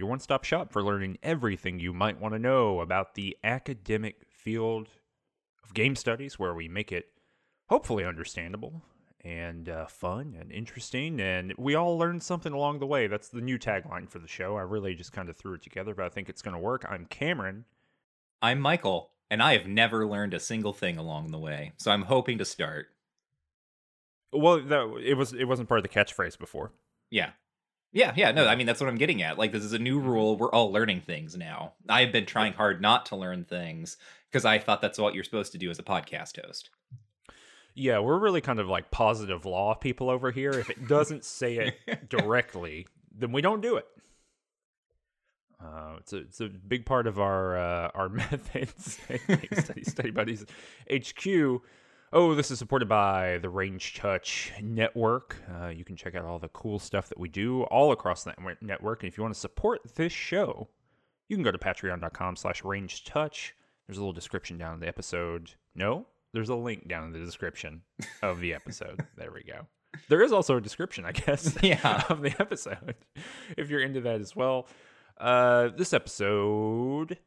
your one stop shop for learning everything you might want to know about the academic field of game studies, where we make it hopefully understandable and uh, fun and interesting. And we all learn something along the way. That's the new tagline for the show. I really just kind of threw it together, but I think it's going to work. I'm Cameron. I'm Michael, and I have never learned a single thing along the way, so I'm hoping to start. Well, that, it was it wasn't part of the catchphrase before. Yeah. Yeah, yeah, no, I mean, that's what I'm getting at. Like, this is a new rule. We're all learning things now. I've been trying hard not to learn things because I thought that's what you're supposed to do as a podcast host. Yeah, we're really kind of like positive law people over here. If it doesn't say it directly, then we don't do it. Uh, it's a it's a big part of our uh, our methods. study study buddies HQ. Oh, this is supported by the Ranged Touch Network. Uh, you can check out all the cool stuff that we do all across that network. And if you want to support this show, you can go to patreon.com slash ranged touch. There's a little description down in the episode. No, there's a link down in the description of the episode. there we go. There is also a description, I guess, Yeah. of the episode if you're into that as well. Uh, this episode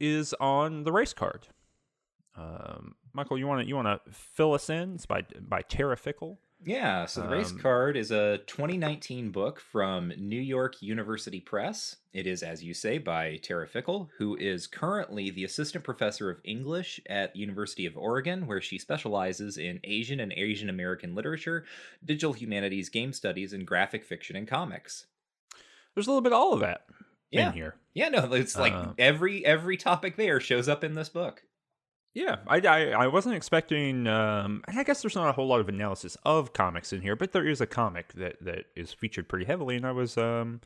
is on the race card. Um, Michael, you want to you want to fill us in? It's by by Tara Fickle. Yeah, so the race Um, card is a 2019 book from New York University Press. It is, as you say, by Tara Fickle, who is currently the assistant professor of English at University of Oregon, where she specializes in Asian and Asian American literature, digital humanities, game studies, and graphic fiction and comics. There's a little bit of all of that Yeah. in here. Yeah, no, it's like Uh, every every topic there shows up in this book. Yeah, I, I, I wasn't expecting, um, and I guess there's not a whole lot of analysis of comics in here, but there is a comic that, that is featured pretty heavily, and I was um,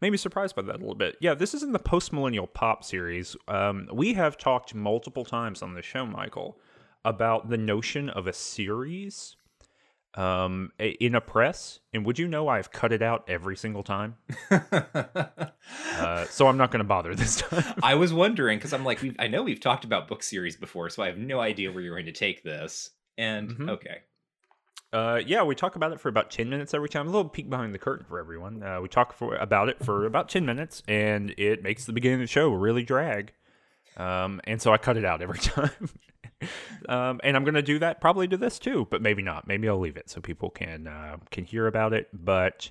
maybe surprised by that a little bit. Yeah, this is in the post millennial pop series. Um, we have talked multiple times on the show, Michael, about the notion of a series um, in a press, and would you know I've cut it out every single time? Uh, so I'm not going to bother this time. I was wondering because I'm like, we've, I know we've talked about book series before, so I have no idea where you're going to take this. And Mhm. okay, Uh, yeah, we talk about it for about 10 minutes every time. A little peek behind the curtain for everyone. Uh, we talk for, about it for about 10 minutes, and it makes the beginning of the show really drag. Um, and so I cut it out every time. um, and I'm going to do that probably to this too, but maybe not. Maybe I'll leave it so people can uh, can hear about it. But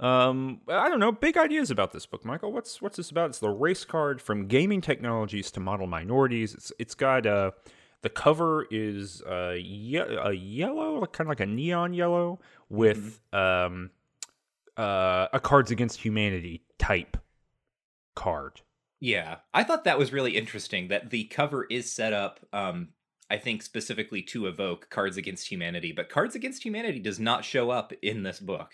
um, I don't know. Big ideas about this book, Michael. What's what's this about? It's the race card from gaming technologies to model minorities. It's it's got uh the cover is uh ye- a yellow, kind of like a neon yellow, with um uh a Cards Against Humanity type card. Yeah, I thought that was really interesting that the cover is set up. Um, I think specifically to evoke Cards Against Humanity, but Cards Against Humanity does not show up in this book.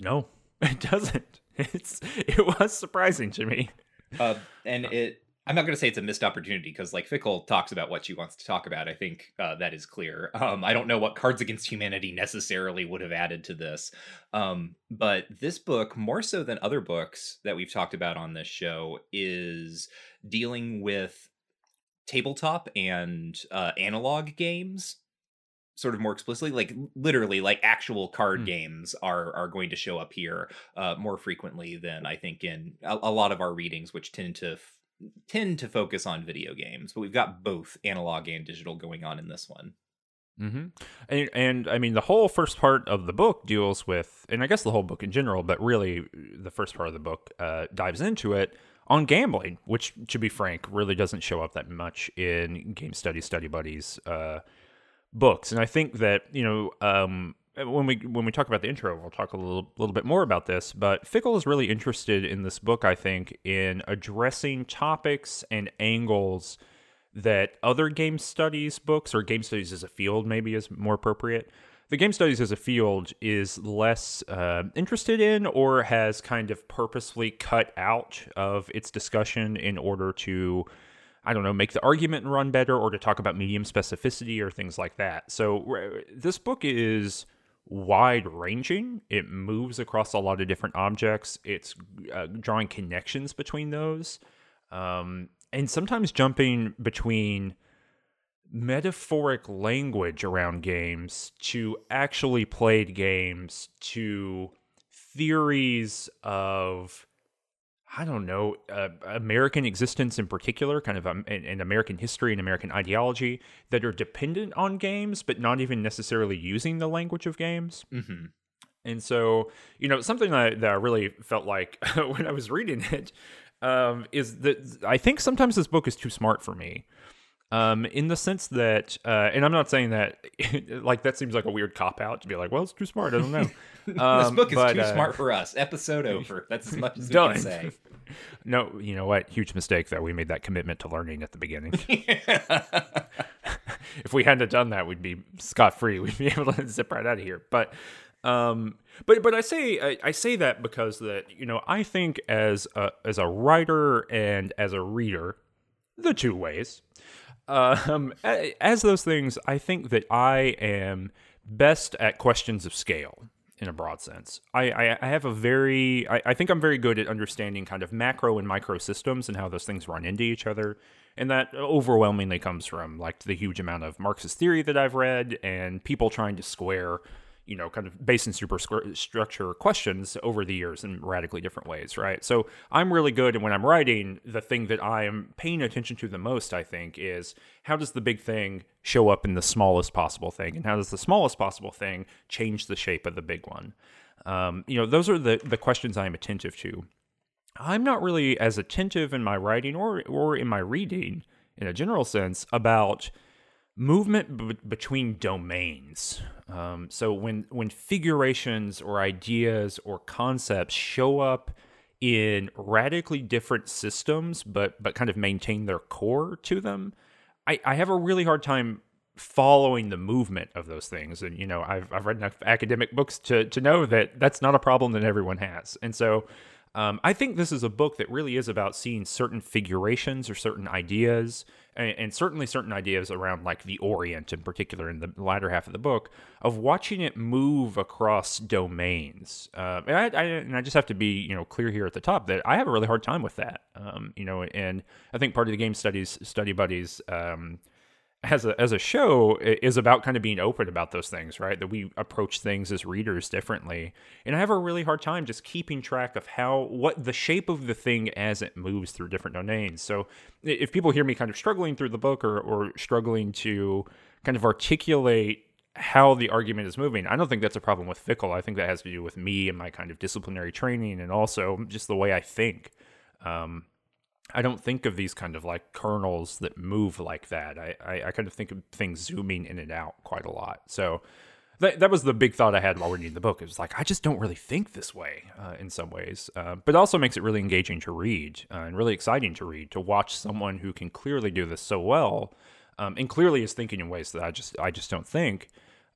No, it doesn't. It's it was surprising to me. Uh, and it, I'm not going to say it's a missed opportunity because, like, Fickle talks about what she wants to talk about. I think uh, that is clear. Um, I don't know what Cards Against Humanity necessarily would have added to this. Um, but this book, more so than other books that we've talked about on this show, is dealing with tabletop and uh, analog games sort of more explicitly like literally like actual card Hmm. games are are going to show up here uh, more frequently than I think in a, a lot of our readings, which tend to tend to focus on video games. But we've got both analog and digital going on in this one. Mm-hmm. And, and I mean, the whole first part of the book deals with, and I guess the whole book in general, but really the first part of the book uh, dives into it on gambling, which, to be frank, really doesn't show up that much in Game Study Study Buddies uh, books. And I think that you know. Um, when we when we talk about the intro, we'll talk a little little bit more about this. But Fickle is really interested in this book, I think, in addressing topics and angles that other game studies books or game studies as a field maybe is more appropriate the game studies as a field is less uh, interested in or has kind of purposefully cut out of its discussion in order to I don't know, make the argument run better or to talk about medium specificity or things like that. So this book is wide ranging. It moves across a lot of different objects. It's uh, drawing connections between those. Um, and sometimes jumping between metaphoric language around games to actually played games to theories of I don't know, uh, American existence in particular, kind of um, an American history and American ideology that are dependent on games, but not even necessarily using the language of games. Mm-hmm. And so, you know, something that, that I really felt like when I was reading it um, is that I think sometimes this book is too smart for me. Um, in the sense that, uh, and I'm not saying that, like that seems like a weird cop out to be like, well, it's too smart. I don't know. Um, this book is but, too uh, smart for us. Episode over. That's as much as done. we can say. No, you know what? Huge mistake though. We made that commitment to learning at the beginning. if we hadn't done that, we'd be scot free. We'd be able to zip right out of here. But, um, but but I say I, I say that because that you know I think as a as a writer and as a reader, the two ways um, as those things, I think that I am best at questions of scale in a broad sense. I, I, I have a very, I, I, think I'm very good at understanding kind of macro and micro systems and how those things run into each other. And that overwhelmingly comes from like the huge amount of Marxist theory that I've read and people trying to square you know, kind of base and superstructure questions over the years in radically different ways, right? So I'm really good, and when I'm writing, the thing that I am paying attention to the most, I think, is how does the big thing show up in the smallest possible thing, and how does the smallest possible thing change the shape of the big one? Um, you know, those are the the questions I am attentive to. I'm not really as attentive in my writing or or in my reading, in a general sense, about movement b- between domains. Um, so when when figurations or ideas or concepts show up in radically different systems, but but kind of maintain their core to them, I, I have a really hard time following the movement of those things. And you know, I've I've read enough academic books to to know that that's not a problem that everyone has. And so um, I think this is a book that really is about seeing certain figurations or certain ideas, and, certainly certain ideas around like the Orient in particular in the latter half of the book, of watching it move across domains. Uh, and, I, I, and, I, just have to be you know clear here at the top that I have a really hard time with that. Um, you know, and I think part of the game studies study buddies. Um, as a as a show is about kind of being open about those things, right? That we approach things as readers differently. And I have a really hard time just keeping track of how what the shape of the thing as it moves through different domains. So if people hear me kind of struggling through the book or or struggling to kind of articulate how the argument is moving. I don't think that's a problem with Fickle. I think that has to do with me and my kind of disciplinary training and also just the way I think. Um, I don't think of these kind of like kernels that move like that. I, I, I, kind of think of things zooming in and out quite a lot. So that, that was the big thought I had while reading the book. It was like, I just don't really think this way uh, in some ways. Uh, but also makes it really engaging to read uh, and really exciting to read, to watch someone who can clearly do this so well um, and clearly is thinking in ways that I just, I just don't think.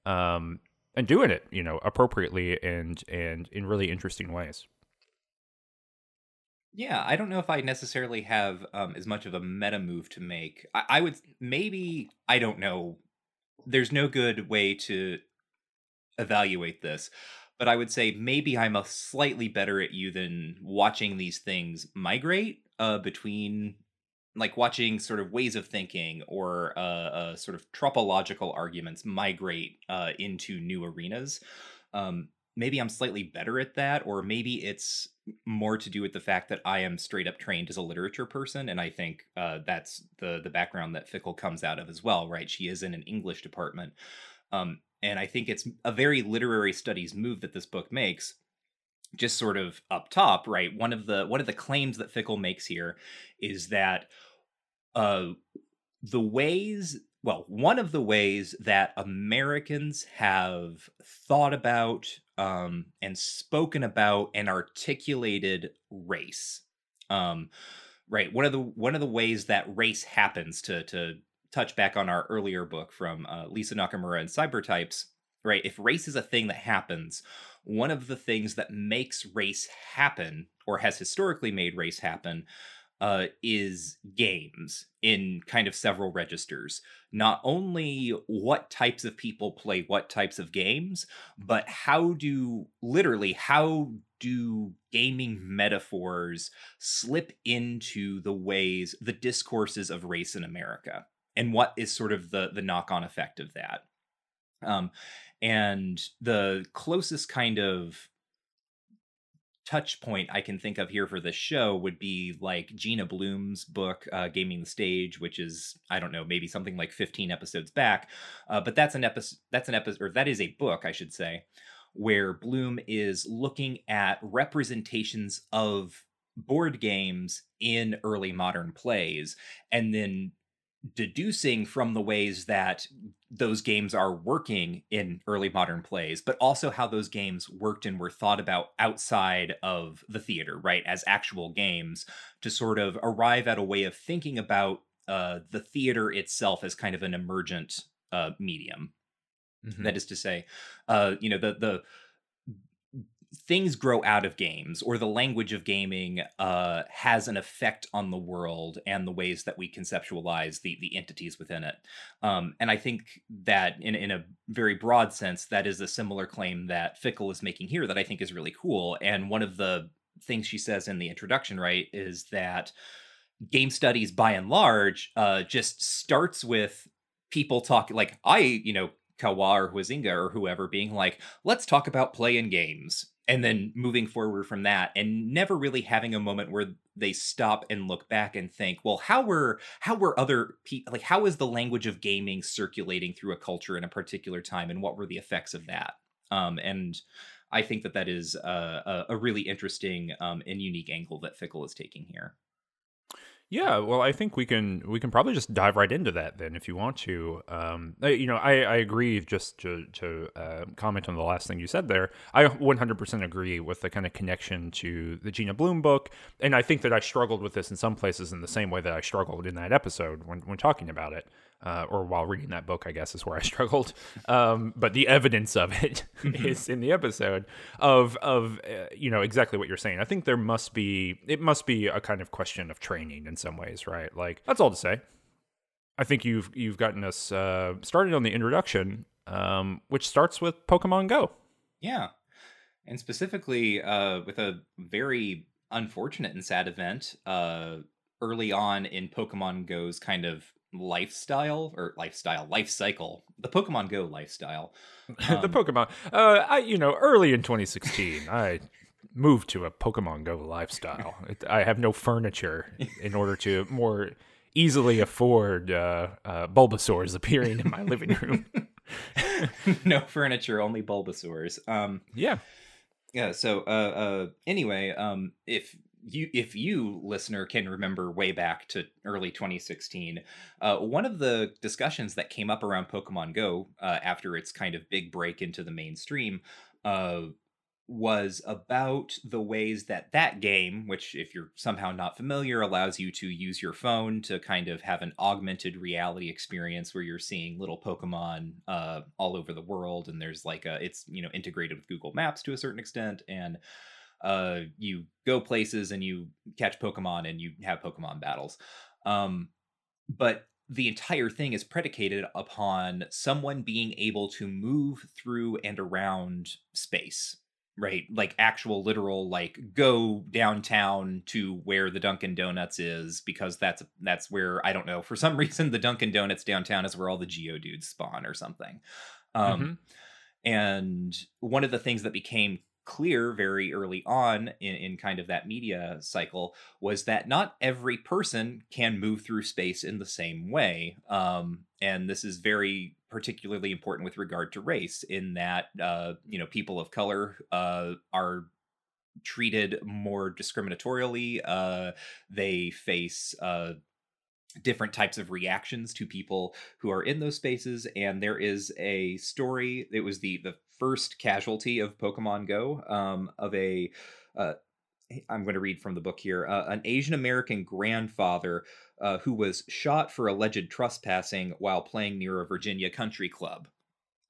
Um, and doing it, you know, appropriately and and in really interesting ways. Yeah, I don't know if I necessarily have um, as much of a meta move to make. I, I would maybe I don't know. There's no good way to evaluate this, but I would say maybe I'm a slightly better at you than watching these things migrate uh, between like watching sort of ways of thinking or uh, uh, sort of tropological arguments migrate uh, into new arenas. Um, maybe I'm slightly better at that, or maybe it's more to do with the fact that I am straight up trained as a literature person, and I think uh, that's the the background that Fickle comes out of as well, right? She is in an English department, um, and I think it's a very literary studies move that this book makes. Just sort of up top, right? One of the one of the claims that Fickle makes here is that uh, the ways well, one of the ways that Americans have thought about um, and spoken about and articulated race. Um, right. One of the one of the ways that race happens to to touch back on our earlier book from uh, Lisa Nakamura and Cybertypes right? If race is a thing that happens, one of the things that makes race happen or has historically made race happen uh, is games in kind of several registers. Not only what types of people play what types of games, but how do literally how do gaming metaphors slip into the ways the discourses of race in America and what is sort of the the knock on effect of that. Um, and the closest kind of touch point I can think of here for this show would be like Gina Bloom's book, uh, Gaming the Stage, which is I don't know maybe something like 15 episodes back, uh, but that's an episode. That's an episode, or that is a book, I should say, where Bloom is looking at representations of board games in early modern plays, and then deducing from the ways that those games are working in early modern plays, but also how those games worked and were thought about outside of the theater, right, as actual games, to sort of arrive at a way of thinking about uh, the theater itself as kind of an emergent uh, medium. Mm-hmm. That is to say, uh, you know, the the things grow out of games or the language of gaming uh, has an effect on the world and the ways that we conceptualize the the entities within it. Um, and i think that in, in a very broad sense that is a similar claim that fickle is making here that i think is really cool. And one of the things she says in the introduction right is that game studies by and large uh, just starts with people talking like i you know Caillois or Huizinga or whoever being like, let's talk about play in games and then moving forward from that and never really having a moment where they stop and look back and think well how were how were other people like how is the language of gaming circulating through a culture in a particular time and what were the effects of that? Um, and i think that that is a, a really interesting um, and unique angle that fickle is taking here yeah, well, I think we can we can probably just dive right into that then, if you want to. Um, you know, I, I agree. Just to to uh, comment on the last thing you said there, I 100% agree with the kind of connection to the Gina Bloom book, and I think that I struggled with this in some places in the same way that I struggled in that episode when when talking about it uh, or while reading that book, I guess is where I struggled. Um, but the evidence of it is in the episode of of uh, you know exactly what you're saying. I think there must be it must be a kind of question of training in some ways, right? Like that's all to say. I think you've you've gotten us uh, started on the introduction, um, which starts with Pokemon Go. Yeah, and specifically uh, with a very unfortunate and sad event uh, early on in Pokemon Go's kind of lifestyle or lifestyle life cycle the pokemon go lifestyle. Um, the pokemon uh i you know early in 2016 i moved to a pokemon go lifestyle. I have no furniture in order to more easily afford uh, uh bulbasaurs appearing in my living room. No furniture only bulbasaurs. Um yeah. yeah so uh uh anyway um if you if you listener can remember way back to early 2016 uh, one of the discussions that came up around pokemon go uh, after its kind of big break into the mainstream uh, was about the ways that that game which if you're somehow not familiar allows you to use your phone to kind of have an augmented reality experience where you're seeing little pokemon uh, all over the world and there's like a it's you know integrated with google maps to a certain extent and uh, you go places and you catch Pokemon and you have Pokemon battles. Um, but the entire thing is predicated upon someone being able to move through and around space right like actual literal like go downtown to where the dunkin donuts is because that's that's where i don't know for some reason the dunkin donuts downtown is where all the geodudes spawn or something um mm-hmm. and one of the things that became clear very early on in, in kind of that media cycle was that not every person can move through space in the same way. Um, and this is very particularly important with regard to race, in that, uh, you know, people of color uh, are treated more discriminatorily. Uh, they face uh, different types of reactions to people who are in those spaces and there is a story it was the the first casualty of pokemon go um, of a uh, i'm going to read from the book here uh, an asian american grandfather uh, who was shot for alleged trespassing while playing near a virginia country club.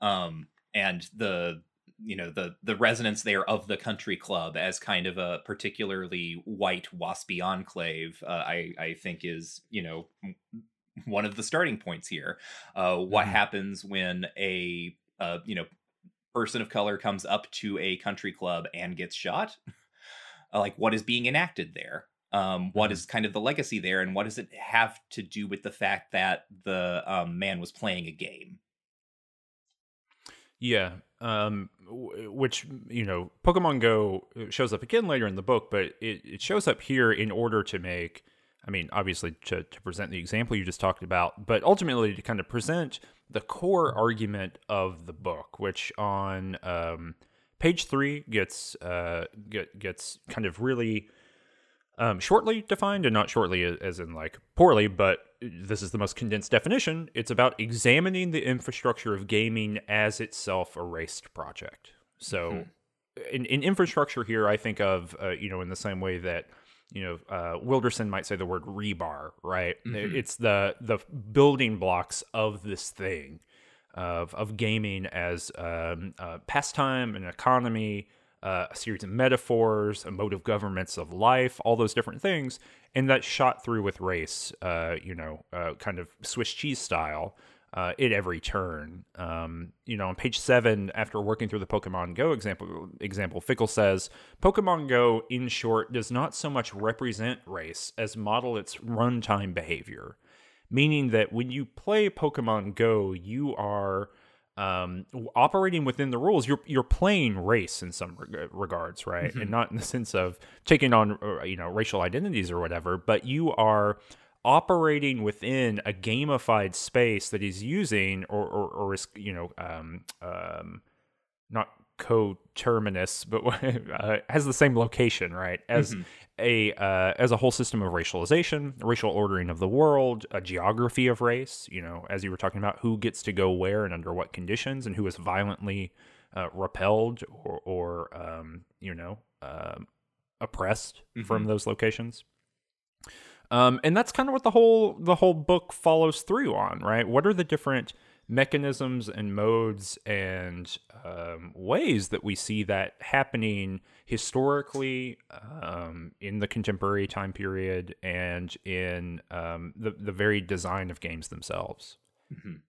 Um, and the you know the the resonance there of the country club as kind of a particularly white waspy enclave uh, i i think is you know one of the starting points here uh, what Mhm. happens when a uh, you know person of color comes up to a country club and gets shot Uh, like what is being enacted there um, what Mhm. is kind of the legacy there and what does it have to do with the fact that the um, man was playing a game Yeah, um, which you know, Pokemon Go uh, shows up again later in the book, but it, it shows up here in order to make, I mean, obviously to, to present the example you just talked about, but ultimately to kind of present the core argument of the book, which on um, page three gets uh, get, gets kind of really um, shortly defined and not shortly as in like poorly, but this is the most condensed definition. It's about examining the infrastructure of gaming as itself a raced project. So, in, in infrastructure here, I think of uh, you know in the same way that you know uh, Wilderson might say the word rebar, right? Mhm. It's the the building blocks of this thing of of gaming as um, uh, pastime, an economy, uh, a series of metaphors, emotive governments of life, all those different things, and that's shot through with race, uh, you know, uh, kind of Swiss cheese style. Uh, at every turn, um, you know, on page seven, after working through the Pokemon Go example, example, Fickle says Pokemon Go, in short, does not so much represent race as model its runtime behavior meaning that when you play Pokemon Go, you are um, operating within the rules. You're you're playing race in some reg- regards, right? And not in the sense of taking on uh, you know racial identities or whatever, but you are operating within a gamified space that is using or or, or is you know um, um, not coterminous, but uh, has the same location, right? As Mhm. A uh, as a whole system of racialization, racial ordering of the world, a geography of race. You know, as you were talking about, who gets to go where and under what conditions, and who is violently uh, repelled or, or um, you know um, oppressed from Mhm. those locations. Um, and that's kind of what the whole the whole book follows through on, right? What are the different mechanisms and modes and um, ways that we see that happening historically um, in the contemporary time period and in um, the the very design of games themselves. Mhm.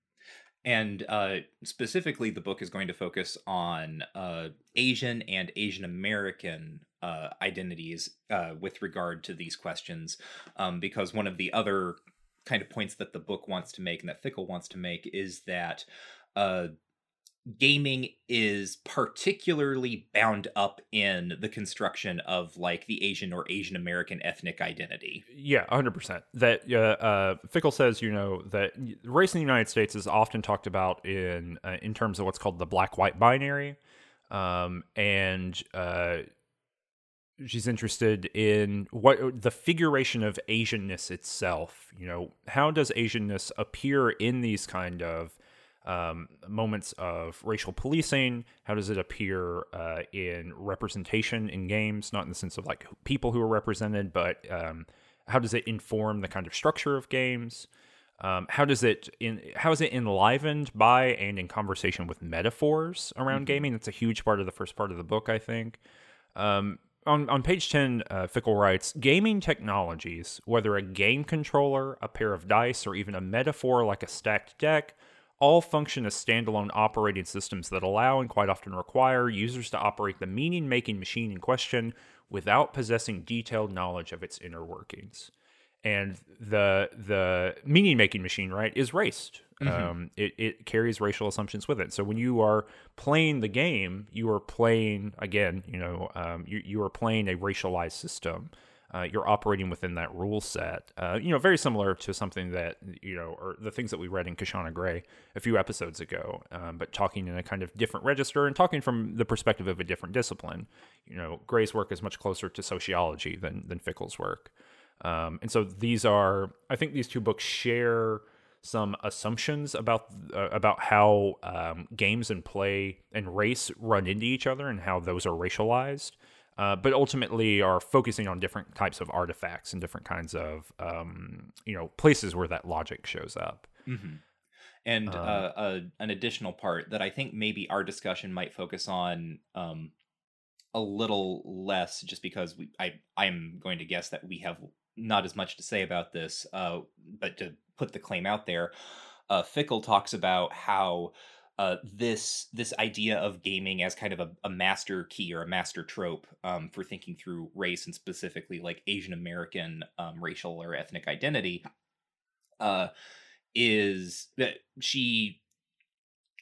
And uh, specifically, the book is going to focus on uh, Asian and Asian American uh, identities uh, with regard to these questions, um, because one of the other kind of points that the book wants to make and that Fickle wants to make is that uh, gaming is particularly bound up in the construction of like the Asian or Asian American ethnic identity. Yeah, hundred percent. That uh, uh, Fickle says, you know, that race in the United States is often talked about in uh, in terms of what's called the black-white binary, um, and uh, she's interested in what the figuration of Asianness itself. You know, how does Asianness appear in these kind of um, moments of racial policing? How does it appear uh, in representation in games? Not in the sense of like people who are represented, but um, how does it inform the kind of structure of games? Um, how does it in how is it enlivened by and in conversation with metaphors around gaming? That's a huge part of the first part of the book, I think. Um, on, on page 10, uh, Fickle writes Gaming technologies, whether a game controller, a pair of dice, or even a metaphor like a stacked deck, all function as standalone operating systems that allow and quite often require users to operate the meaning making machine in question without possessing detailed knowledge of its inner workings. And the the meaning making machine, right, is raced. Um, it, it carries racial assumptions with it. So when you are playing the game, you are playing again. You know, um, you you are playing a racialized system. Uh, you're operating within that rule set. Uh, you know, very similar to something that you know, or the things that we read in Kishonna Gray a few episodes ago, um, but talking in a kind of different register and talking from the perspective of a different discipline. You know, Gray's work is much closer to sociology than than Fickle's work, um, and so these are. I think these two books share some assumptions about uh, about how um, games and play and race run into each other and how those are racialized, uh, but ultimately are focusing on different types of artifacts and different kinds of um, you know places where that logic shows up. Mhm. And Um, uh, uh, an additional part that I think maybe our discussion might focus on um, a little less, just because we, I I'm going to guess that we have not as much to say about this. Uh, but to put the claim out there, uh, Fickle talks about how uh, this this idea of gaming as kind of a, a master key or a master trope um, for thinking through race and specifically like Asian American um, racial or ethnic identity uh, is that she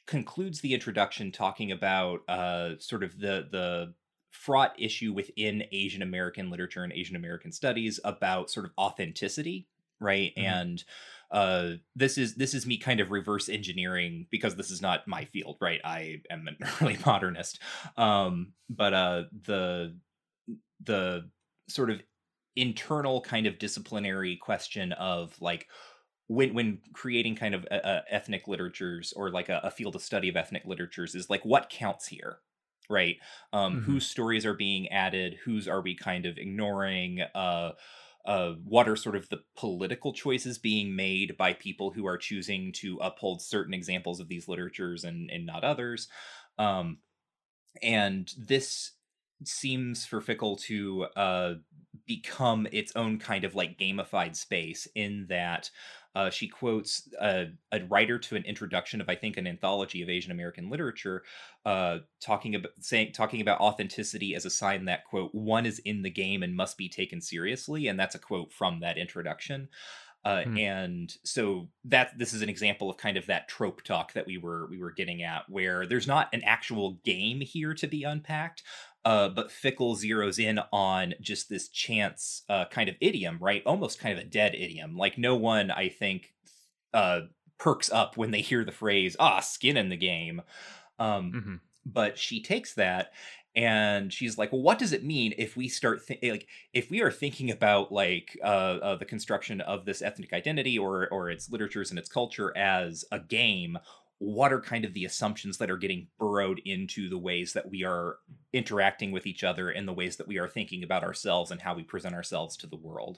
concludes the introduction talking about uh, sort of the the fraught issue within Asian American literature and Asian American studies about sort of authenticity, right? Mhm. And uh, this is this is me kind of reverse engineering because this is not my field, right? I am an early modernist, um, but uh, the the sort of internal kind of disciplinary question of like when when creating kind of uh, uh, ethnic literatures or like a, a field of study of ethnic literatures is like what counts here right? Um Mhm. whose stories are being added? Whose are we kind of ignoring? Uh uh, what are sort of the political choices being made by people who are choosing to uphold certain examples of these literatures and, and not others? Um, and this seems for fickle to uh, become its own kind of like gamified space in that uh, she quotes a, a writer to an introduction of, I think, an anthology of Asian American literature, uh, talking about saying talking about authenticity as a sign that quote one is in the game and must be taken seriously, and that's a quote from that introduction. Uh, Hmm. and so that this is an example of kind of that trope talk that we were we were getting at, where there's not an actual game here to be unpacked, uh, but Fickle zeroes in on just this chance uh, kind of idiom, right? Almost kind of a dead idiom. Like no one, I think, uh, perks up when they hear the phrase "ah, skin in the game." Um, Mhm. but she takes that and she's like well what does it mean if we start thi- like if we are thinking about like uh, uh the construction of this ethnic identity or or its literatures and its culture as a game what are kind of the assumptions that are getting burrowed into the ways that we are interacting with each other and the ways that we are thinking about ourselves and how we present ourselves to the world?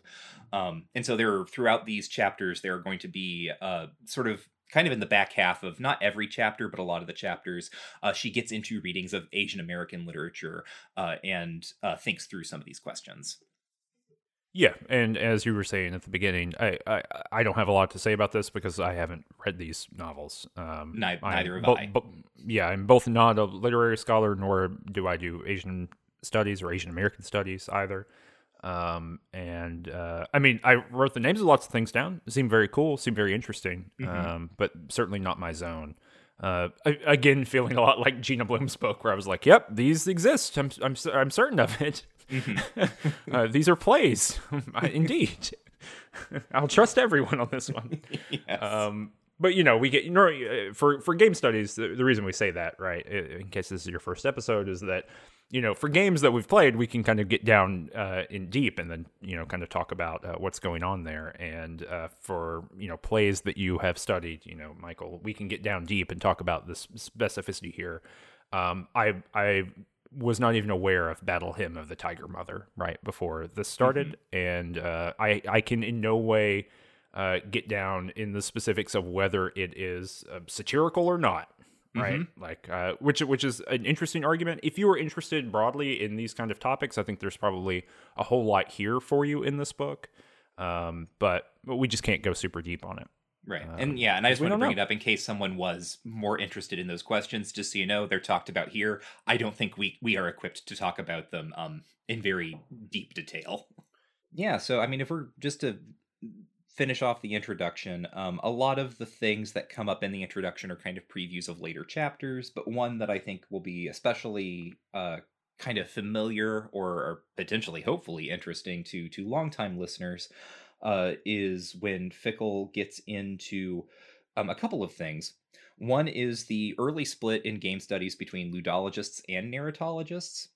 Um, and so there are throughout these chapters there are going to be uh, sort of kind of in the back half of not every chapter but a lot of the chapters uh, she gets into readings of asian american literature uh, and uh, thinks through some of these questions Yeah, and as you were saying at the beginning, I, I I don't have a lot to say about this because I haven't read these novels. Um, I'm neither have bo- I. bo- yeah, I'm both not a literary scholar, nor do I do Asian studies or Asian American studies either. Um, and uh, I mean, I wrote the names of lots of things down. It seemed very cool, seemed very interesting, Mhm. um, but certainly not my zone. Uh, again, feeling a lot like Gina Bloom's book, where I was like, "Yep, these exist. I'm I'm I'm certain of it. uh, these are plays, indeed. I'll trust everyone on this one." yes. Um, but you know, we get you know uh, for for game studies. The, the reason we say that, right, in case this is your first episode, is that you know for games that we've played, we can kind of get down uh, in deep and then you know kind of talk about uh, what's going on there. And uh, for you know plays that you have studied, you know, Michael, we can get down deep and talk about the specificity here. Um, I I was not even aware of Battle Hymn of the Tiger Mother right before this started, and uh, I I can in no way uh, get down in the specifics of whether it is uh, satirical or not. Right, like uh, which which is an interesting argument. If you are interested broadly in these kind of topics, I think there's probably a whole lot here for you in this book. Um, but, but we just can't go super deep on it. Right. Um, and yeah, and I just want to bring know. it up in case someone was more interested in those questions, just so you know, they're talked about here. I don't think we we are equipped to talk about them um in very deep detail. Yeah, so I mean if we're just to finish off the introduction, um a lot of the things that come up in the introduction are kind of previews of later chapters, but one that I think will be especially uh kind of familiar or, potentially hopefully interesting to to longtime listeners uh, is when Fickle gets into um, a couple of things. One is the early split in game studies between ludologists and narratologists,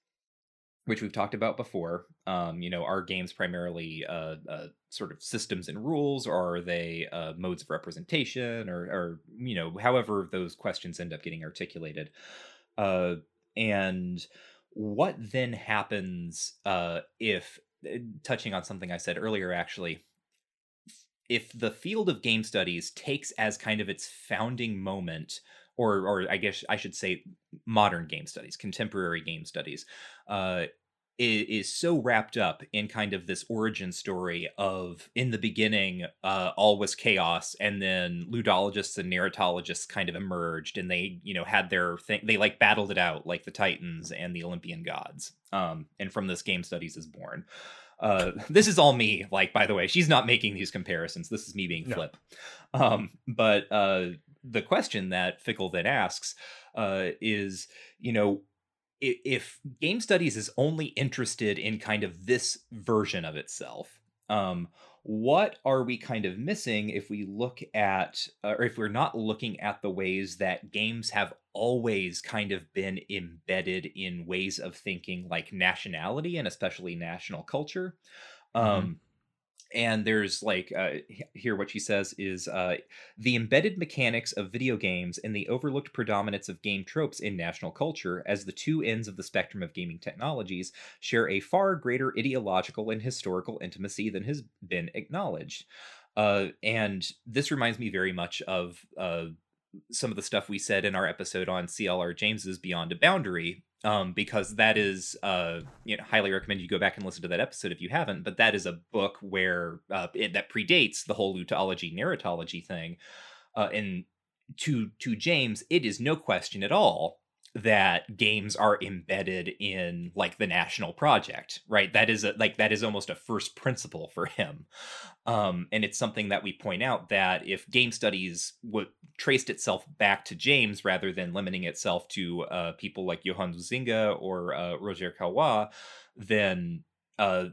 which we've talked about before. Um, you know, are games primarily uh, uh, sort of systems and rules, or are they uh, modes of representation, or, or you know, however those questions end up getting articulated? Uh, and what then happens uh, if, uh, touching on something I said earlier, actually, if the field of game studies takes as kind of its founding moment or or I guess I should say modern game studies, contemporary game studies, uh, is, is so wrapped up in kind of this origin story of in the beginning uh, all was chaos and then ludologists and narratologists kind of emerged and they you know had their thing they like battled it out like the titans and the olympian gods um, and from this game studies is born uh, this is all me like by the way she's not making these comparisons this is me being flip no. um, but uh, the question that Fickle then asks uh, is, you know, if, if, game studies is only interested in kind of this version of itself, um, what are we kind of missing if we look at, uh, or if we're not looking at the ways that games have always kind of been embedded in ways of thinking like nationality and especially national culture? Mm-hmm. Um, and there's like uh, here what she says is uh, the embedded mechanics of video games and the overlooked predominance of game tropes in national culture as the two ends of the spectrum of gaming technologies share a far greater ideological and historical intimacy than has been acknowledged. Uh, and this reminds me very much of uh, some of the stuff we said in our episode on CLR James's Beyond a Boundary, um, because that is, uh, you know, highly recommend you go back and listen to that episode if you haven't. But that is a book where uh, it, that predates the whole ludology narratology thing, uh, and to to James, it is no question at all that games are embedded in like the national project right? That is a, like that is almost a first principle for him. Um and it's something that we point out that if game studies would traced itself back to james rather than limiting itself to uh people like johann huizinga or uh, roger caillois then uh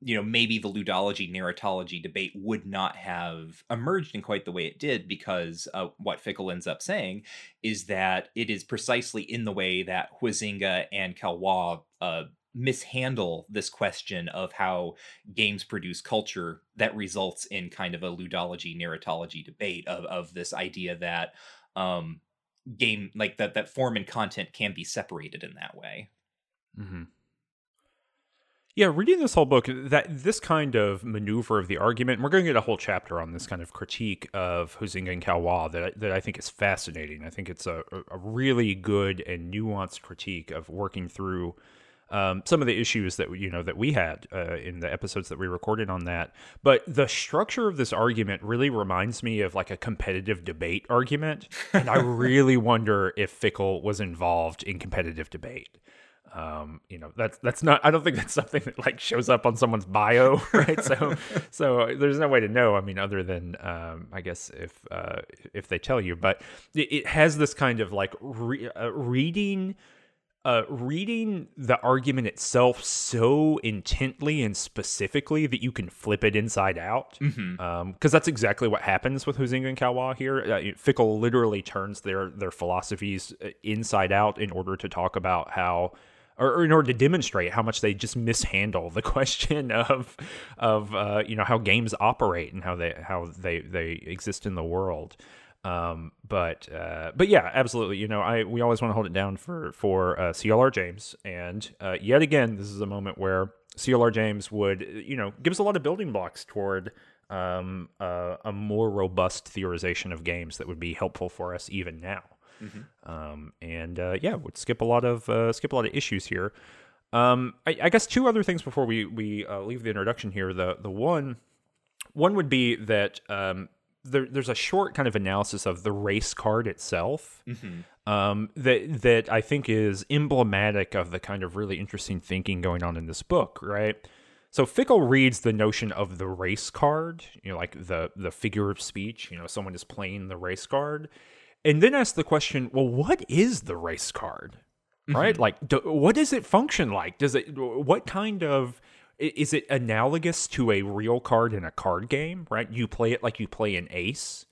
you know maybe the ludology narratology debate would not have emerged in quite the way it did because uh, what Fickle ends up saying is that it is precisely in the way that Huizinga and Caillois uh, mishandle this question of how games produce culture that results in kind of a ludology narratology debate of of this idea that um game like that that form and content can be separated in that way. Mm-hmm. Yeah, reading this whole book, that this kind of maneuver of the argument, we're going to get a whole chapter on this kind of critique of Huizinga and Caillois that that I think is fascinating. I think it's a, a really good and nuanced critique of working through um, some of the issues that you know that we had uh, in the episodes that we recorded on that. But the structure of this argument really reminds me of like a competitive debate argument, and I really wonder if Fickle was involved in competitive debate um, you know that's that's not i don't think that's something that like shows up on someone's bio right so so there's no way to know i mean other than um, i guess if uh, if they tell you but it, it has this kind of like re- uh, reading uh, reading the argument itself so intently and specifically that you can flip it inside out, because mm-hmm. um, that's exactly what happens with Huizinga and Caillois here. Uh, Fickle literally turns their their philosophies uh, inside out in order to talk about how or, or in order to demonstrate how much they just mishandle the question of of uh, you know how games operate and how they how they they exist in the world. Um, but uh, but yeah, absolutely. You know, I we always want to hold it down for for uh, CLR James, and uh, yet again, this is a moment where CLR James would you know give us a lot of building blocks toward um, uh, a more robust theorization of games that would be helpful for us even now. Mm-hmm. Um, and uh, yeah, would skip a lot of uh, skip a lot of issues here. Um, I, I, guess two other things before we we uh, leave the introduction here. The the one one would be that um, there, there's a short kind of analysis of the race card itself mm-hmm. um, that that I think is emblematic of the kind of really interesting thinking going on in this book, right? So Fickle reads the notion of the race card, you know, like the the figure of speech. You know, someone is playing the race card, and then ask the question well what is the race card right mm-hmm. like do, what does it function like does it what kind of is it analogous to a real card in a card game right you play it like you play an ace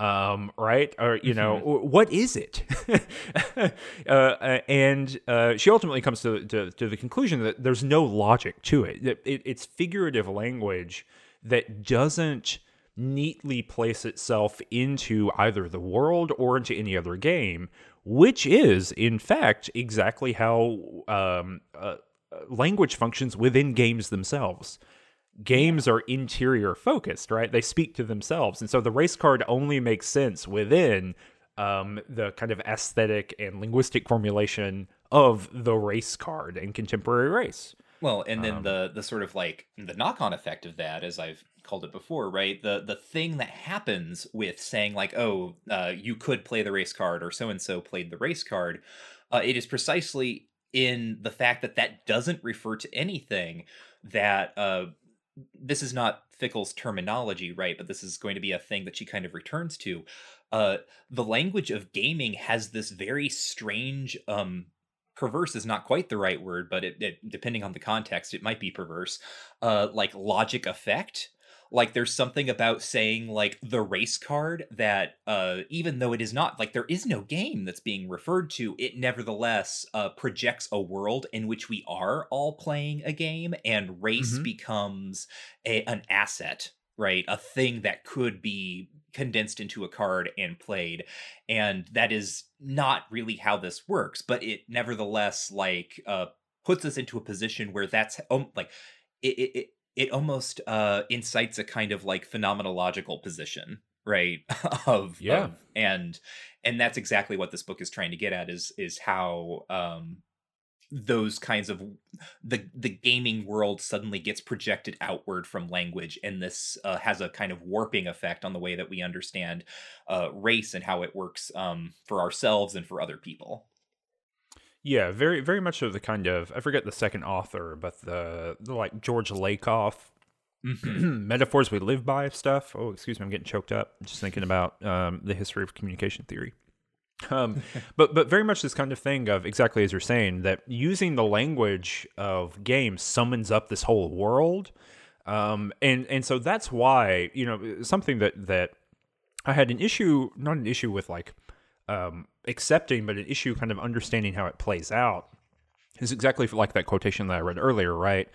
um, right or you know mm-hmm. what is it uh, and uh, she ultimately comes to, to, to the conclusion that there's no logic to it. It, it it's figurative language that doesn't neatly place itself into either the world or into any other game, which is, in fact, exactly how um, uh, language functions within games themselves. games are interior focused, right? They speak to themselves. And so the race card only makes sense within um, the kind of aesthetic and linguistic formulation of the race card in contemporary race. Well, and then um, the the sort of like the knock on effect of that, as I've called it before, right? The the thing that happens with saying like, oh, uh, you could play the race card, or so and so played the race card. Uh, it is precisely in the fact that that doesn't refer to anything that uh, this is not Fickle's terminology, right? But this is going to be a thing that she kind of returns to. Uh, the language of gaming has this very strange um, perverse is not quite the right word, but it, it, depending on the context, it might be perverse. Uh, like logic effect. Like there's something about saying like the race card that uh, even though it is not like there is no game that's being referred to, it nevertheless uh, projects a world in which we are all playing a game, and race mm-hmm. becomes a, an asset right? A thing that could be condensed into a card and played. And that is not really how this works, but it nevertheless like uh puts us into a position where that's um, like it it it almost uh incites a kind of like phenomenological position right of yeah. of, and and that's exactly what this book is trying to get at is is how um those kinds of the the gaming world suddenly gets projected outward from language and this uh, has a kind of warping effect on the way that we understand uh, race and how it works um, for ourselves and for other people yeah very very much of the kind of i forget the second author but the, the like george lakoff mm-hmm. metaphors we live by stuff. Oh excuse me i'm getting choked up just thinking about um, the history of communication theory. Um, but but very much this kind of thing of exactly as you're saying that using the language of games summons up this whole world, um, and and so that's why you know something that that I had an issue, not an issue with like um, accepting, but an issue kind of understanding how it plays out is exactly like that quotation that I read earlier, right?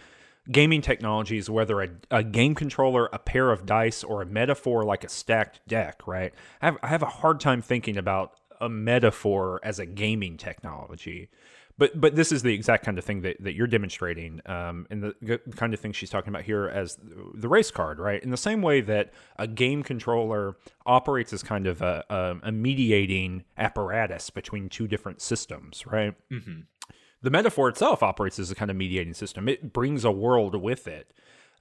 Gaming technologies, whether a, a game controller, a pair of dice, or a metaphor like a stacked deck, right? I have, I have a hard time thinking about a metaphor as a gaming technology. But but this is the exact kind of thing that, that you're demonstrating, um, and the kind of thing she's talking about here as the race card, right? In the same way that a game controller operates as kind of a, a, a mediating apparatus between two different systems, right? Mm-hmm. The metaphor itself operates as a kind of mediating system. It brings a world with it.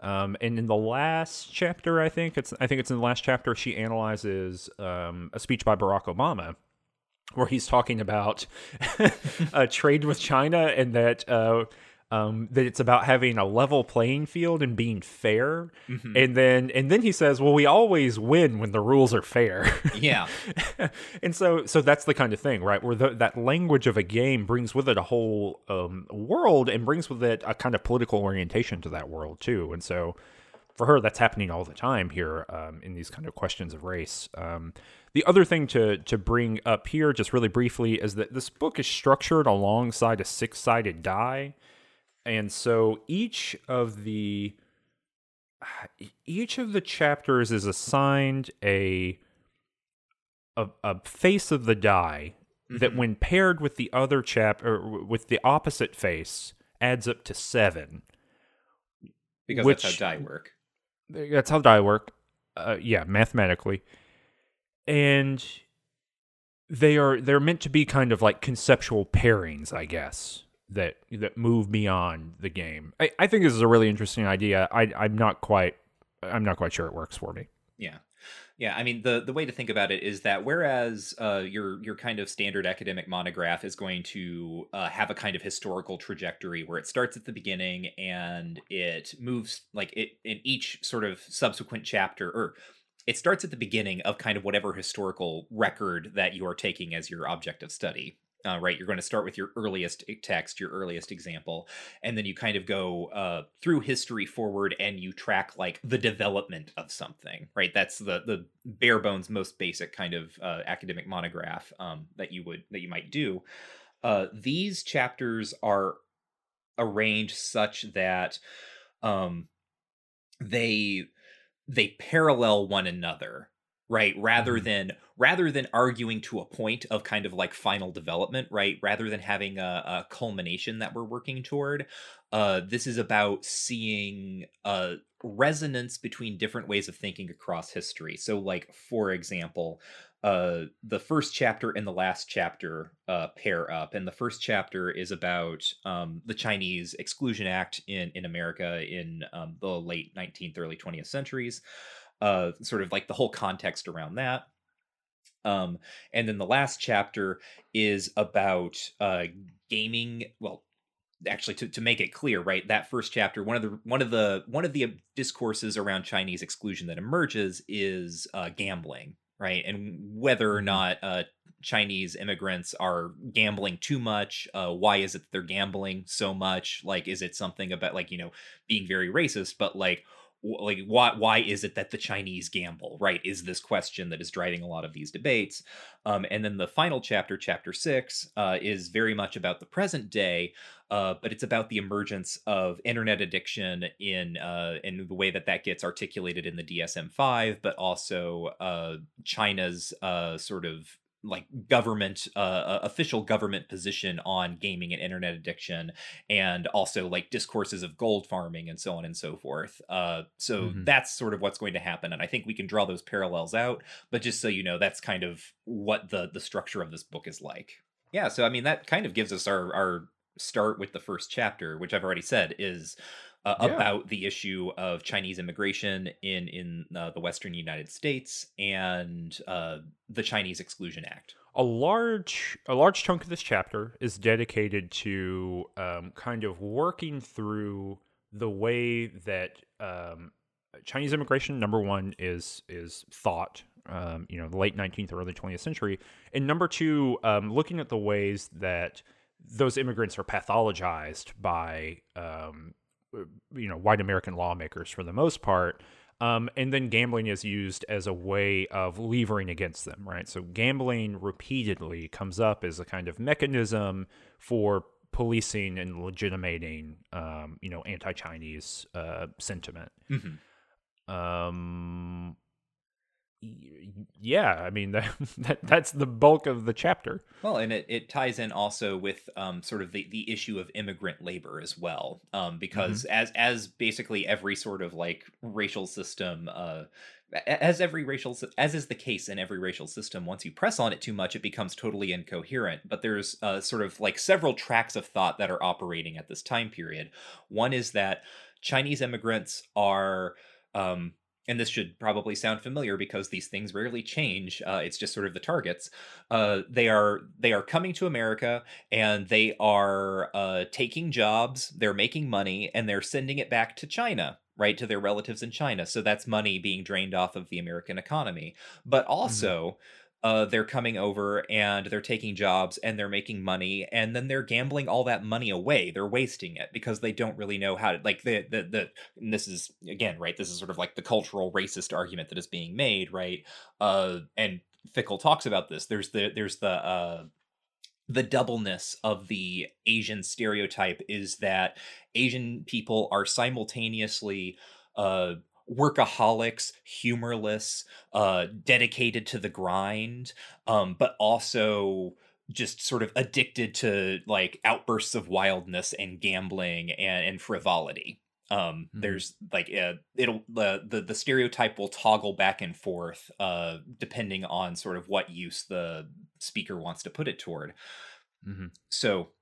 Um, and in the last chapter, I think it's I think it's in the last chapter, she analyzes um, a speech by Barack Obama where he's talking about uh, trade with China and that uh, um, that it's about having a level playing field and being fair. Mm-hmm. And then and then he says, "Well, we always win when the rules are fair." Yeah. and so so that's the kind of thing, right? Where the, that language of a game brings with it a whole um, world and brings with it a kind of political orientation to that world too. And so for her, that's happening all the time here um, in these kind of questions of race. The other thing to to bring up here, just really briefly, is that this book is structured alongside a six sided die, and so each of the each of the chapters is assigned a a, a face of the die mm-hmm. that, when paired with the other chapter with the opposite face, adds up to seven. Because which, that's how die work. That's how die work. Uh, yeah, mathematically and they are they're meant to be kind of like conceptual pairings, I guess that that move beyond the game. I, I think this is a really interesting idea. I I'm not quite I'm not quite sure it works for me. Yeah. Yeah, I mean the the way to think about it is that whereas uh, your your kind of standard academic monograph is going to uh, have a kind of historical trajectory where it starts at the beginning and it moves like it in each sort of subsequent chapter or it starts at the beginning of kind of whatever historical record that you are taking as your object of study. Uh, right, you're going to start with your earliest text, your earliest example, and then you kind of go uh, through history forward, and you track like the development of something. Right, that's the the bare bones, most basic kind of uh, academic monograph um, that you would that you might do. Uh, these chapters are arranged such that um, they they parallel one another right? Rather Mhm. than rather than arguing to a point of kind of like final development right? Rather than having a, a culmination that we're working toward uh this is about seeing uh resonance between different ways of thinking across history. So like for example uh the first chapter and the last chapter uh pair up and the first chapter is about um the chinese exclusion act in in america in um, the late 19th early 20th centuries uh sort of like the whole context around that um and then the last chapter is about uh gaming well actually to, to make it clear right that first chapter one of the one of the one of the discourses around chinese exclusion that emerges is uh gambling right and whether or Mhm. not uh chinese immigrants are gambling too much uh why is it that they're gambling so much like is it something about like you know being very racist but like like why why is it that the chinese gamble right is this question that is driving a lot of these debates. Um, and then the final chapter chapter six uh, is very much about the present day uh, but it's about the emergence of internet addiction in uh, in the way that that gets articulated in the DSM-5, but also uh, China's uh, sort of like government uh, uh, official government position on gaming and internet addiction and also like discourses of gold farming and so on and so forth uh, so Mhm. that's sort of what's going to happen and i think we can draw those parallels out but just so you know that's kind of what the the structure of this book is like yeah so i mean that kind of gives us our our start with the first chapter which i've already said is uh, Yeah. about the issue of chinese immigration in in uh, the western united states and uh, the chinese exclusion act a large a large chunk of this chapter is dedicated to um, kind of working through the way that um, Chinese immigration number one is is thought um, you know the late 19th or early 20th century and number two um, looking at the ways that those immigrants are pathologized by um, you know white American lawmakers for the most part um, and then gambling is used as a way of levering against them, right? So gambling repeatedly comes up as a kind of mechanism for policing and legitimating, um, you know, anti-Chinese uh, sentiment. Mhm. Um, yeah, I mean that, that that's the bulk of the chapter. Well, and it, it ties in also with um, sort of the, the issue of immigrant labor as well, um, because as as basically every sort of like racial system, uh, as every racial as is the case in every racial system, once you press on it too much, it becomes totally incoherent. But there's uh, sort of like several tracks of thought that are operating at this time period. One is that Chinese immigrants are um, and this should probably sound familiar because these things rarely change. Uh, it's just sort of the targets. Uh, they are they are coming to America and they are uh, taking jobs. They're making money and they're sending it back to China, right to their relatives in China. So that's money being drained off of the American economy. But also. Uh, they're coming over and they're taking jobs and they're making money and then they're gambling all that money away. They're wasting it because they don't really know how to like the the the this is again right this is sort of like the cultural racist argument that is being made right uh and fickle talks about this there's the there's the uh the doubleness of the asian stereotype is that asian people are simultaneously uh workaholics humorless uh dedicated to the grind um but also just sort of addicted to like outbursts of wildness and gambling and, and frivolity um Mhm. there's like uh, it'll the, the the stereotype will toggle back and forth uh depending on sort of what use the speaker wants to put it toward Mm-hmm. so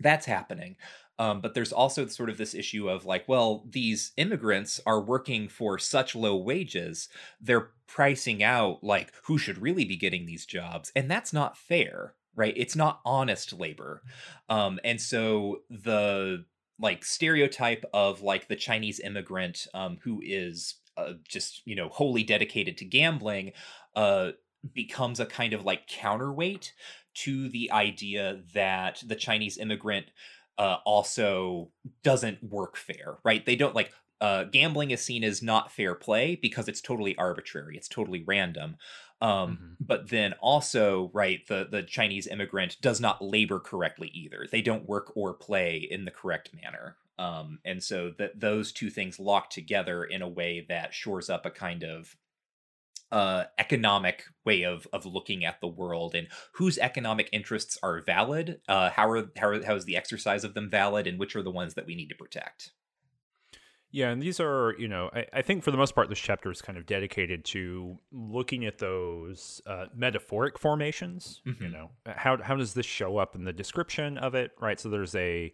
that's happening um, but there's also sort of this issue of like well these immigrants are working for such low wages they're pricing out like who should really be getting these jobs and that's not fair right? It's not honest labor. Um, and so the like stereotype of like the chinese immigrant um, who is uh, just you know wholly dedicated to gambling uh, becomes a kind of like counterweight to the idea that the Chinese immigrant uh, also doesn't work fair, right? They don't like uh, gambling is seen as not fair play because it's totally arbitrary, it's totally random. Um, Mhm. But then also, right, the the Chinese immigrant does not labor correctly either. They don't work or play in the correct manner. Um, and so that those two things lock together in a way that shores up a kind of uh, economic way of of looking at the world and whose economic interests are valid uh, how are how, are, how is the exercise of them valid and which are the ones that we need to protect yeah, and these are, you know, I, I, think for the most part, this chapter is kind of dedicated to looking at those uh, metaphoric formations. Mm-hmm. You know, how how does this show up in the description of it, right? So there's a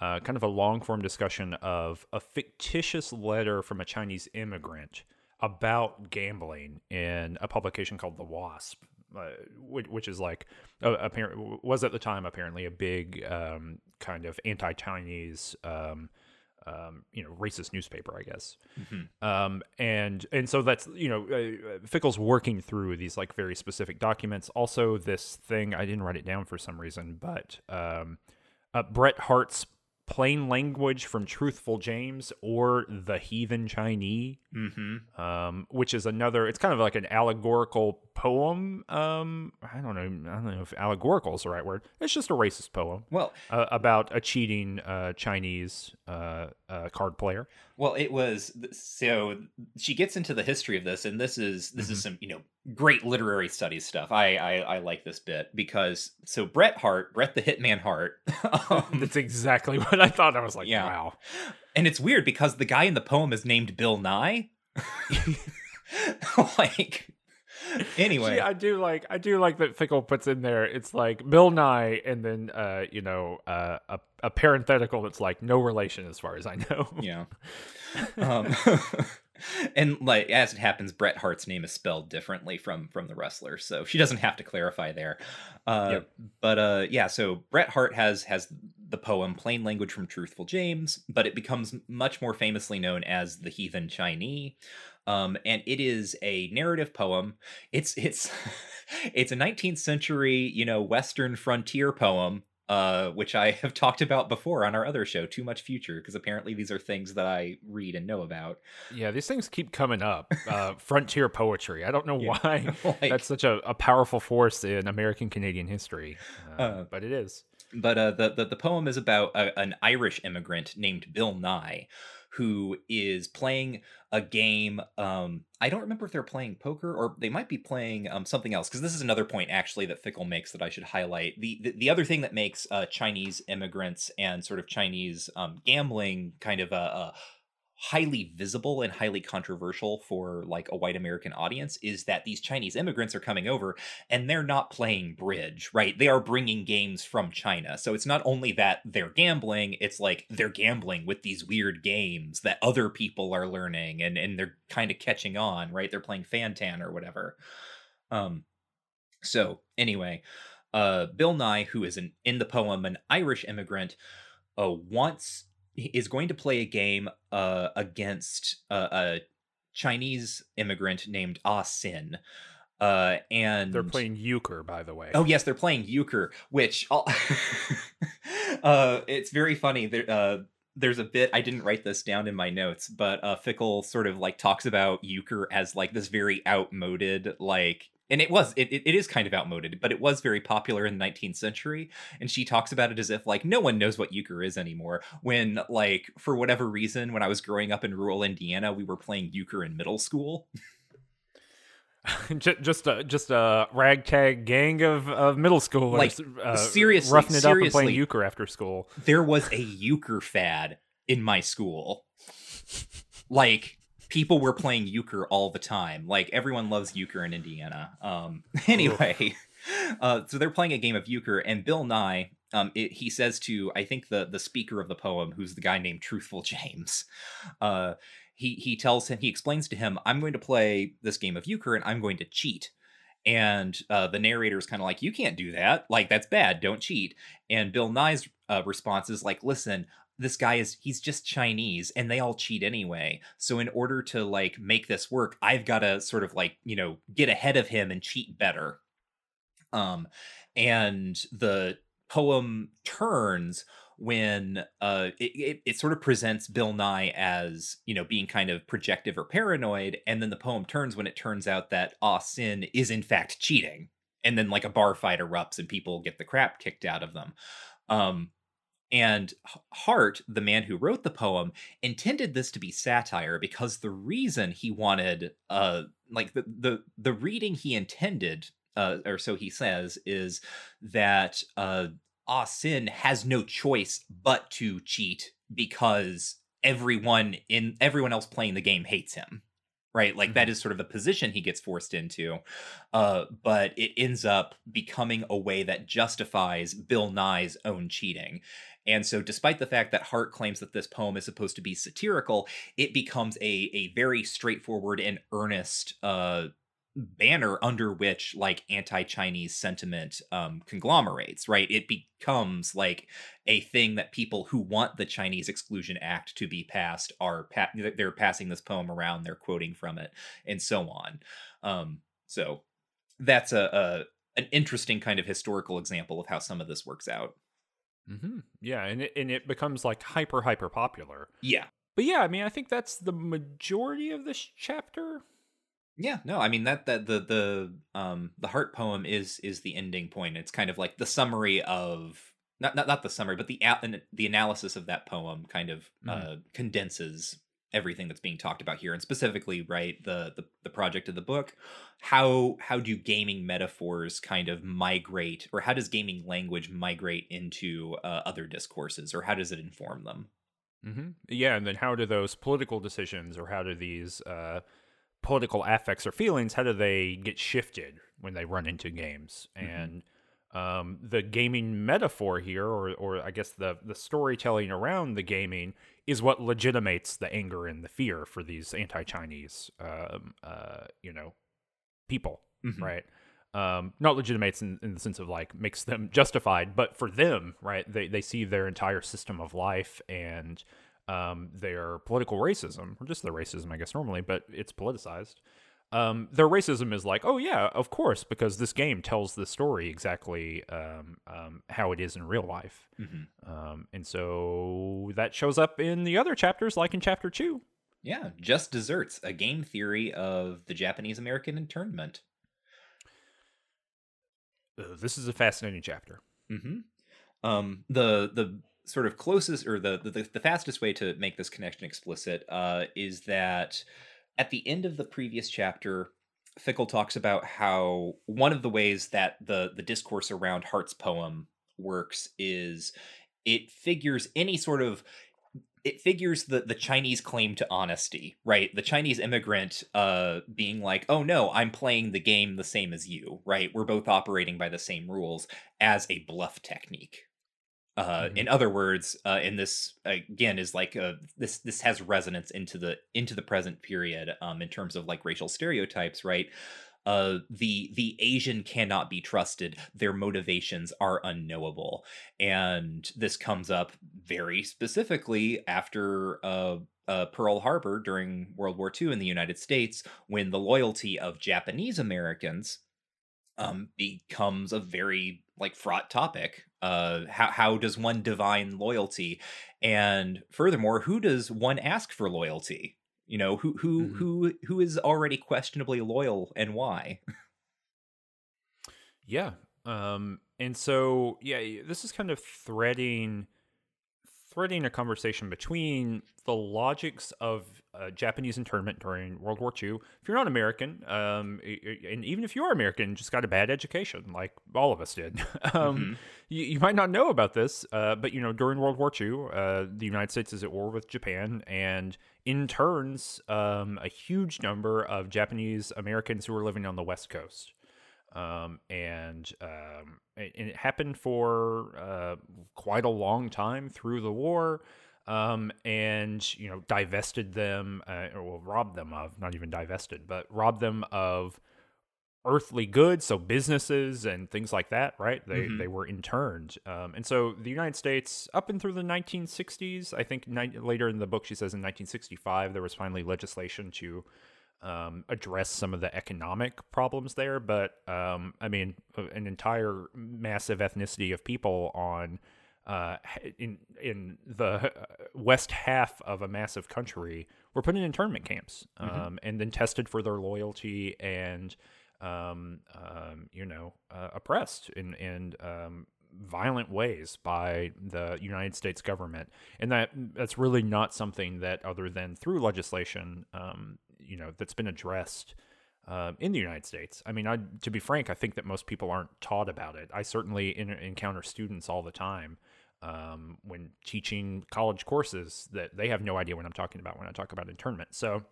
uh, kind of a long form discussion of a fictitious letter from a Chinese immigrant about gambling in a publication called The Wasp. Uh, which, which, is like uh, apparent was at the time apparently a big um, kind of anti-Chinese um, um, you know racist newspaper, I guess. Mm-hmm. Um, and and so that's you know uh, Fickle's working through these like very specific documents. Also, this thing I didn't write it down for some reason, but um, uh, Bret Harte's plain language from Truthful James or the Heathen Chinese, mm-hmm. um, which is another. It's kind of like an allegorical poem. Um, I don't know. I don't know if allegorical is the right word. It's just a racist poem. Well, uh, about a cheating uh, Chinese uh, uh card player. Well, it was so she gets into the history of this, and this is this mm-hmm. is some you know great literary studies stuff. I, I, I like this bit because so Bret Harte, Bret the Hitman Hart. um, That's exactly what I thought. I was like, yeah. wow. And it's weird because the guy in the poem is named Bill Nye. like anyway See, i do like i do like that fickle puts in there it's like bill nye and then uh you know uh, a, a parenthetical that's like no relation as far as i know yeah um and like as it happens bret harte's name is spelled differently from from the wrestler so she doesn't have to clarify there uh yep. but uh yeah so bret harte has has the poem plain language from truthful james but it becomes much more famously known as the heathen chinese um, and it is a narrative poem. It's it's it's a 19th century, you know, Western frontier poem, uh, which I have talked about before on our other show, Too Much Future, because apparently these are things that I read and know about. Yeah, these things keep coming up. Uh, frontier poetry. I don't know yeah, why like, that's such a, a, powerful force in American Canadian history, uh, uh, but it is. But uh, the, the the poem is about a, an Irish immigrant named Bill Nye who is playing a game. Um, I don't remember if they're playing poker or they might be playing um, something else. Because this is another point actually that Fickle makes that I should highlight. The the, the other thing that makes uh, Chinese immigrants and sort of Chinese um, gambling kind of a, a highly visible and highly controversial for like a white American audience is that these Chinese immigrants are coming over and they're not playing bridge, right? They are bringing games from China. So it's not only that they're gambling, it's like they're gambling with these weird games that other people are learning and and they're kind of catching on, right? They're playing Fantan or whatever. Um so anyway, uh Bill Nye who is an in the poem an Irish immigrant uh wants is going to play a game uh, against uh, a Chinese immigrant named Ah Sin. Uh, and they're playing euchre, by the way. Oh yes, they're playing euchre, which uh, it's very funny. There, uh, there's a bit I didn't write this down in my notes, but uh, Fickle sort of like talks about euchre as like this very outmoded like and it was it, it is kind of outmoded but it was very popular in the 19th century and she talks about it as if like no one knows what euchre is anymore. When like for whatever reason when i was growing up in rural indiana we were playing euchre in middle school. Just a just a ragtag gang of, of middle schoolers like uh, seriously roughing it seriously, up and playing euchre after school. there was a euchre fad in my school. Like people were playing euchre all the time. Like everyone loves euchre in Indiana. Um, anyway, uh, so they're playing a game of euchre, and Bill Nye, um, it, he says to I think the the speaker of the poem, who's the guy named Truthful James, uh, he he tells him he explains to him, I'm going to play this game of euchre, and I'm going to cheat. And uh, the narrator is kind of like, you can't do that. Like that's bad. Don't cheat. And Bill Nye's uh, response is like, listen, this guy is he's just Chinese and they all cheat anyway. So in order to like make this work, I've got to sort of like, you know, get ahead of him and cheat better. Um and the poem turns when uh it, it, it, sort of presents Bill Nye as, you know, being kind of projective or paranoid, and then the poem turns when it turns out that Ah Sin is in fact cheating. And then like a bar fight erupts and people get the crap kicked out of them. Um And Harte, the man who wrote the poem, intended this to be satire because the reason he wanted, uh, like the the the reading he intended, uh, or so he says, is that uh, Ah Sin has no choice but to cheat because everyone in everyone else playing the game hates him right like mm-hmm. that is sort of the position he gets forced into uh, but it ends up becoming a way that justifies bill nye's own cheating and so despite the fact that harte claims that this poem is supposed to be satirical it becomes a, a very straightforward and earnest uh, banner under which like anti-chinese sentiment um, conglomerates right? It becomes like a thing that people who want the chinese exclusion act to be passed are pa- they're passing this poem around they're quoting from it and so on. Um, so that's a, a, an interesting kind of historical example of how some of this works out mm-hmm. yeah and it, and it becomes like hyper hyper popular yeah but yeah i mean i think that's the majority of this chapter yeah, no, I mean that that the the um the Harte poem is is the ending point. It's kind of like the summary of not not not the summary, but the the analysis of that poem kind of mm. uh condenses everything that's being talked about here and specifically right the, the the project of the book how how do gaming metaphors kind of migrate or how does gaming language migrate into uh, other discourses or how does it inform them mm-hmm. yeah and then how do those political decisions or how do these uh political affects or feelings, how do they get shifted when they run into games? Mm-hmm. And um, the gaming metaphor here, or or I guess the the storytelling around the gaming, is what legitimates the anger and the fear for these anti-Chinese, um, uh, you know, people, mm-hmm. right? Um, not legitimates in, in the sense of like makes them justified, but for them, right? They they see their entire system of life and um, their political racism, or just their racism, I guess, normally, but it's politicized. Um, their racism is like, oh yeah, of course, because this game tells the story exactly um, um, how it is in real life, mm-hmm. um, and so that shows up in the other chapters, like in chapter two. Yeah, just desserts, a game theory of the Japanese American internment. Uh, this is a fascinating chapter. Mm-hmm. Um, the the sort of closest or the the, the fastest way to make this connection explicit uh, is that at the end of the previous chapter fickle talks about how one of the ways that the the discourse around harte's poem works is it figures any sort of it figures the the Chinese claim to honesty, right? The Chinese immigrant uh being like, "Oh no, I'm playing the game the same as you," right? We're both operating by the same rules as a bluff technique, uh, mm-hmm. In other words, uh, in this again is like a, this this has resonance into the into the present period um, in terms of like racial stereotypes, right? Uh, the the Asian cannot be trusted. Their motivations are unknowable, and this comes up very specifically after uh, uh, Pearl Harbor during World War II in the United States, when the loyalty of Japanese Americans um, becomes a very like fraught topic uh how, how does one divine loyalty? And furthermore who does one ask for loyalty? You know who who mm-hmm. who who is already questionably loyal and why? Yeah um and so yeah this is kind of threading threading a conversation between the logics of uh, Japanese internment during World War II. If you're not American, um, and even if you are American, just got a bad education, like all of us did, um, mm-hmm. you, you, might not know about this. Uh, but you know, during World War II, uh, the United States is at war with Japan, and interns um, a huge number of Japanese Americans who were living on the West Coast. Um, and um, and it happened for uh, quite a long time through the war um, and you know divested them uh, or well, robbed them of not even divested but robbed them of earthly goods so businesses and things like that right they mm-hmm. they were interned um, and so the united states up and through the 1960s i think ni- later in the book she says in 1965 there was finally legislation to um, address some of the economic problems there but um, i mean an entire massive ethnicity of people on uh, in in the uh, west half of a massive country were put in internment camps mm-hmm. um, mm-hmm. and then tested for their loyalty and um, um, you know uh, oppressed and and um, violent ways by the United States government, and that that's really not something that, other than through legislation, um, you know, that's been addressed. Uh, in the United States, I mean, I, to be frank, I think that most people aren't taught about it. I certainly in, encounter students all the time um, when teaching college courses that they have no idea what I'm talking about when I talk about internment. So,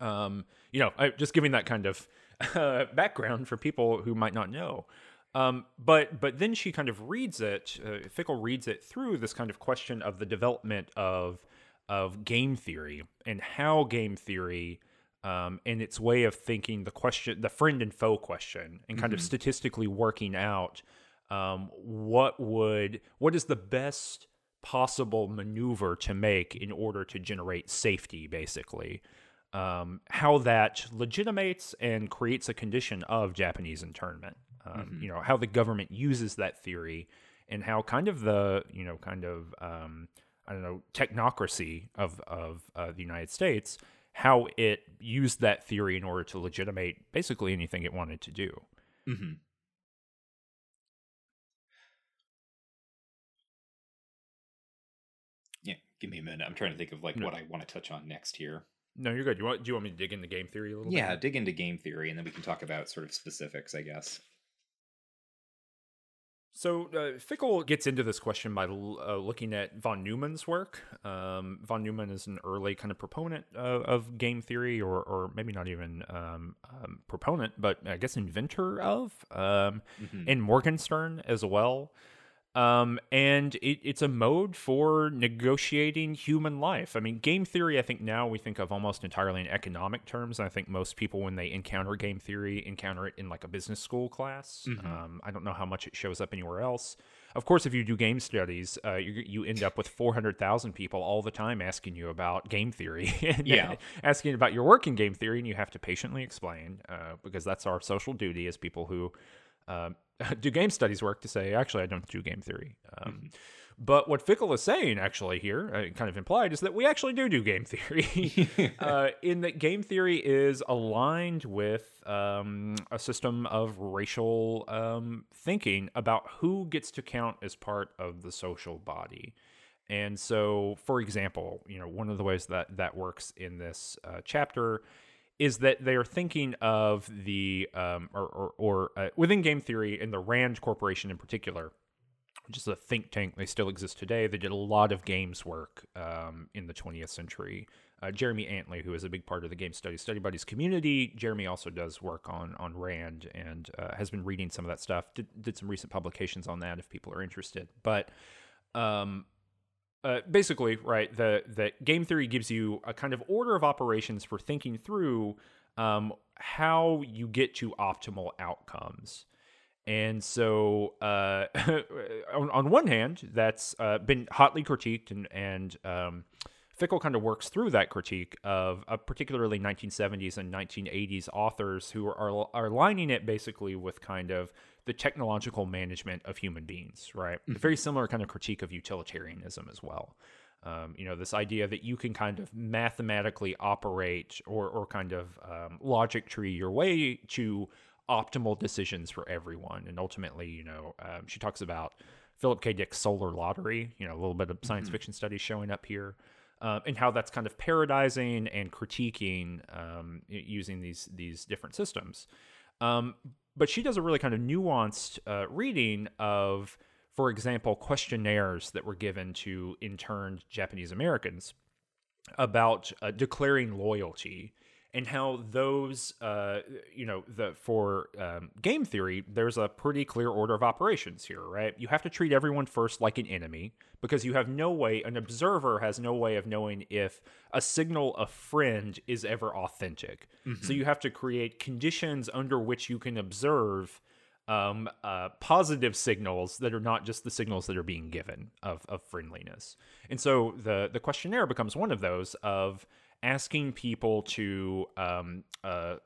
um, you know, I, just giving that kind of uh, background for people who might not know. Um, but but then she kind of reads it. Uh, Fickle reads it through this kind of question of the development of of game theory and how game theory um, and its way of thinking the question, the friend and foe question, and kind mm-hmm. of statistically working out um, what would what is the best possible maneuver to make in order to generate safety, basically. Um, how that legitimates and creates a condition of Japanese internment um, mm-hmm. you know how the government uses that theory and how kind of the you know kind of um, I don't know technocracy of of uh, the United States how it used that theory in order to legitimate basically anything it wanted to do. Mm-hmm. Yeah, give me a minute. I'm trying to think of like no. what I want to touch on next here. No, you're good. You want? Do you want me to dig into game theory a little? Bit? Yeah, bit? dig into game theory, and then we can talk about sort of specifics, I guess. So uh, Fickle gets into this question by uh, looking at von Neumann's work. Um, von Neumann is an early kind of proponent of, of game theory, or, or maybe not even um, um, proponent, but I guess inventor of, um, mm-hmm. and Morgenstern as well. Um, and it, it's a mode for negotiating human life. I mean, game theory, I think now we think of almost entirely in economic terms. I think most people, when they encounter game theory, encounter it in like a business school class. Mm-hmm. Um, I don't know how much it shows up anywhere else. Of course, if you do game studies, uh, you, you, end up with 400,000 people all the time asking you about game theory. and yeah. asking about your work in game theory, and you have to patiently explain uh, because that's our social duty as people who um, do game studies work to say, actually, I don't do game theory. Um, mm-hmm. But what Fickle is saying, actually, here, uh, kind of implied, is that we actually do do game theory. uh, in that game theory is aligned with um, a system of racial um, thinking about who gets to count as part of the social body. And so, for example, you know, one of the ways that that works in this uh, chapter is that they are thinking of the um, or, or, or uh, within game theory and the Rand Corporation in particular, which is a think tank. They still exist today. They did a lot of games work um, in the 20th century. Uh, Jeremy Antley, who is a big part of the Game Studies Study Buddies community, Jeremy also does work on on Rand and uh, has been reading some of that stuff. Did, did some recent publications on that if people are interested. But um, uh, basically, right, the the game theory gives you a kind of order of operations for thinking through um, how you get to optimal outcomes. And so, uh, on, on, one hand, that's uh, been hotly critiqued, and, and um, Fickle kind of works through that critique of, of, particularly 1970s and 1980s authors who are, are aligning it basically with kind of the technological management of human beings, right? Mm-hmm. Very similar kind of critique of utilitarianism as well. Um, you know, this idea that you can kind of mathematically operate or, or kind of um, logic tree your way to optimal decisions for everyone. And ultimately, you know, um, she talks about Philip K. Dick's solar lottery, you know, a little bit of science mm-hmm. fiction studies showing up here. Um, and how that's kind of paradising and critiquing um, using these these different systems. Um, but she does a really kind of nuanced uh, reading of, for example, questionnaires that were given to interned Japanese Americans about uh, declaring loyalty and how those, uh, you know, the for um, game theory, there's a pretty clear order of operations here, right? You have to treat everyone first like an enemy because you have no way, an observer has no way of knowing if a signal of friend is ever authentic. Mm-hmm. So you have to create conditions under which you can observe um, uh, positive signals that are not just the signals that are being given of, of friendliness. And so the the questionnaire becomes one of those of asking people to um, uh,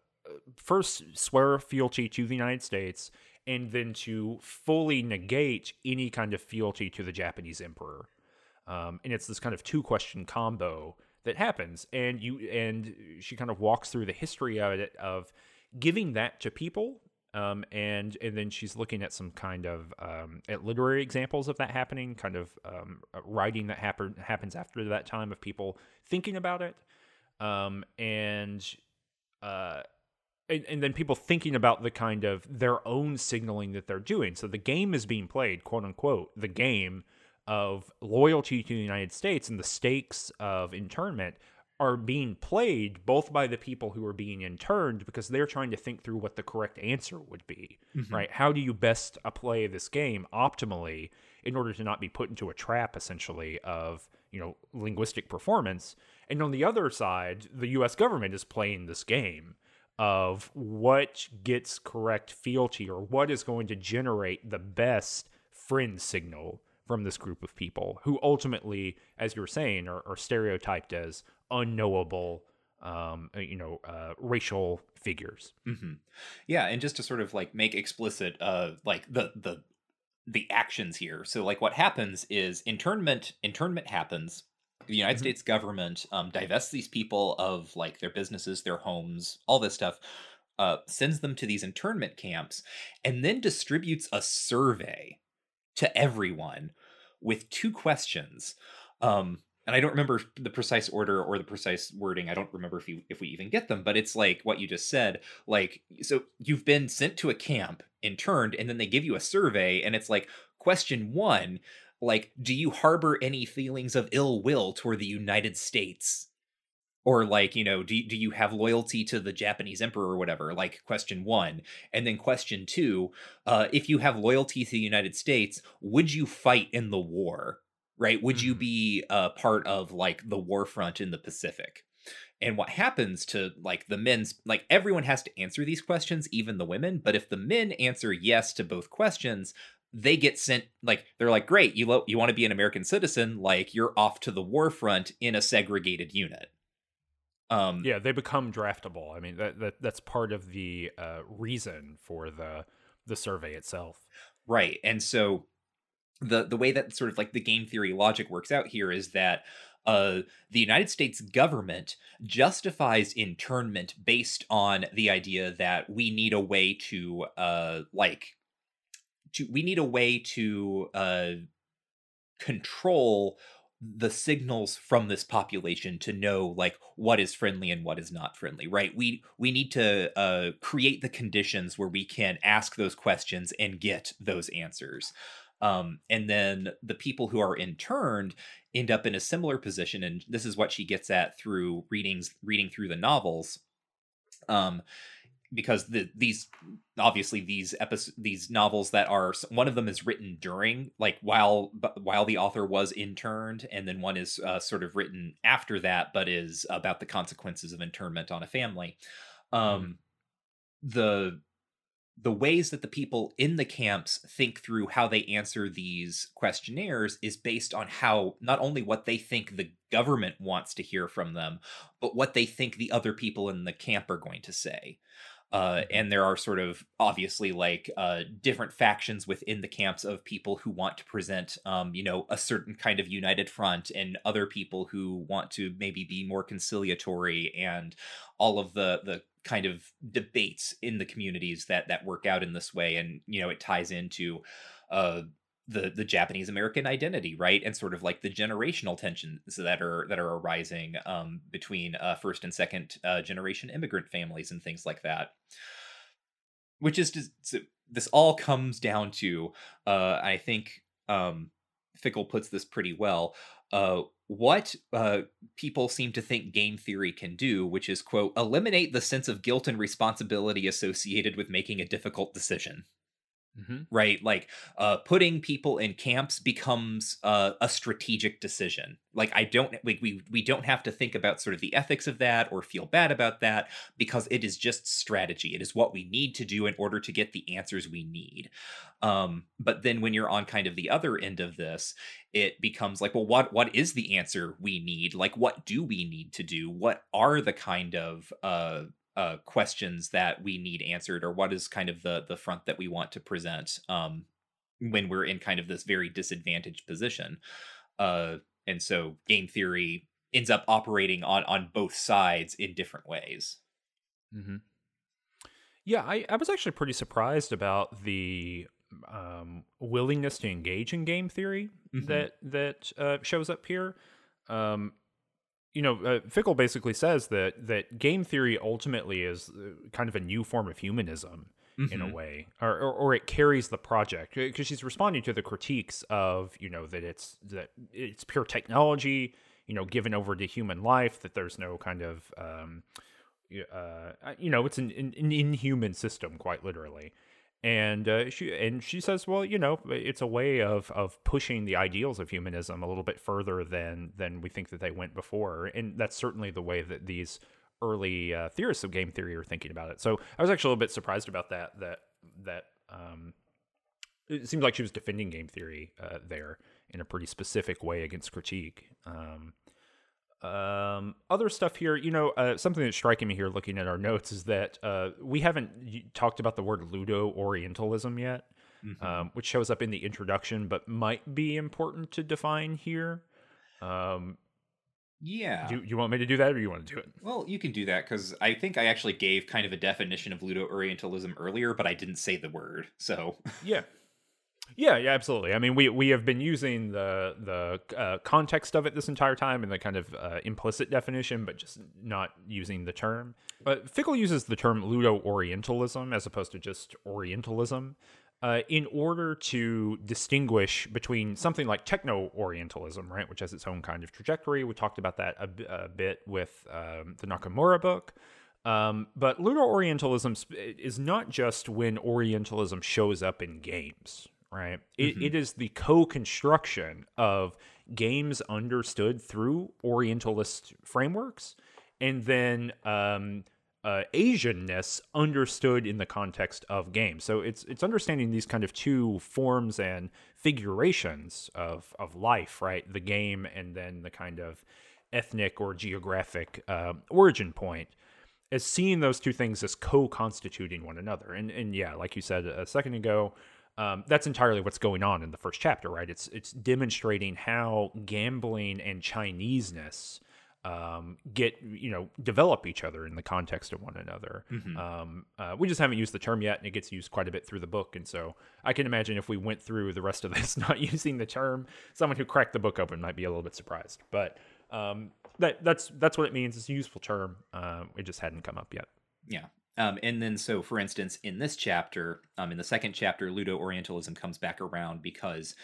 first swear fealty to the United States and then to fully negate any kind of fealty to the Japanese emperor. Um, and it's this kind of two question combo that happens and you and she kind of walks through the history of it of giving that to people Um, and and then she's looking at some kind of um, at literary examples of that happening, kind of um, writing that happen, happens after that time of people thinking about it, um, and uh, and, and then people thinking about the kind of their own signaling that they're doing. So the game is being played, quote unquote, the game of loyalty to the United States and the stakes of internment are being played both by the people who are being interned because they're trying to think through what the correct answer would be, mm-hmm. right? How do you best play this game optimally in order to not be put into a trap essentially of, you know, linguistic performance? And on the other side, the US government is playing this game of what gets correct fealty or what is going to generate the best friend signal from this group of people who ultimately, as you were saying, are, are stereotyped as unknowable, um, uh, you know, uh, racial figures. Mm-hmm. Yeah, and just to sort of like make explicit, uh, like the the the actions here. So like what happens is internment internment happens. The United mm-hmm. States government um, divests these people of like their businesses, their homes, all this stuff. Uh, sends them to these internment camps and then distributes a survey to everyone with two questions. Um, and I don't remember the precise order or the precise wording. I don't remember if you if we even get them, but it's like what you just said. Like, so you've been sent to a camp, interned, and then they give you a survey, and it's like question one, like, do you harbor any feelings of ill will toward the United States? Or like, you know, do do you have loyalty to the Japanese emperor or whatever? Like question one, and then question two, uh, if you have loyalty to the United States, would you fight in the war? right? Would you mm-hmm. be a part of like the war front in the Pacific? And what happens to like the men's like everyone has to answer these questions, even the women. But if the men answer yes to both questions, they get sent like they're like, great, you lo- you want to be an American citizen, like you're off to the war front in a segregated unit. Um, yeah, they become draftable. I mean, that, that that's part of the uh, reason for the the survey itself. Right, and so the the way that sort of like the game theory logic works out here is that uh, the United States government justifies internment based on the idea that we need a way to uh, like to we need a way to uh, control the signals from this population to know like what is friendly and what is not friendly right we we need to uh, create the conditions where we can ask those questions and get those answers um, and then the people who are interned end up in a similar position, and this is what she gets at through readings, reading through the novels. Um, because the these obviously these episodes these novels that are one of them is written during like while while the author was interned and then one is uh, sort of written after that but is about the consequences of internment on a family um mm-hmm. the the ways that the people in the camps think through how they answer these questionnaires is based on how not only what they think the government wants to hear from them, but what they think the other people in the camp are going to say. Uh, mm-hmm. and there are sort of obviously like uh, different factions within the camps of people who want to present, um, you know, a certain kind of united front, and other people who want to maybe be more conciliatory, and all of the the kind of debates in the communities that that work out in this way and you know it ties into uh the the Japanese American identity, right, and sort of like the generational tensions that are that are arising um, between uh, first and second uh, generation immigrant families and things like that. Which is just, this all comes down to, uh, I think um, Fickle puts this pretty well. Uh, what uh, people seem to think game theory can do, which is, quote, eliminate the sense of guilt and responsibility associated with making a difficult decision. Mm-hmm. Right, like uh, putting people in camps becomes uh, a strategic decision. Like I don't, like we we don't have to think about sort of the ethics of that or feel bad about that because it is just strategy. It is what we need to do in order to get the answers we need. Um, but then when you're on kind of the other end of this, it becomes like, well, what what is the answer we need? Like, what do we need to do? What are the kind of uh, uh, questions that we need answered, or what is kind of the the front that we want to present um, when we're in kind of this very disadvantaged position. Uh, and so game theory ends up operating on on both sides in different ways. Mm-hmm. Yeah, I, I was actually pretty surprised about the um, willingness to engage in game theory Mhm. that that uh, shows up here. Um, you know, uh, Fickle basically says that that game theory ultimately is uh, kind of a new form of humanism in a Mhm. way, or, or or it carries the project because she's responding to the critiques of you know that it's that it's pure technology, you know, given over to human life, that there's no kind of um, uh, you know, it's an, an, an inhuman system, quite literally. And uh, she and she says, well, you know, it's a way of of pushing the ideals of humanism a little bit further than than we think that they went before, and that's certainly the way that these early uh, theorists of game theory are thinking about it. So I was actually a little bit surprised about that. That that um, it seems like she was defending game theory uh, there in a pretty specific way against critique. Um, um, other stuff here, you know, uh, something that's striking me here looking at our notes is that uh, we haven't talked about the word Ludo Orientalism yet, Mhm. um, which shows up in the introduction, but might be important to define here. Um, yeah. do you want me to do that, or you want to do it? Well, you can do that because I think I actually gave kind of a definition of Ludo Orientalism earlier, but I didn't say the word. So, Yeah. Yeah, yeah, absolutely. I mean, we we have been using the the uh, context of it this entire time and the kind of uh, implicit definition, but just not using the term. But Fickle uses the term Ludo Orientalism as opposed to just Orientalism uh, in order to distinguish between something like Techno Orientalism, right, which has its own kind of trajectory. We talked about that a, b- a bit with um, the Nakamura book. Um, but Ludo Orientalism is not just when Orientalism shows up in games, right? It, Mhm. it is the co construction of games understood through Orientalist frameworks and then um, uh, Asianness understood in the context of games. So it's it's understanding these kind of two forms and figurations of of life, right? The game and then the kind of ethnic or geographic uh, origin point as seeing those two things as co-constituting one another. And and yeah, like you said a second ago, um, that's entirely what's going on in the first chapter, right? It's it's demonstrating how gambling and Chineseness um, get you know develop each other in the context of one another. Mhm. Um, uh, we just haven't used the term yet, and it gets used quite a bit through the book. And so I can imagine if we went through the rest of this not using the term, someone who cracked the book open might be a little bit surprised. But um, that that's that's what it means. It's a useful term. Um, it just hadn't come up yet. yeah. Um, and then, so for instance, in this chapter, um, in the second chapter, Ludo Orientalism comes back around because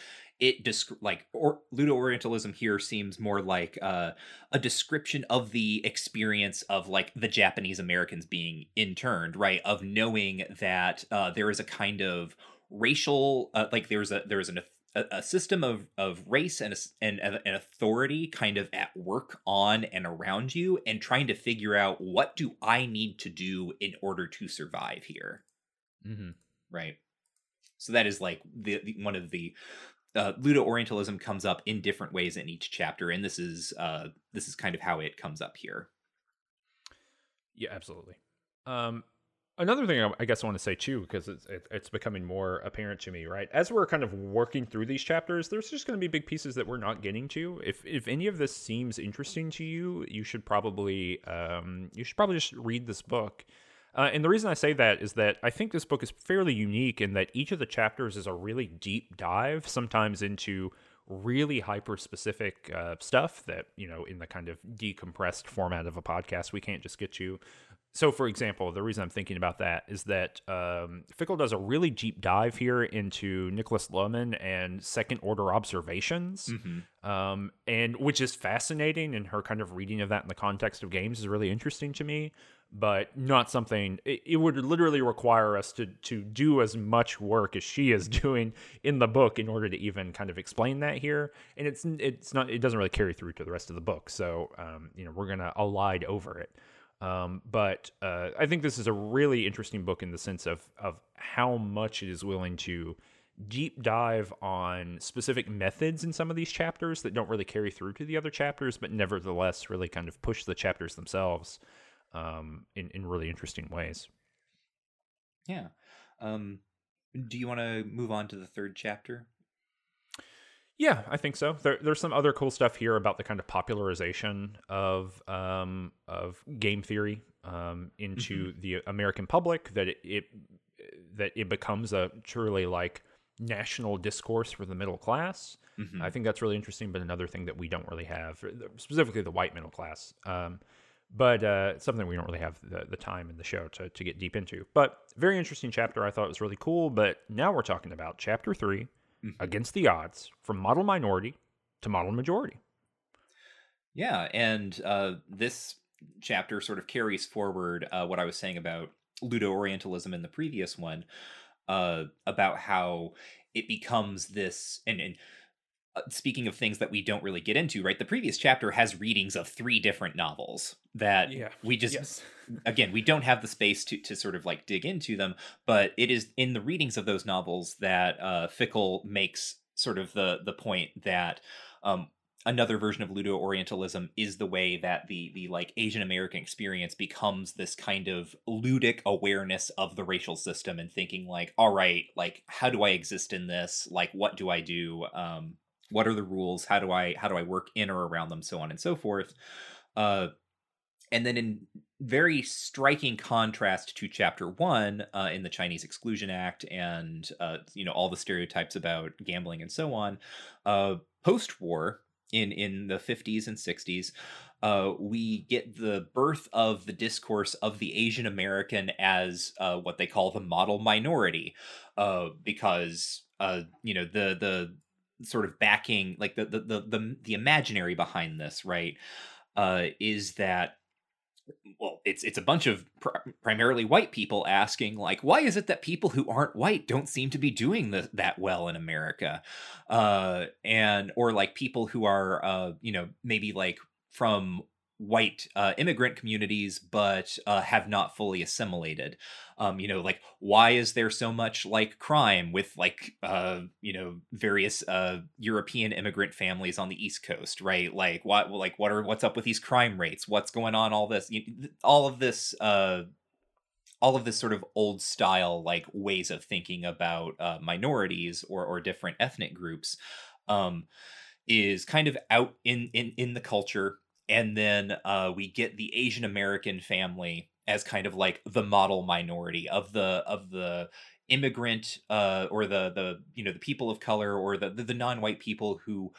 it desc- like or Ludo Orientalism here seems more like uh, a description of the experience of like the Japanese Americans being interned, right? Of knowing that uh, there is a kind of racial, uh, like there's a there's an a, a system of of race and and a- an authority kind of at work on and around you, and trying to figure out what do I need to do in order to survive here Mm-hmm. right so that is like the, the one of the uh, ludo orientalism comes up in different ways in each chapter and this is uh this is kind of how it comes up here Yeah, absolutely. Um, another thing I, guess I want to say too, because it's it's becoming more apparent to me, right? As we're kind of working through these chapters, there's just going to be big pieces that we're not getting to. If if any of this seems interesting to you, you should probably um, you should probably just read this book. Uh, and the reason I say that is that I think this book is fairly unique in that each of the chapters is a really deep dive, sometimes into really hyper specific uh, stuff that, you know, in the kind of decompressed format of a podcast, we can't just get to. So, for example, the reason I'm thinking about that is that um, Fickle does a really deep dive here into Nicholas Luhmann and second order observations mm-hmm. um, and which is fascinating. And her kind of reading of that in the context of games is really interesting to me, but not something. It, it would literally require us to to do as much work as she is doing in the book in order to even kind of explain that here. And it's it's not it doesn't really carry through to the rest of the book. So um, you know we're gonna elide over it. Um, but uh, I think this is a really interesting book in the sense of of how much it is willing to deep dive on specific methods in some of these chapters that don't really carry through to the other chapters, but nevertheless really kind of push the chapters themselves um, in in really interesting ways. yeah um do you want to move on to the third chapter Yeah, I think so. There, there's some other cool stuff here about the kind of popularization of um, of game theory um, into mm-hmm. the American public, that it, it that it becomes a truly like national discourse for the middle class. Mm-hmm. I think that's really interesting, but another thing that we don't really have, specifically the white middle class. Um, but uh, something we don't really have the, the time in the show to, to get deep into. But very interesting chapter. I thought it was really cool. But now we're talking about chapter 3 mm-hmm. against the odds from model minority to model majority. Yeah, and uh, this chapter sort of carries forward uh, what I was saying about Ludo Orientalism in the previous one, uh, about how it becomes this and and speaking of things that we don't really get into, right? The previous chapter has readings of three different novels that yeah. we just yes. again we don't have the space to to sort of like dig into them, but it is in the readings of those novels that uh, Fickle makes sort of the the point that um, another version of ludo orientalism is the way that the the like asian american experience becomes this kind of ludic awareness of the racial system and thinking like all right like how do i exist in this like what do i do um what are the rules? How do i how do i work in or around them? So on and so forth uh and then in very striking contrast to chapter one uh, in the chinese exclusion act and uh, you know all the stereotypes about gambling and so on uh, post-war in in the 50s and 60s uh, we get the birth of the discourse of the asian american as uh, what they call the model minority uh, because uh, you know the the sort of backing like the the the the, the imaginary behind this right uh, is that well it's it's a bunch of pr- primarily white people asking like why is it that people who aren't white don't seem to be doing the, that well in america? Uh and or like people who are uh you know maybe like from white uh, immigrant communities but uh, have not fully assimilated. Um, you know like why is there so much like crime with like uh, you know various uh, european immigrant families on the east coast right? Like what like what are what's up with these crime rates? What's going on all this? You, all of this uh, all of this sort of old style like ways of thinking about uh, minorities or or different ethnic groups um, is kind of out in in in the culture and then uh, we get the Asian American family as kind of like the model minority of the of the immigrant uh, or the the you know the people of color or the the, the non-white people who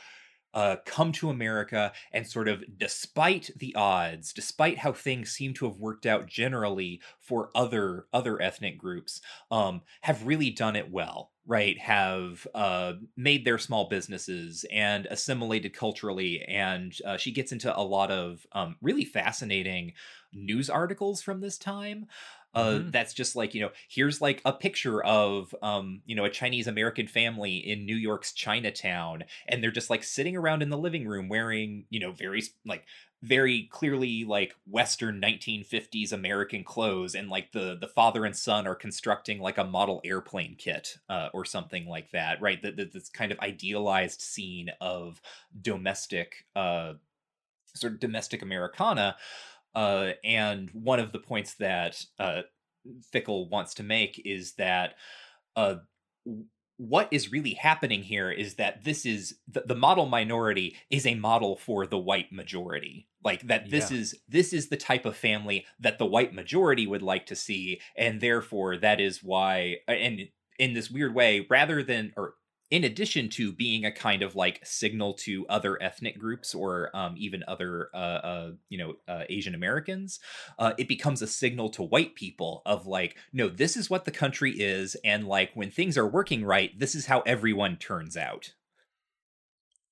uh, come to America and sort of, despite the odds, despite how things seem to have worked out generally for other other ethnic groups, um, have really done it well right have uh, made their small businesses and assimilated culturally and uh, she gets into a lot of um, really fascinating news articles from this time uh, mm-hmm. that's just like you know here's like a picture of um, you know a chinese american family in new york's chinatown and they're just like sitting around in the living room wearing you know very like very clearly like western 1950s american clothes and like the the father and son are constructing like a model airplane kit uh, or something like that right? That this kind of idealized scene of domestic uh sort of domestic americana uh and one of the points that uh fickle wants to make is that uh what is really happening here is that this is the, the, model minority is a model for the white majority like that this yeah. is this is the type of family that the white majority would like to see and therefore that is why and in this weird way rather than or in addition to being a kind of like signal to other ethnic groups or um, even other uh, uh, you know uh, asian americans uh, it becomes a signal to white people of like no this is what the country is and like when things are working right this is how everyone turns out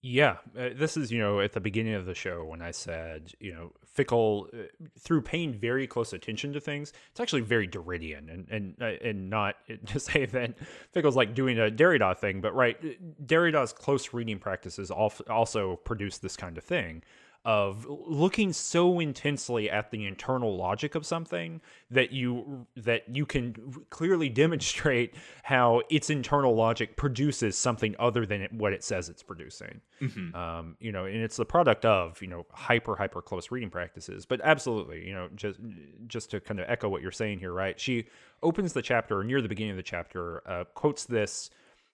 yeah, uh, this is you know at the beginning of the show when I said you know Fickle uh, through paying very close attention to things. It's actually very Derridean and and uh, and not to say that Fickle's like doing a Derrida thing, but right, uh, Derrida's close reading practices also produce this kind of thing of looking so intensely at the internal logic of something that you that you can clearly demonstrate how its internal logic produces something other than it, what it says it's producing. Mm-hmm. Um, you know, and it's the product of you know hyper hyper close reading practices. But absolutely, you know, just just to kind of echo what you're saying here, right? She opens the chapter near the beginning of the chapter, uh, quotes this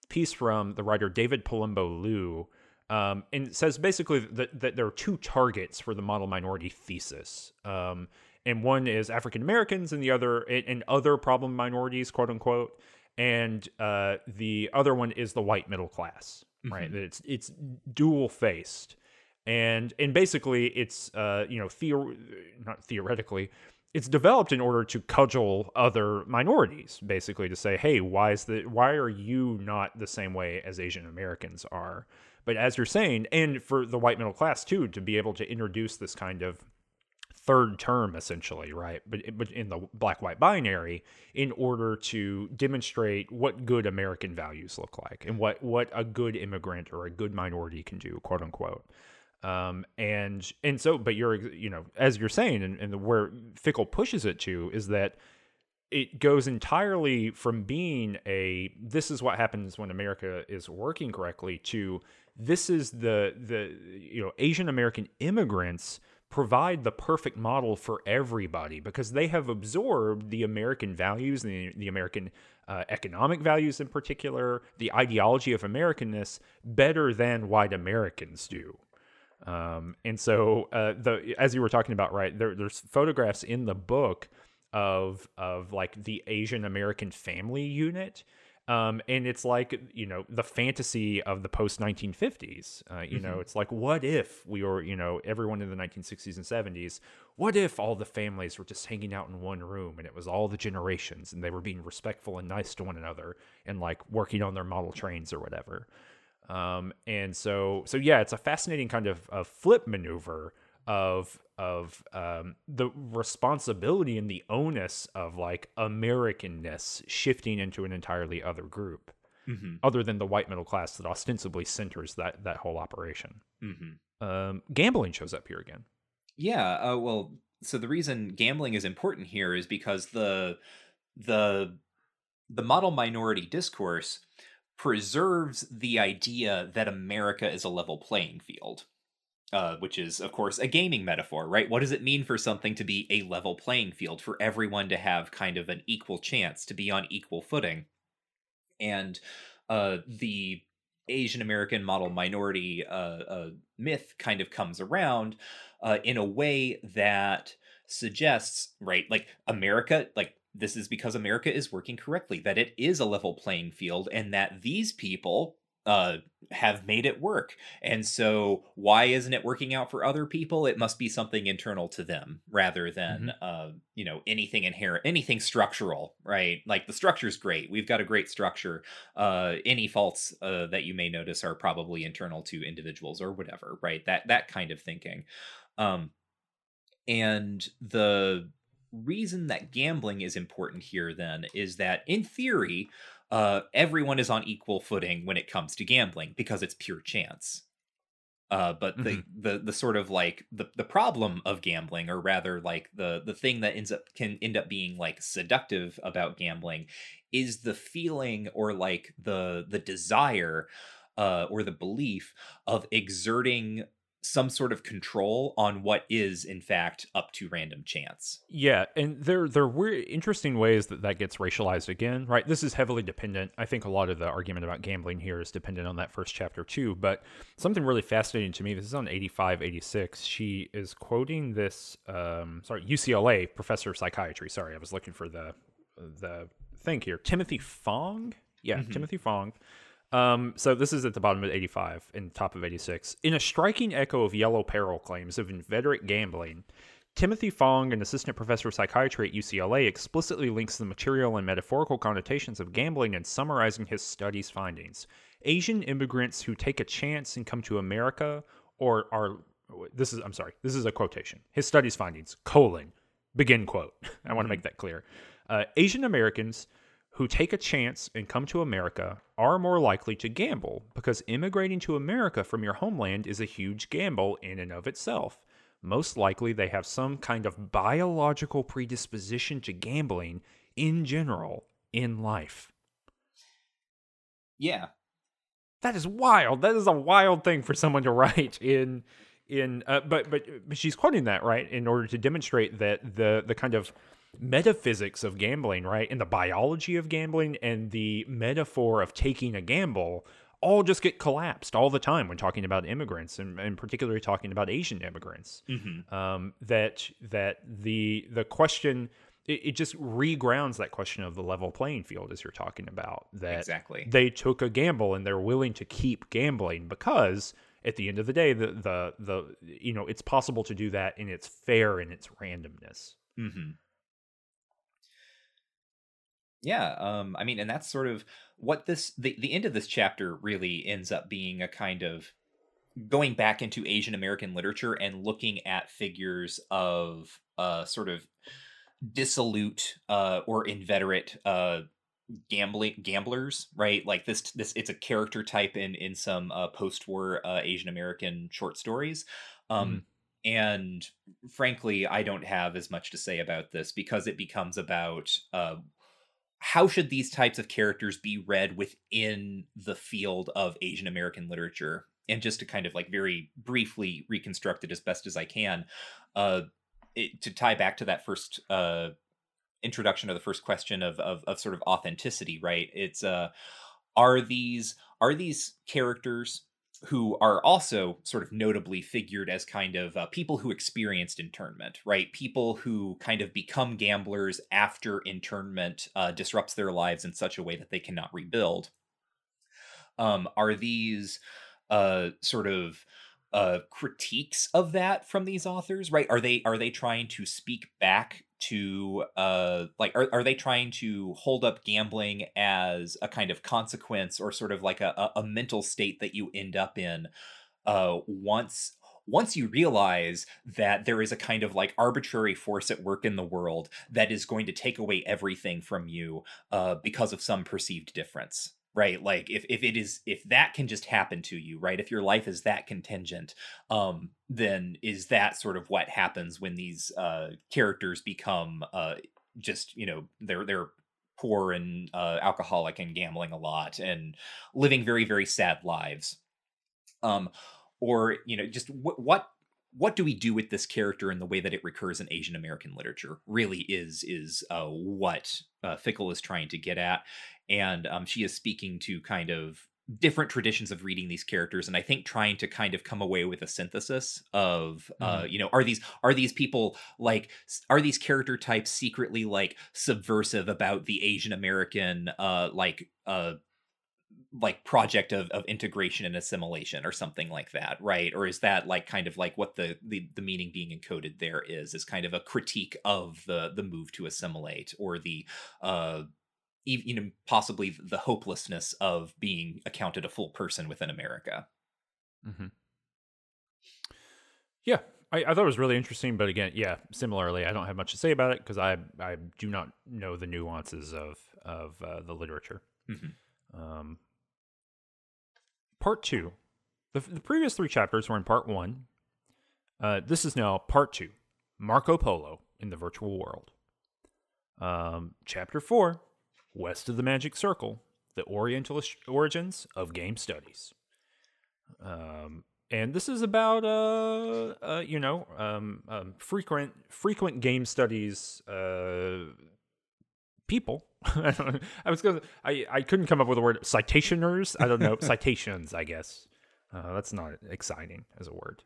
piece from the writer David Palumbo Liu um, and says basically that, that there are two targets for the model minority thesis. Um, and one is African Americans, and the other and other problem minorities, quote unquote, and uh, the other one is the white middle class, right? Mhm. It's it's dual faced, and and basically it's uh, you know theo- not theoretically. It's developed in order to cudgel other minorities, basically to say, "Hey, why is the why are you not the same way as Asian Americans are?" But as you're saying, and for the white middle class too, to be able to introduce this kind of third term essentially right? But but in the black white binary in order to demonstrate what good american values look like and what what a good immigrant or a good minority can do quote unquote. Um and and so but you're you know as you're saying and, and where fickle pushes it to is that it goes entirely from being a this is what happens when america is working correctly to this is the the you know asian american immigrants provide the perfect model for everybody because they have absorbed the American values, the, the American uh, economic values in particular, the ideology of Americanness better than white Americans do. Um, and so, uh, the as you were talking about, right there, there's photographs in the book of of like the Asian American family unit um, and it's like you know the fantasy of the post 1950s uh, you know Mhm. it's like what if we were you know everyone in the 1960s and 70s what if all the families were just hanging out in one room and it was all the generations and they were being respectful and nice to one another and like working on their model trains or whatever um, and so so yeah it's a fascinating kind of, of flip maneuver of of um, the responsibility and the onus of like Americanness shifting into an entirely other group, Mhm. other than the white middle class that ostensibly centers that that whole operation. Mhm. Um, gambling shows up here again. Yeah, uh, well, so the reason gambling is important here is because the the the model minority discourse preserves the idea that America is a level playing field. Uh, which is, of course, a gaming metaphor, right? What does it mean for something to be a level playing field, for everyone to have kind of an equal chance, to be on equal footing? And uh, the Asian American model minority uh, uh, myth kind of comes around uh, in a way that suggests, right, like America, like this is because America is working correctly, that it is a level playing field, and that these people uh, have made it work. And so, why isn't it working out for other people? It must be something internal to them rather than, uh, you know, anything inherent, anything structural, right? Like the structure's great. We've got a great structure. Uh, any faults uh, that you may notice are probably internal to individuals or whatever, right? That that kind of thinking. Um, and the reason that gambling is important here then is that in theory uh, everyone is on equal footing when it comes to gambling because it's pure chance. Uh, but the, the the sort of like the, the problem of gambling or rather like the the thing that ends up can end up being like seductive about gambling is the feeling or like the the desire uh, or the belief of exerting some sort of control on what is in fact up to random chance. Yeah, and there there were interesting ways that that gets racialized again, right? This is heavily dependent. I think a lot of the argument about gambling here is dependent on that first chapter too, but something really fascinating to me, this is on 85 86. She is quoting this um sorry, UCLA professor of psychiatry. Sorry, I was looking for the the thing here. Timothy Fong? Yeah, Mhm. Timothy Fong. Um, so this is at the bottom of 85 and top of 86. In a striking echo of yellow peril claims of inveterate gambling, Timothy Fong, an assistant professor of psychiatry at UCLA, explicitly links the material and metaphorical connotations of gambling in summarizing his study's findings. Asian immigrants who take a chance and come to America or are this is I'm sorry, this is a quotation. His study's findings, colon, begin quote. I want to make that clear. Uh, Asian Americans who take a chance and come to America are more likely to gamble because immigrating to America from your homeland is a huge gamble in and of itself. Most likely, they have some kind of biological predisposition to gambling in general in life. Yeah. That is wild. That is a wild thing for someone to write in in uh, but but but she's quoting that right in order to demonstrate that the the kind of metaphysics of gambling, right, and the biology of gambling and the metaphor of taking a gamble all just get collapsed all the time when talking about immigrants and, and particularly talking about Asian immigrants. Mm-hmm. Um, that that the the question it, it, just regrounds that question of the level playing field as you're talking about that exactly they took a gamble and they're willing to keep gambling because at the end of the day the the the you know it's possible to do that and it's fair in its randomness. Mm-hmm. Yeah, um, I mean, and that's sort of what this the, the end of this chapter really ends up being a kind of going back into Asian American literature and looking at figures of uh sort of dissolute uh or inveterate uh gambling gamblers right? Like this this it's a character type in in some uh post-war uh asian american short stories um mm and frankly i don't have as much to say about this because it becomes about uh how should these types of characters be read within the field of Asian American literature? And just to kind of like very briefly reconstruct it as best as I can, uh, it, to tie back to that first uh, introduction or the first question of, of of sort of authenticity, right? It's uh, are these are these characters who are also sort of notably figured as kind of uh, people who experienced internment, right? People who kind of become gamblers after internment uh, disrupts their lives in such a way that they cannot rebuild. Um, are these uh, sort of uh, critiques of that from these authors, right? Are they are they trying to speak back to uh like are, are they trying to hold up gambling as a kind of consequence or sort of like a, a mental state that you end up in uh once once you realize that there is a kind of like arbitrary force at work in the world that is going to take away everything from you uh, because of some perceived difference right? Like if, if it is if that can just happen to you right? If your life is that contingent um then is that sort of what happens when these uh characters become uh just you know they're they're poor and uh alcoholic and gambling a lot and living very very sad lives. Um or you know just what what what do we do with this character and the way that it recurs in Asian American literature really is is uh, what uh, Fickle is trying to get at, and um, she is speaking to kind of different traditions of reading these characters and i think trying to kind of come away with a synthesis of uh mm-hmm. you know are these are these people like are these character types secretly like subversive about the asian american uh like uh like project of, of integration and assimilation or something like that right or is that like kind of like what the, the the meaning being encoded there is is kind of a critique of the the move to assimilate or the uh you know possibly the hopelessness of being accounted a full person within america mm-hmm. yeah I, I, thought it was really interesting but again yeah similarly i don't have much to say about it because i i do not know the nuances of of uh, the literature mm-hmm. Um, part two. The, the previous three chapters were in part one. Uh, this is now part two. Marco polo in the virtual world. Um, chapter four West of the Magic Circle, the Orientalist origins of game studies. Um, and this is about uh, uh you know um, um, frequent frequent game studies uh people. I was gonna I I couldn't come up with a word citationers. I don't know citations. I guess uh, that's not exciting as a word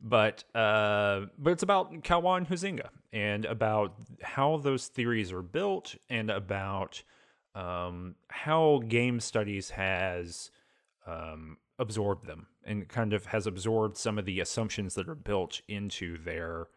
but uh, but it's about Caillois and Huizinga and about how those theories are built and about um, how game studies has um, absorbed them and kind of has absorbed some of the assumptions that are built into their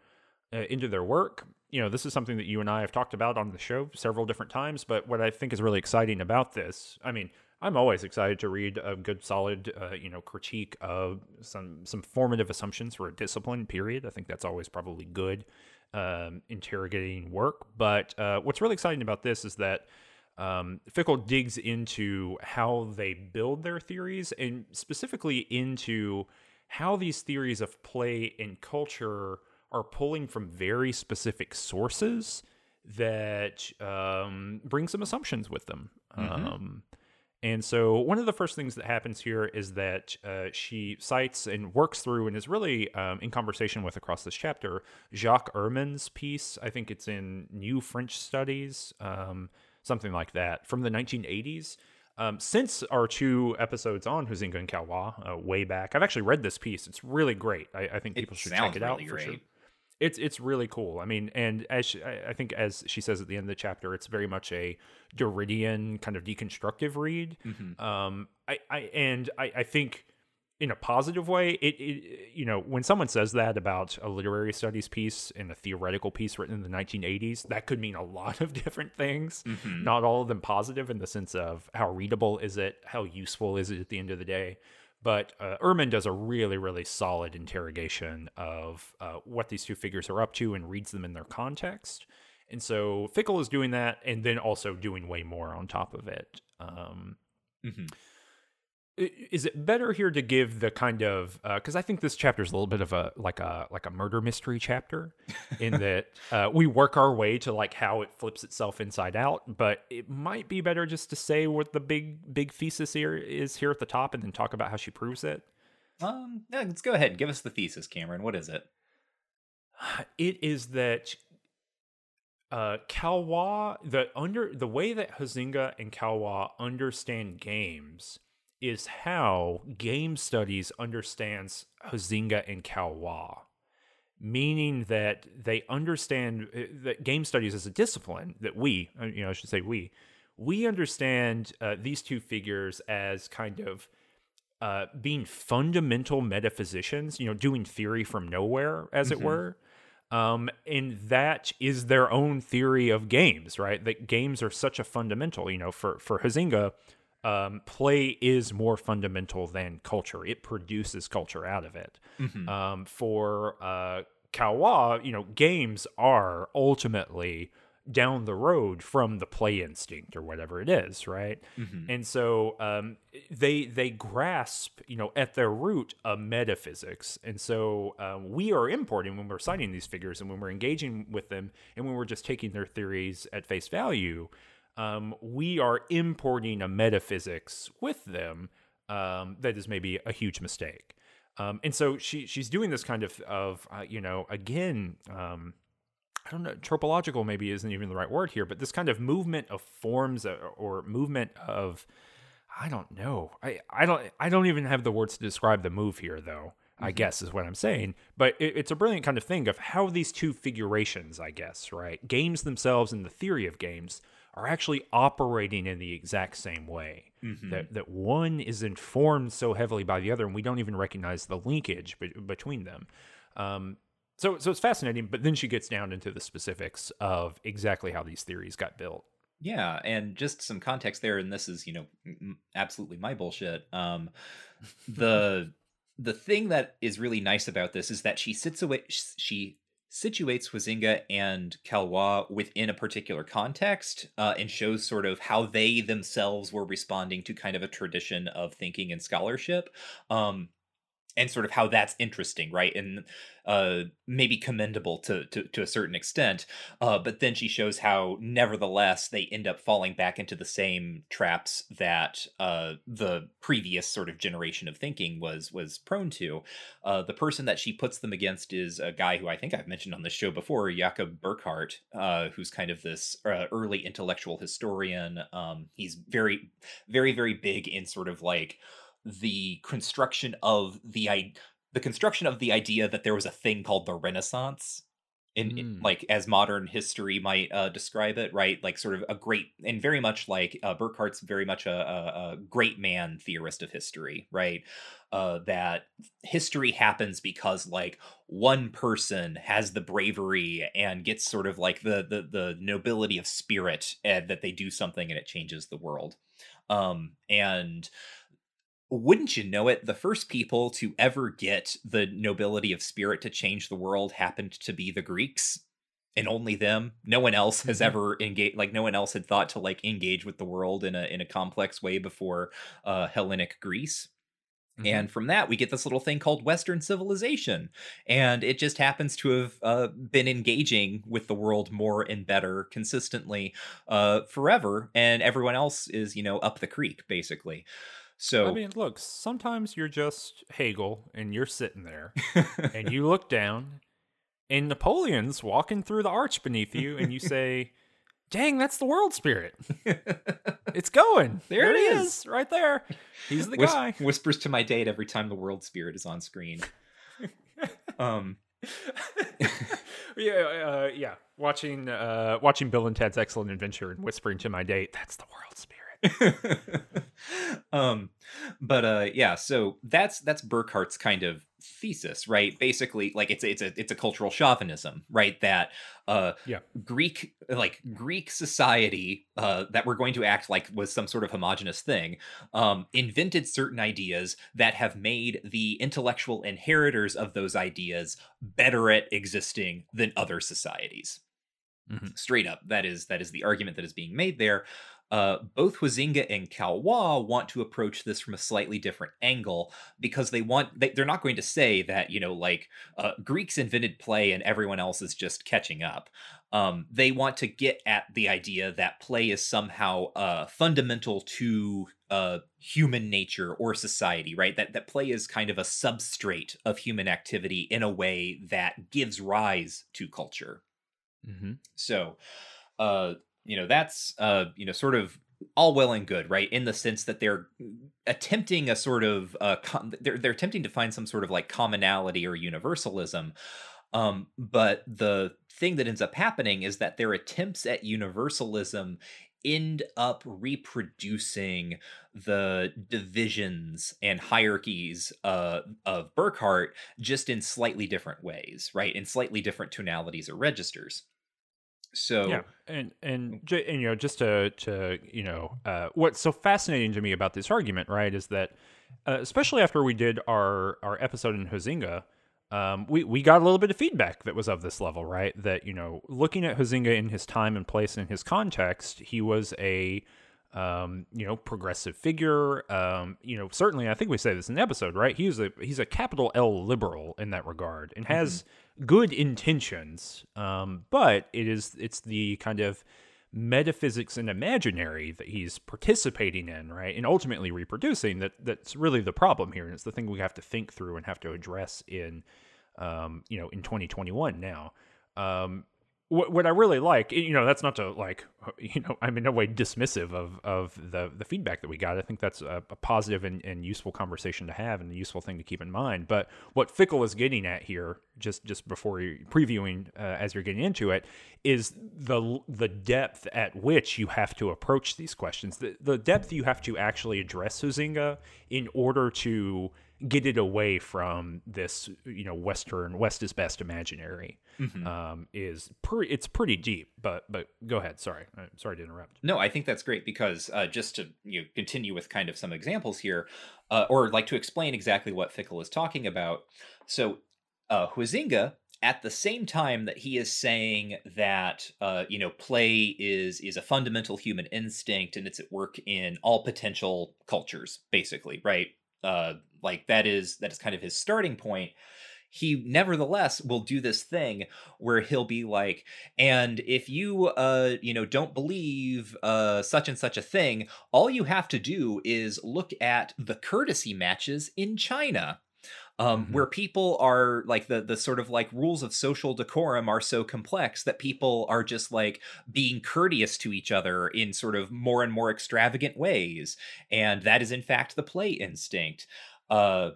uh, into their work. You know, this is something that you and I have talked about on the show several different times. But what I think is really exciting about this, I mean, I'm always excited to read a good, solid, uh, you know, critique of some some formative assumptions for a discipline. Period. I think that's always probably good um, interrogating work. But uh, what's really exciting about this is that um, Fickle digs into how they build their theories and specifically into how these theories of play and culture are pulling from very specific sources that um, bring some assumptions with them. Mm-hmm. Um, and so, one of the first things that happens here is that uh, she cites and works through and is really um, in conversation with across this chapter Jacques Ehrmann's piece. I think it's in New French Studies. Um, something like that, from the 1980s. Um, since our two episodes on Huizinga and Caillois uh, way back, I've actually read this piece. It's really great. I, I think people It should check it out really for sure. It's it's really cool. I mean, and as she, I think as she says at the end of the chapter, it's very much a Derridean kind of deconstructive read. Mhm. Um, I, I and I, I think in a positive way, it, it you know when someone says that about a literary studies piece and a theoretical piece written in the 1980s, that could mean a lot of different things. Mhm. Not all of them positive in the sense of how readable is it, how useful is it at the end of the day. But uh, Ehrmann does a really, really solid interrogation of uh, what these two figures are up to and reads them in their context. And so Fickle is doing that and then also doing way more on top of it. Um, Mhm. Is it better here to give the kind of because I think this chapter is a little bit of a like a like a murder mystery chapter in that uh, we work our way to like how it flips itself inside out, but it might be better just to say what the big big thesis here is here at the top and then talk about how she proves it. Um, yeah, let's go ahead. Give us the thesis, Cameron. What is it? It is that uh Caillois the under the way that Huizinga and Caillois understand games is how game studies understands Huizinga and Caillois. Meaning that they understand uh, that game studies as a discipline that we, uh, you know, I should say we, we understand uh, these two figures as kind of uh, being fundamental metaphysicians, you know, doing theory from nowhere, as Mhm. it were. Um, and that is their own theory of games, right? That games are such a fundamental, you know, for, for Huizinga, um, play is more fundamental than culture. It produces culture out of it. Mhm. Um, for uh, Caillois, you know, games are ultimately down the road from the play instinct or whatever it is, right? Mhm. And so um, they they grasp, you know, at their root a metaphysics. And so um, we are importing when we're citing these figures and when we're engaging with them and when we're just taking their theories at face value, um, we are importing a metaphysics with them um, that is maybe a huge mistake. Um, and so she she's doing this kind of of uh, you know again. Um, I don't know, tropological maybe isn't even the right word here, but this kind of movement of forms or, or movement of, I don't know. I, I don't I don't even have the words to describe the move here though. I guess is what I'm saying, but it, it's a brilliant kind of thing of how these two figurations, I guess, right? Games themselves and the theory of games are actually operating in the exact same way. Mhm. That that one is informed so heavily by the other, and we don't even recognize the linkage be- between them. Um, so so it's fascinating, but then she gets down into the specifics of exactly how these theories got built. Yeah, and just some context there, and this is you know absolutely my bullshit. Um, the the thing that is really nice about this is that she sits away. She situates Huizinga and Caillois within a particular context uh, and shows sort of how they themselves were responding to kind of a tradition of thinking and scholarship. Um, and sort of how that's interesting, right? And uh, maybe commendable to, to to a certain extent. Uh, but then she shows how, nevertheless, they end up falling back into the same traps that uh, the previous sort of generation of thinking was was prone to. Uh, the person that she puts them against is a guy who I think I've mentioned on the show before, Jakob Burckhardt, uh, who's kind of this uh, early intellectual historian. Um, he's very, very, very big in sort of like the construction of the i the construction of the idea that there was a thing called the renaissance in, in- Mm. like as modern history might uh, describe it right? Like sort of a great and very much like uh, Burckhardt's very much a, a, a great man theorist of history right? Uh, that history happens because like one person has the bravery and gets sort of like the the, the nobility of spirit and that they do something and it changes the world. Um and wouldn't you know it, the first people to ever get the nobility of spirit to change the world happened to be the Greeks. And only them. No one else has Mhm. ever engaged like no one else had thought to like engage with the world in a in a complex way before uh Hellenic Greece. Mm-hmm. And from that, we get this little thing called Western civilization. And it just happens to have uh, been engaging with the world more and better consistently uh, forever. And everyone else is, you know, up the creek, basically. So, I mean, look, sometimes you're just Hegel and you're sitting there and you look down and Napoleon's walking through the arch beneath you and you say, dang, that's the world spirit. it's going. There there it is. is, right there. He's the Whis- guy. whispers to my date every time the world spirit is on screen. um, yeah, uh, yeah. Watching, uh, watching Bill and Ted's Excellent Adventure and whispering to my date, "That's the world spirit." um but uh yeah so that's that's Burckhardt's kind of thesis right basically like it's it's a it's a cultural chauvinism right that uh Yeah. greek like greek society uh that we're going to act like was some sort of homogenous thing um invented certain ideas that have made the intellectual inheritors of those ideas better at existing than other societies Mhm. straight up that is that is the argument that is being made there uh, both Huizinga and Caillois want to approach this from a slightly different angle because they want they, they're not going to say that you know like uh, Greeks invented play and everyone else is just catching up. Um, they want to get at the idea that play is somehow uh, fundamental to uh, human nature or society, right? That that play is kind of a substrate of human activity in a way that gives rise to culture. Mm-hmm. So, uh, you know, that's uh, you know, sort of all well and good, right? In the sense that they're attempting a sort of uh, com- they're they're attempting to find some sort of like commonality or universalism. Um, but the thing that ends up happening is that their attempts at universalism end up reproducing the divisions and hierarchies uh, of Burckhardt just in slightly different ways, right? In slightly different tonalities or registers. So Yeah, and and, j- and you know just to to you know uh, what's so fascinating to me about this argument, right, is that uh, especially after we did our our episode in Huizinga, um, we we got a little bit of feedback that was of this level, right? That you know looking at Huizinga in his time and place and his context, he was a um, you know, progressive figure. Um, you know, certainly, I think we say this in the episode, right? He's a he's a capital L liberal in that regard, and has good intentions. Um, but it is it's the kind of metaphysics and imaginary that he's participating in, right, and ultimately reproducing. That that's really the problem here, and it's the thing we have to think through and have to address in, um, you know, in 2021 now. Um, what, what I really like, you know, that's not to like, you know, I'm in no way dismissive of of the the feedback that we got. I think that's a, a positive and, and useful conversation to have and a useful thing to keep in mind. But what Fickle is getting at here, just just before you previewing uh, as you're getting into it, is the the depth at which you have to approach these questions. The the depth you have to actually address Huizinga in order to get it away from this, you know, Western West is best imaginary Mhm. um, is pretty. It's pretty deep. But but go ahead. Sorry, I'm sorry to interrupt. No, I think that's great because uh, just to you know, continue with kind of some examples here, uh, or like to explain exactly what Fickle is talking about. So, uh, Huizinga, at the same time that he is saying that uh, you know play is is a fundamental human instinct and it's at work in all potential cultures, basically, right? Uh, like that is that is kind of his starting point. He nevertheless will do this thing where he'll be like, and if you uh you know don't believe uh such and such a thing all you have to do is look at the courtesy matches in china um Mhm. where people are like the the sort of like rules of social decorum are so complex that people are just like being courteous to each other in sort of more and more extravagant ways and that is in fact the play instinct uh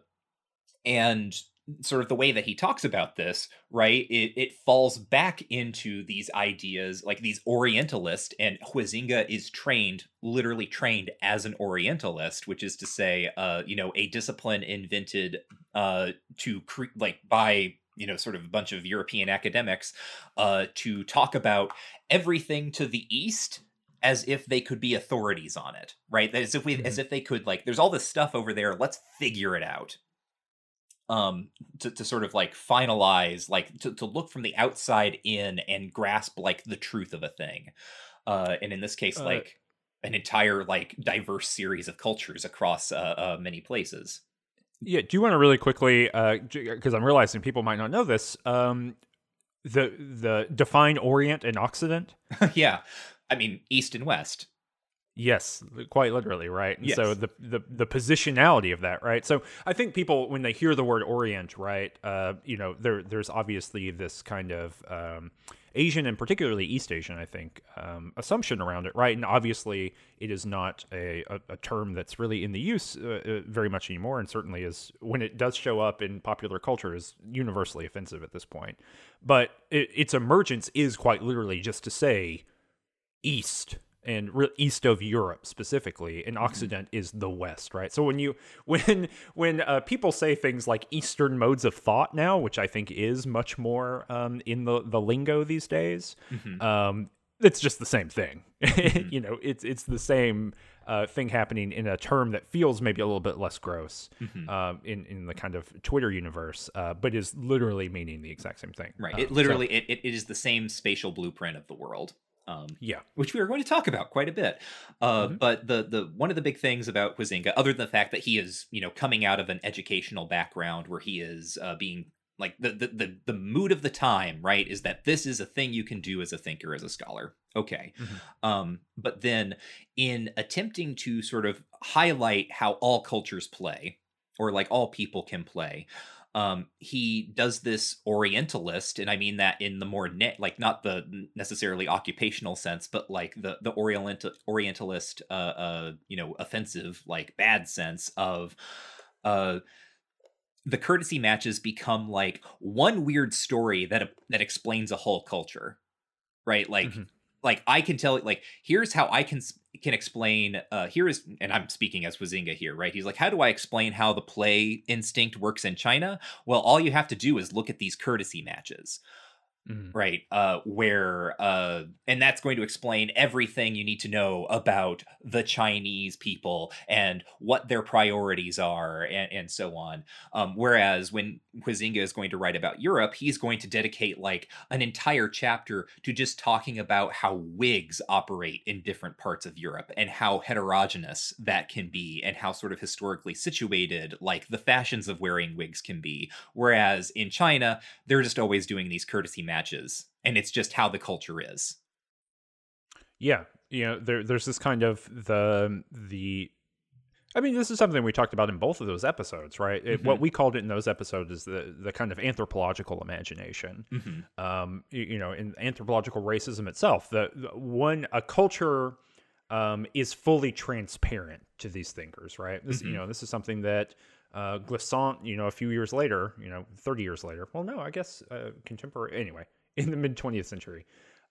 and sort of the way that he talks about this, right? It it falls back into these ideas, like these Orientalist, and Huizinga is trained, literally trained as an Orientalist, which is to say, uh, you know, a discipline invented uh to cre- like by you know sort of a bunch of European academics uh to talk about everything to the east as if they could be authorities on it right? As if we as if they could like there's all this stuff over there let's figure it out. Um to, to sort of like finalize like to, to look from the outside in and grasp like the truth of a thing. Uh and in this case Uh, like an entire like diverse series of cultures across uh, uh many places. Yeah. Do you want to really quickly, because I'm realizing people might not know this, um, the the define Orient and Occident? yeah i mean east and west Yes, quite literally, right? And so the, the the positionality of that, right? So I think people when they hear the word Orient, right, uh, you know, there there's obviously this kind of um, Asian and particularly East Asian, I think, um, assumption around it, right? And obviously, it is not a, a, a term that's really in the use uh, uh, very much anymore, and certainly is when it does show up in popular culture is universally offensive at this point. But it, its emergence is quite literally just to say East and re- east of Europe specifically, and Mm-hmm. Occident is the West, right? So when you when when uh, people say things like Eastern modes of thought now, which I think is much more um, in the the lingo these days, Mhm. um, it's just the same thing. Mhm. you know, it's it's the same uh, thing happening in a term that feels maybe a little bit less gross Mhm. um, in in the kind of Twitter universe, uh, but is literally meaning the exact same thing. Right. Um, It so- literally it, it is the same spatial blueprint of the world. Um, yeah. which we are going to talk about quite a bit. Uh, Mhm. But the the one of the big things about Huizinga, other than the fact that he is you know coming out of an educational background where he is uh, being like the, the the the mood of the time, right, is that this is a thing you can do as a thinker, as a scholar. Okay, Mhm. um, but then in attempting to sort of highlight how all cultures play, or like all people can play. Um, he does this orientalist, and I mean that in the more net, like not the necessarily occupational sense, but like the the oriental orientalist, uh, uh, you know, offensive, like bad sense of, uh, the courtesy matches become like one weird story that that explains a whole culture, right? Like, Mhm. like I can tell, like here's how I can can explain. Uh, here is, and I'm speaking as Huizinga here, right? He's like, how do I explain how the play instinct works in China? Well, all you have to do is look at these courtesy matches Mhm. right uh where uh and that's going to explain everything you need to know about the chinese people and what their priorities are and, and so on um whereas when Huizinga is going to write about europe he's going to dedicate like an entire chapter to just talking about how wigs operate in different parts of europe and how heterogeneous that can be and how sort of historically situated like the fashions of wearing wigs can be whereas in china they're just always doing these courtesy matches and it's just how the culture is Yeah, you know, there there's this kind of the the. I mean, this is something we talked about in both of those episodes, right? It, what we called it in those episodes is the the kind of anthropological imagination. Um, you, you know, in anthropological racism itself, the, the one a culture um, is fully transparent to these thinkers, right? This, Mhm. you know, this is something that uh, Glissant, you know, a few years later, you know, thirty years later. Well, no, I guess uh, contemporary. Anyway, in the mid twentieth century,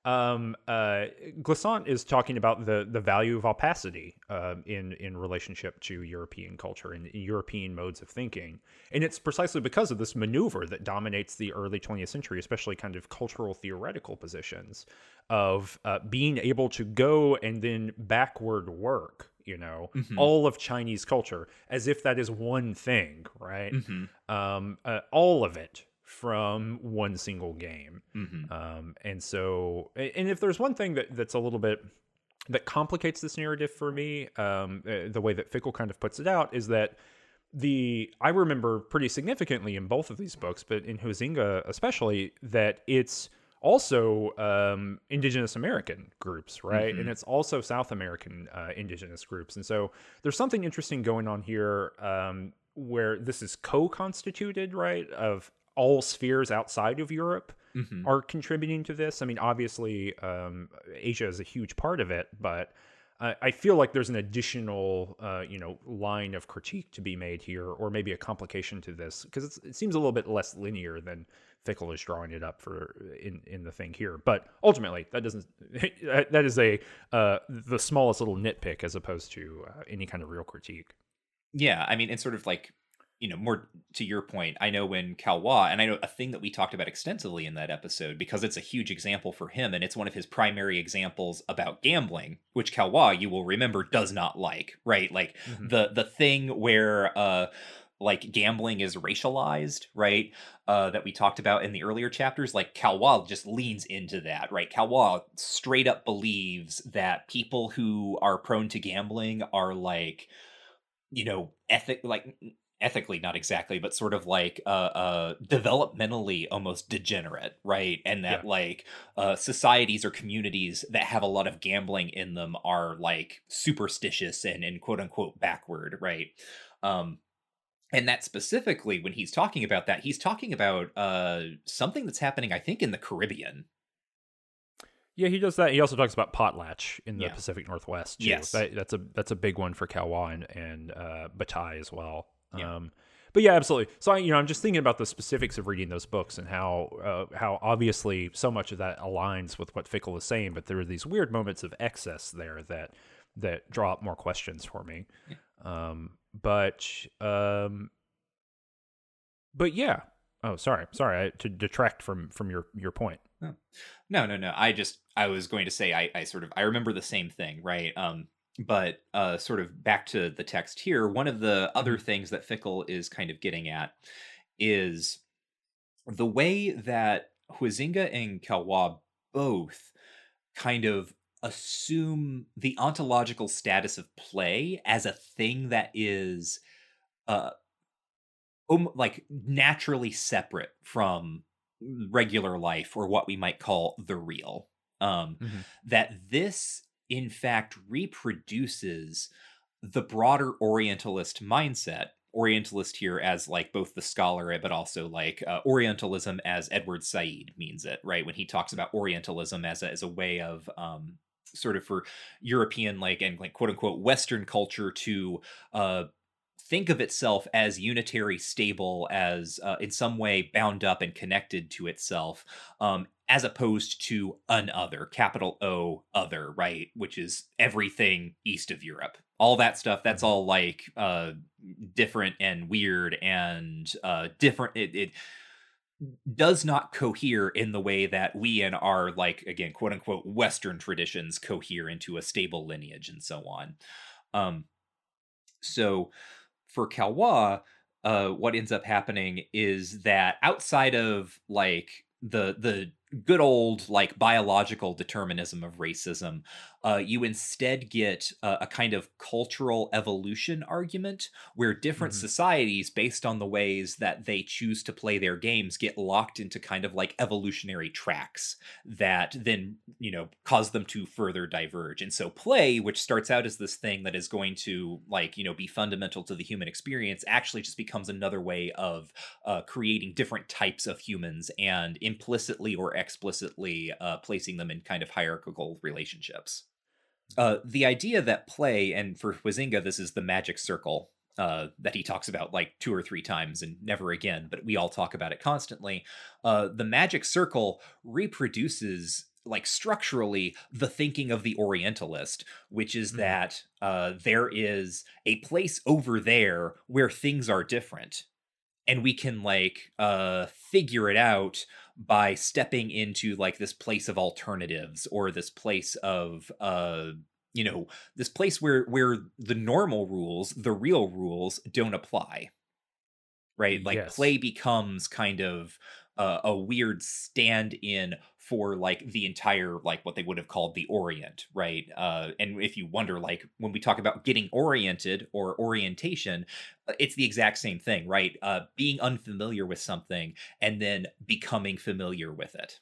um, uh, Glissant is talking about the the value of opacity um, in in relationship to European culture and European modes of thinking, and it's precisely because of this maneuver that dominates the early 20th century, especially kind of cultural theoretical positions of uh, being able to go and then backward work. You know, Mhm. all of Chinese culture as if that is one thing, right? Mhm. Um, uh, all of it from one single game. Mhm. Um, and so, and if there's one thing that that's a little bit that complicates this narrative for me, um, uh, the way that Fickle kind of puts it out is that the I remember pretty significantly in both of these books, but in Huizinga especially, that it's also um, indigenous American groups, right? Mhm. And it's also South American uh, indigenous groups. And so there's something interesting going on here um, where this is co-constituted, right? Of all spheres outside of Europe Mhm. are contributing to this. I mean, obviously, um, Asia is a huge part of it, but I, I feel like there's an additional, uh, you know, line of critique to be made here, or maybe a complication to this, because it seems a little bit less linear than Fickle is drawing it up for in in the thing here. But ultimately, that doesn't that is a uh, the smallest little nitpick as opposed to uh, any kind of real critique. Yeah, I mean, and sort of like, you know, more to your point, I know when Caillois, and I know a thing that we talked about extensively in that episode because it's a huge example for him, and it's one of his primary examples about gambling, which Caillois, you will remember, does not like, right? Like Mhm. the the thing where uh like gambling is racialized, right? Uh, that we talked about in the earlier chapters, like Caillois just leans into that, right? Caillois straight up believes that people who are prone to gambling are like you know ethic like ethically not exactly but sort of like uh uh developmentally almost degenerate right and that Yeah. like uh societies or communities that have a lot of gambling in them are like superstitious and and quote unquote backward right um and that specifically when he's talking about that he's talking about uh something that's happening i think in the caribbean Yeah, he does that. He also talks about potlatch in the Yeah. Pacific Northwest. Too. Yes. that, that's a that's a big one for Caillois and, and uh, Bataille as well. Yeah. Um, but yeah, absolutely. So I, you know, I'm just thinking about the specifics of reading those books and how uh, how obviously so much of that aligns with what Fickle is saying, but there are these weird moments of excess there that that draw up more questions for me. Um, but um, but yeah. Oh, sorry, sorry I, to detract from from your your point. No, no, no. I just I was going to say I, I sort of I remember the same thing, right? Um, but uh, sort of back to the text here. One of the other things that Fickle is kind of getting at is the way that Huizinga and Caillois both kind of assume the ontological status of play as a thing that is uh um, like naturally separate from regular life or what we might call the real um Mhm. that this in fact reproduces the broader orientalist mindset orientalist here as like both the scholar but also like uh, orientalism as edward said means it right when he talks about orientalism as a, as a way of um sort of for european like and like quote unquote western culture to uh think of itself as unitary stable as uh, in some way bound up and connected to itself um, as opposed to an other capital o other right which is everything east of europe. All that stuff that's all like uh different and weird and uh different it, it does not cohere in the way that we and our like again quote unquote western traditions cohere into a stable lineage and so on. Um so for Kalwa, uh, what ends up happening is that outside of like the the good old like biological determinism of racism, uh, you instead get a, a kind of cultural evolution argument where different Mhm. societies, based on the ways that they choose to play their games, get locked into kind of like evolutionary tracks that then you know cause them to further diverge and so play which starts out as this thing that is going to like you know be fundamental to the human experience actually just becomes another way of uh, creating different types of humans and implicitly or explicitly uh, placing them in kind of hierarchical relationships uh, the idea that play and for Huizinga this is the magic circle uh, that he talks about like two or three times and never again, but we all talk about it constantly. Uh, the magic circle reproduces like structurally the thinking of the orientalist which is Mhm. that uh, there is a place over there where things are different and we can like uh figure it out by stepping into like this place of alternatives or this place of uh you know this place where where the normal rules the real rules don't apply right like Yes. play becomes kind of uh, a weird stand in for like the entire like what they would have called the orient right? Uh and if you wonder like when we talk about getting oriented or orientation uh, it's the exact same thing right? Uh being unfamiliar with something and then becoming familiar with it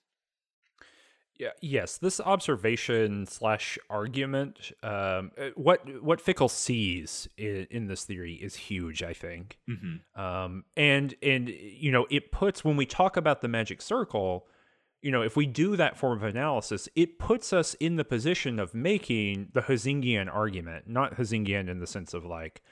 Yeah. Yes. This observation slash argument, um, uh, what what Fickle sees in, in this theory is huge. I think, mm-hmm. um, and and you know, it puts when we talk about the magic circle, you know, if we do that form of analysis, it puts us in the position of making the Huizingian argument, not Huizingian in the sense of like,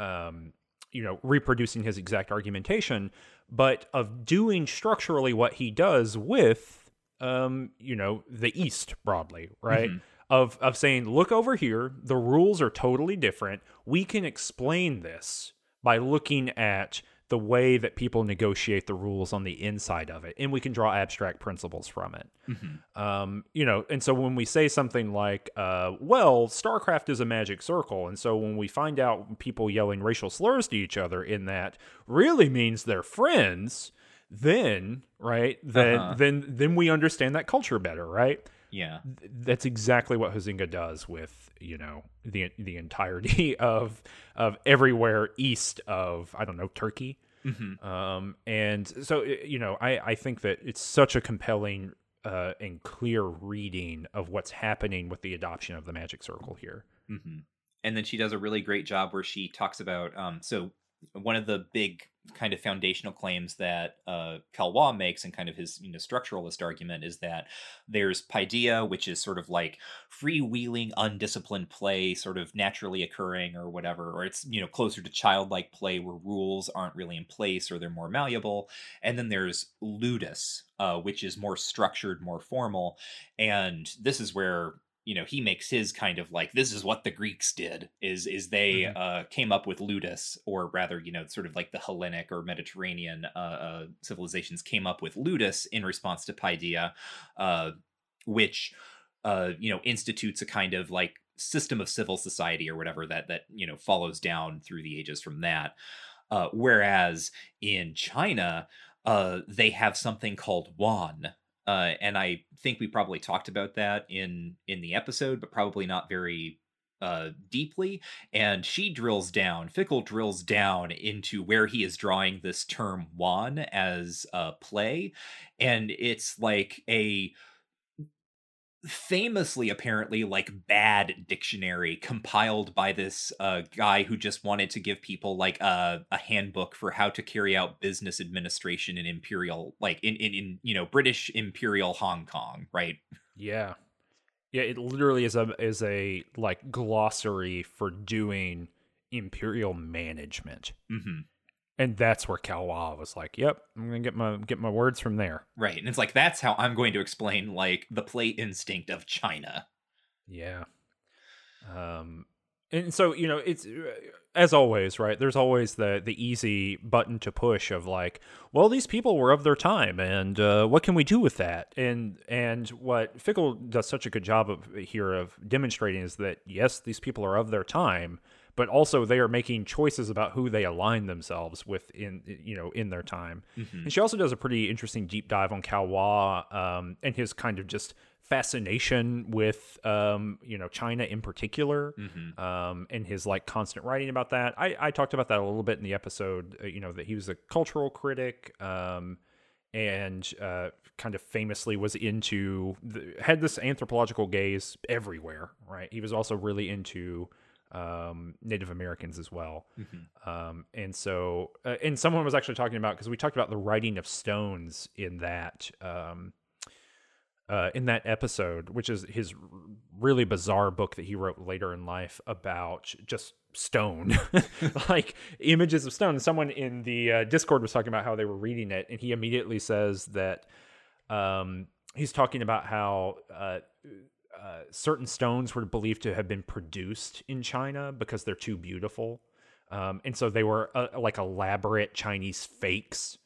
um, you know, reproducing his exact argumentation, but of doing structurally what he does with, um, you know, the East broadly, right? Mhm. Of of saying, look over here, the rules are totally different. We can explain this by looking at the way that people negotiate the rules on the inside of it, and we can draw abstract principles from it. Mm-hmm. Um, you know, and so when we say something like, uh, well, StarCraft is a magic circle, and so when we find out people yelling racial slurs to each other in that really means they're friends, then right, then Uh-huh. then then we understand that culture better, right? yeah Th- That's exactly what Huizinga does with you know the the entirety of of everywhere east of I don't know Turkey. mm-hmm. Um, and so, you know, I, I think that it's such a compelling uh, and clear reading of what's happening with the adoption of the magic circle here. hmm And then she does a really great job where she talks about um so one of the big kind of foundational claims that uh, Caillois makes and kind of his you know structuralist argument is that there's paideia, which is sort of like freewheeling, undisciplined play, sort of naturally occurring or whatever, or it's you know closer to childlike play where rules aren't really in place or they're more malleable. And then there's ludus, uh, which is more structured, more formal, and this is where you know he makes his kind of like this is what the greeks did is is they mm-hmm. uh came up with ludus or rather you know sort of like the hellenic or mediterranean uh, uh civilizations came up with ludus in response to paideia uh which uh you know institutes a kind of like system of civil society or whatever that that you know follows down through the ages from that uh whereas in china uh they have something called wan uh, and I think we probably talked about that in in the episode, but probably not very uh, deeply. And she drills down, Fickle drills down into where he is drawing this term "wan" as a play, and it's like a famously apparently like bad dictionary compiled by this uh, guy who just wanted to give people like a, a handbook for how to carry out business administration in imperial like in, in in you know british imperial hong kong right? Yeah. Yeah it literally is a is a like glossary for doing imperial management. Mm-hmm and that's where Caillois was like, "Yep, I'm gonna get my get my words from there." Right, and it's like that's how I'm going to explain like the play instinct of China. Yeah. Um, and so you know, it's uh, as always, right? There's always the the easy button to push of like, well, these people were of their time, and uh, what can we do with that? And and what Fickle does such a good job of here of demonstrating is that yes, these people are of their time but also they are making choices about who they align themselves with in you know in their time. Mm-hmm. And she also does a pretty interesting deep dive on Caillois um, and his kind of just fascination with um, you know China in particular, mm-hmm. um, and his like constant writing about that. I, I talked about that a little bit in the episode. Uh, you know that he was a cultural critic. Um, and uh, kind of famously was into the, had this anthropological gaze everywhere right he was also really into um, Native Americans as well. Mm-hmm. Um, and so, uh, and someone was actually talking about because we talked about the writing of stones in that um, uh, in that episode, which is his really bizarre book that he wrote later in life about just stone, like images of stone. And someone in the uh, Discord was talking about how they were reading it, and he immediately says that um, he's talking about how uh, certain stones were believed to have been produced in China because they're too beautiful. Um, and so they were uh, like elaborate Chinese fakes.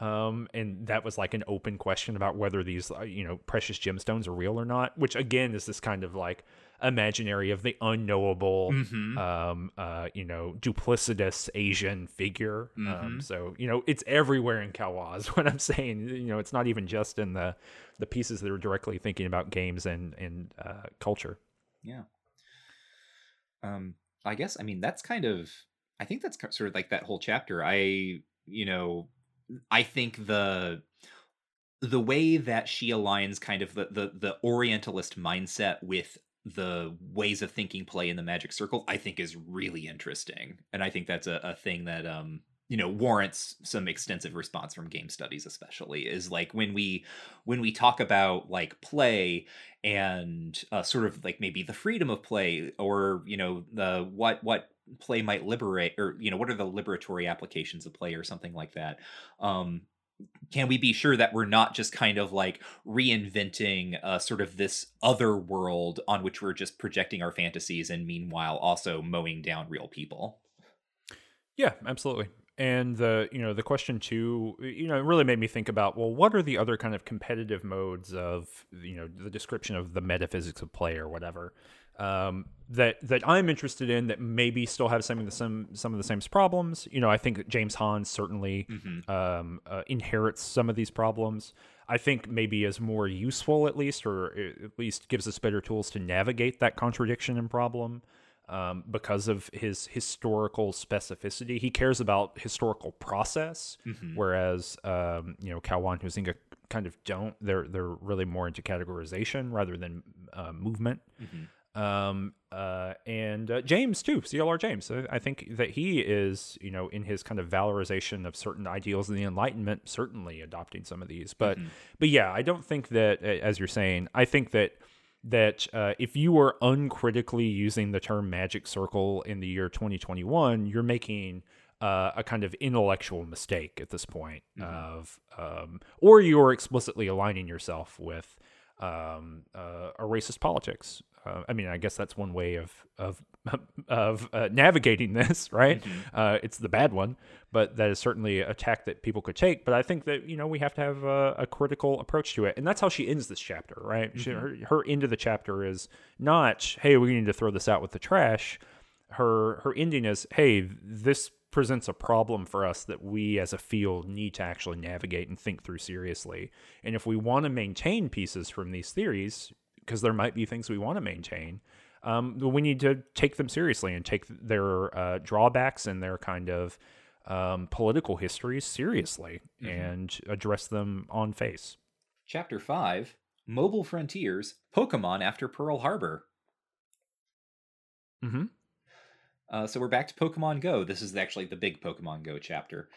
Um, and that was like an open question about whether these, uh, you know, precious gemstones are real or not, which again is this kind of like imaginary of the unknowable, mm-hmm. um, uh, you know, duplicitous Asian figure. Um, mm-hmm. Um, so you know, it's everywhere in Caillois's. What I'm saying, you know, it's not even just in the the pieces that are directly thinking about games and and uh, culture. Yeah. Um, I guess I mean that's kind of I think that's sort of like that whole chapter. I you know I think the the way that she aligns kind of the the, the orientalist mindset with the ways of thinking play in the magic circle i think is really interesting. And i think that's a, a thing that um you know warrants some extensive response from game studies especially is like when we when we talk about like play and uh, sort of like maybe the freedom of play or you know the what what play might liberate or you know what are the liberatory applications of play or something like that um can we be sure that we're not just kind of like reinventing uh, sort of this other world on which we're just projecting our fantasies and meanwhile also mowing down real people? Yeah absolutely. And the you know the question too you know it really made me think about well what are the other kind of competitive modes of you know the description of the metaphysics of play or whatever um, that that I'm interested in that maybe still have some of the some some of the same problems. You know, I think James Hans certainly mm-hmm. um, uh, inherits some of these problems. I think maybe is more useful at least, or at least gives us better tools to navigate that contradiction and problem. Um, because of his historical specificity, he cares about historical process, mm-hmm. whereas um, you know Caillois and Huizinga kind of don't. They're they're really more into categorization rather than uh, movement. Mm-hmm. Um, uh, and uh, James too, CLR James. I think that he is, you know, in his kind of valorization of certain ideals of the Enlightenment, certainly adopting some of these. But, mm-hmm. but yeah, I don't think that, as you're saying, I think that that uh, if you were uncritically using the term magic circle in the year 2021, you're making uh, a kind of intellectual mistake at this point mm-hmm. of, um, or you're explicitly aligning yourself with um, uh, a racist politics. Uh, I mean, I guess that's one way of of of uh, navigating this, right? Mm-hmm. Uh, it's the bad one, but that is certainly a tack that people could take. But I think that you know we have to have a, a critical approach to it, and that's how she ends this chapter, right? Mm-hmm. She, her, her end of the chapter is not, "Hey, we need to throw this out with the trash." Her her ending is, "Hey, this presents a problem for us that we as a field need to actually navigate and think through seriously. And if we want to maintain pieces from these theories, because there might be things we want to maintain, um, we need to take them seriously and take their uh, drawbacks and their kind of um, political histories seriously mm-hmm. and address them on face. Chapter 5 Mobile Frontiers Pokemon After Pearl Harbor. Mm-hmm. Uh, so we're back to Pokemon Go. This is actually the big Pokemon Go chapter.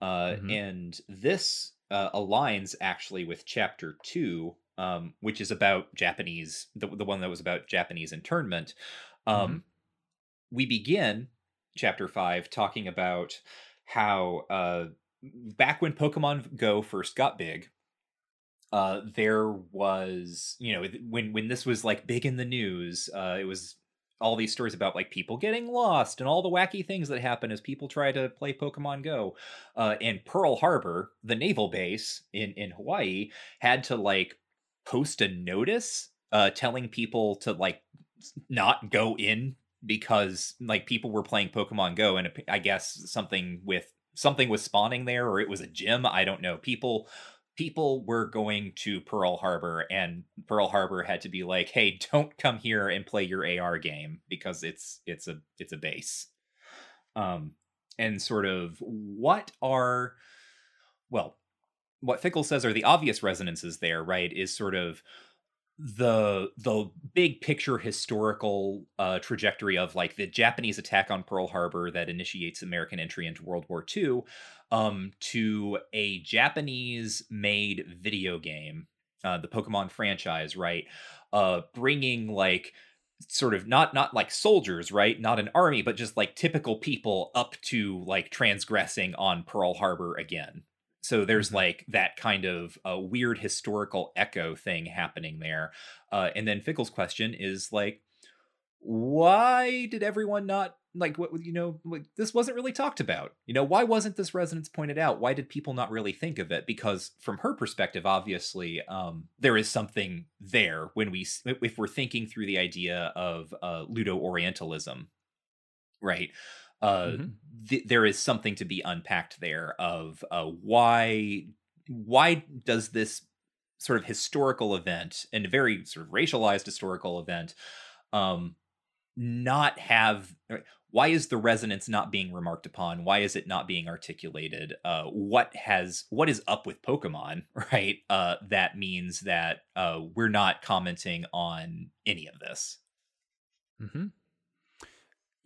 Uh, mm-hmm. And this uh, aligns actually with chapter two, um, which is about Japanese, the, the one that was about Japanese internment. Um, mm-hmm. We begin chapter five talking about how uh, back when Pokemon Go first got big, uh, there was, you know, when when this was like big in the news, uh, it was all these stories about like people getting lost and all the wacky things that happen as people try to play Pokemon Go. Uh, and Pearl Harbor, the naval base in in Hawaii, had to like post a notice uh, telling people to like not go in because like people were playing Pokemon Go, and I guess something with something was spawning there, or it was a gym. I don't know. People people were going to Pearl Harbor and Pearl Harbor had to be like, "Hey, don't come here and play your AR game because it's it's a it's a base." Um and sort of what are well, what Fickle says are the obvious resonances there, right? Is sort of the the big picture historical uh, trajectory of like the Japanese attack on Pearl Harbor that initiates American entry into World War II um, to a Japanese made video game, uh, the Pokemon franchise, right? Uh, bringing like sort of not not like soldiers right not an army but just like typical people up to like transgressing on pearl harbor again so there's mm-hmm. like that kind of uh, weird historical echo thing happening there uh, and then fickle's question is like why did everyone not like what you know like this wasn't really talked about? You know why wasn't this resonance pointed out? Why did people not really think of it? Because from her perspective obviously um there is something there when we if we're thinking through the idea of uh ludo orientalism right uh mm-hmm. th- there is something to be unpacked there of uh why why does this sort of historical event and very sort of racialized historical event um not have why is the resonance not being remarked upon why is it not being articulated uh, what has what is up with pokemon right uh, that means that uh, we're not commenting on any of this mm-hmm.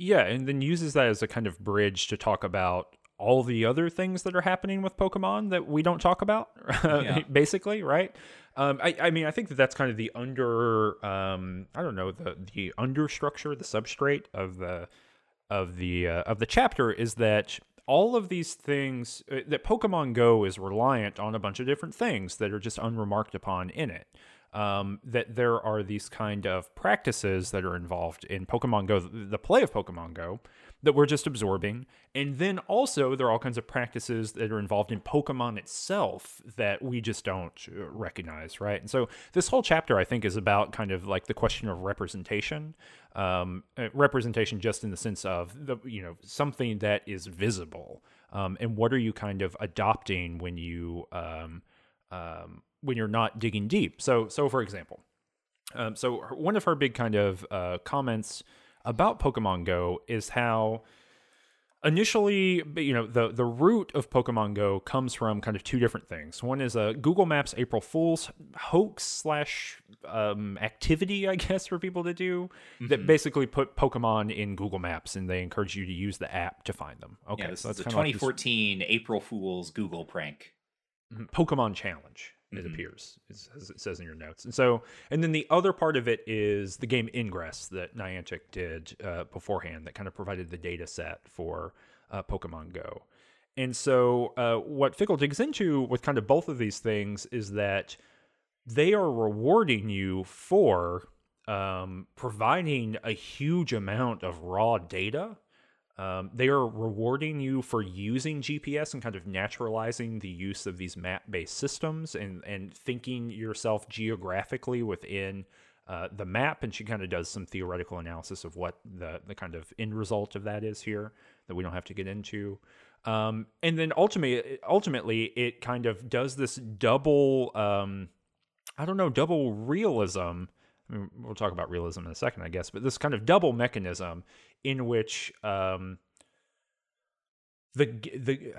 Yeah and then uses that as a kind of bridge to talk about all the other things that are happening with pokemon that we don't talk about yeah. basically right um, I, I mean, I think that that's kind of the under, um, I don't know, the the understructure, the substrate of the of the uh, of the chapter is that all of these things uh, that Pokemon Go is reliant on a bunch of different things that are just unremarked upon in it. Um, that there are these kind of practices that are involved in Pokemon Go, the play of Pokemon Go, that we're just absorbing. And then also, there are all kinds of practices that are involved in Pokemon itself that we just don't uh, recognize, right? And so, this whole chapter, I think, is about kind of like the question of representation. Um, uh, representation, just in the sense of the you know something that is visible, um, and what are you kind of adopting when you um, um when you're not digging deep. So, so for example, um, so one of her big kind of uh, comments about Pokemon Go is how initially you know the the root of pokemon go comes from kind of two different things. One is a google maps april fool's hoax slash um, activity i guess for people to do mm-hmm. that basically put pokemon in google maps and they encourage you to use the app to find them. Okay yeah, so that's a 2014 like april fool's google prank. Mm-hmm, pokemon challenge it mm-hmm. appears as it says in your notes and so and then the other part of it is the game ingress that niantic did uh, beforehand that kind of provided the data set for uh, pokemon go and so uh, what fickle digs into with kind of both of these things is that they are rewarding you for um, providing a huge amount of raw data um, they are rewarding you for using GPS and kind of naturalizing the use of these map based systems and, and thinking yourself geographically within uh, the map. And she kind of does some theoretical analysis of what the, the kind of end result of that is here that we don't have to get into. Um, and then ultimately, ultimately, it kind of does this double, um, I don't know, double realism. I mean, we'll talk about realism in a second, I guess, but this kind of double mechanism in which um, the the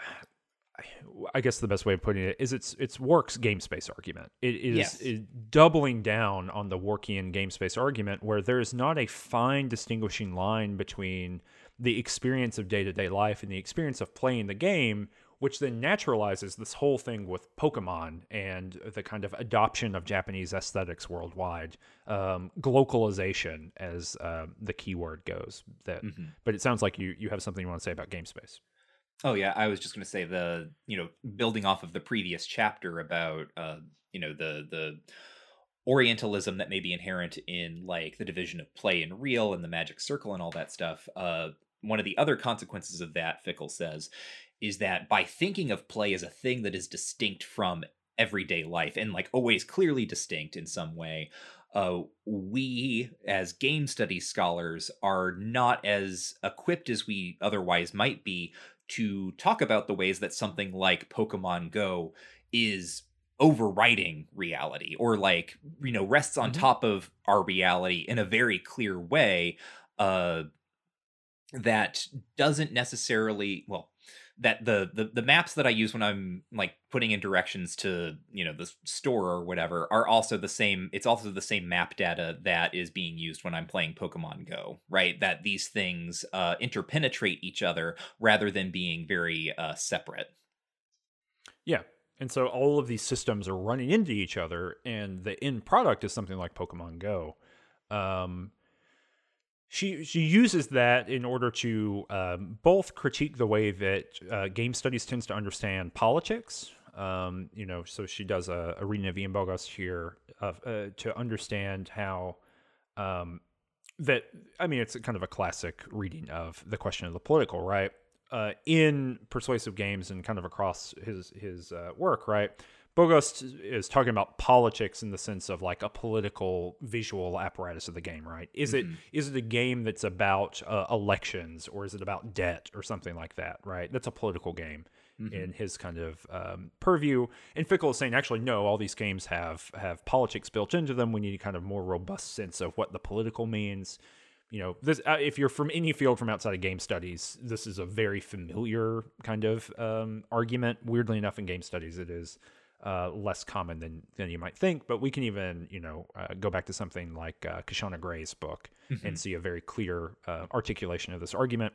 I guess the best way of putting it is it's it's Wark's game space argument. It is yes. doubling down on the Warkian game space argument where there is not a fine distinguishing line between the experience of day to day life and the experience of playing the game which then naturalizes this whole thing with Pokemon and the kind of adoption of Japanese aesthetics worldwide, um, globalization as uh, the keyword goes. That, mm-hmm. but it sounds like you you have something you want to say about game space. Oh yeah, I was just going to say the you know building off of the previous chapter about uh, you know the the orientalism that may be inherent in like the division of play and real and the magic circle and all that stuff uh, one of the other consequences of that fickle says is that by thinking of play as a thing that is distinct from everyday life and like always clearly distinct in some way uh, we as game studies scholars are not as equipped as we otherwise might be to talk about the ways that something like pokemon go is overriding reality or like you know rests on mm-hmm. top of our reality in a very clear way uh that doesn't necessarily well that the, the the maps that I use when I'm like putting in directions to you know the store or whatever are also the same. It's also the same map data that is being used when I'm playing Pokemon Go, right? That these things uh, interpenetrate each other rather than being very uh, separate. Yeah, and so all of these systems are running into each other, and the end product is something like Pokemon Go. Um, she she uses that in order to um, both critique the way that uh, game studies tends to understand politics. Um, you know, so she does a, reading of Ian Bogost here of, uh, to understand how um, that. I mean, it's kind of a classic reading of the question of the political, right? Uh, in persuasive games and kind of across his his uh, work, right? Bogost is talking about politics in the sense of like a political visual apparatus of the game, right? Is mm-hmm. it is it a game that's about uh, elections or is it about debt or something like that, right? That's a political game mm-hmm. in his kind of um, purview. And Fickle is saying actually no, all these games have have politics built into them. We need a kind of more robust sense of what the political means. You know, this uh, if you're from any field from outside of game studies, this is a very familiar kind of um, argument. Weirdly enough, in game studies, it is uh, less common than than you might think. But we can even you know uh, go back to something like uh, Kishonna Gray's book mm-hmm. and see a very clear uh, articulation of this argument.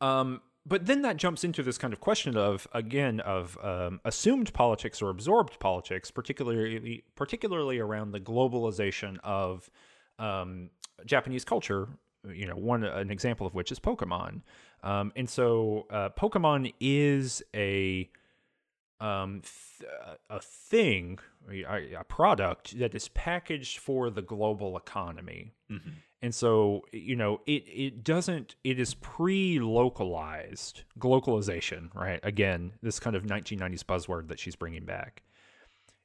Um, but then that jumps into this kind of question of again of um, assumed politics or absorbed politics, particularly particularly around the globalization of um, Japanese culture. You know, one an example of which is Pokemon, um, and so uh, Pokemon is a um, th- a thing, a, a, product that is packaged for the global economy. Mm-hmm. And so, you know, it, it doesn't, it is pre localized, globalization, right? Again, this kind of 1990s buzzword that she's bringing back.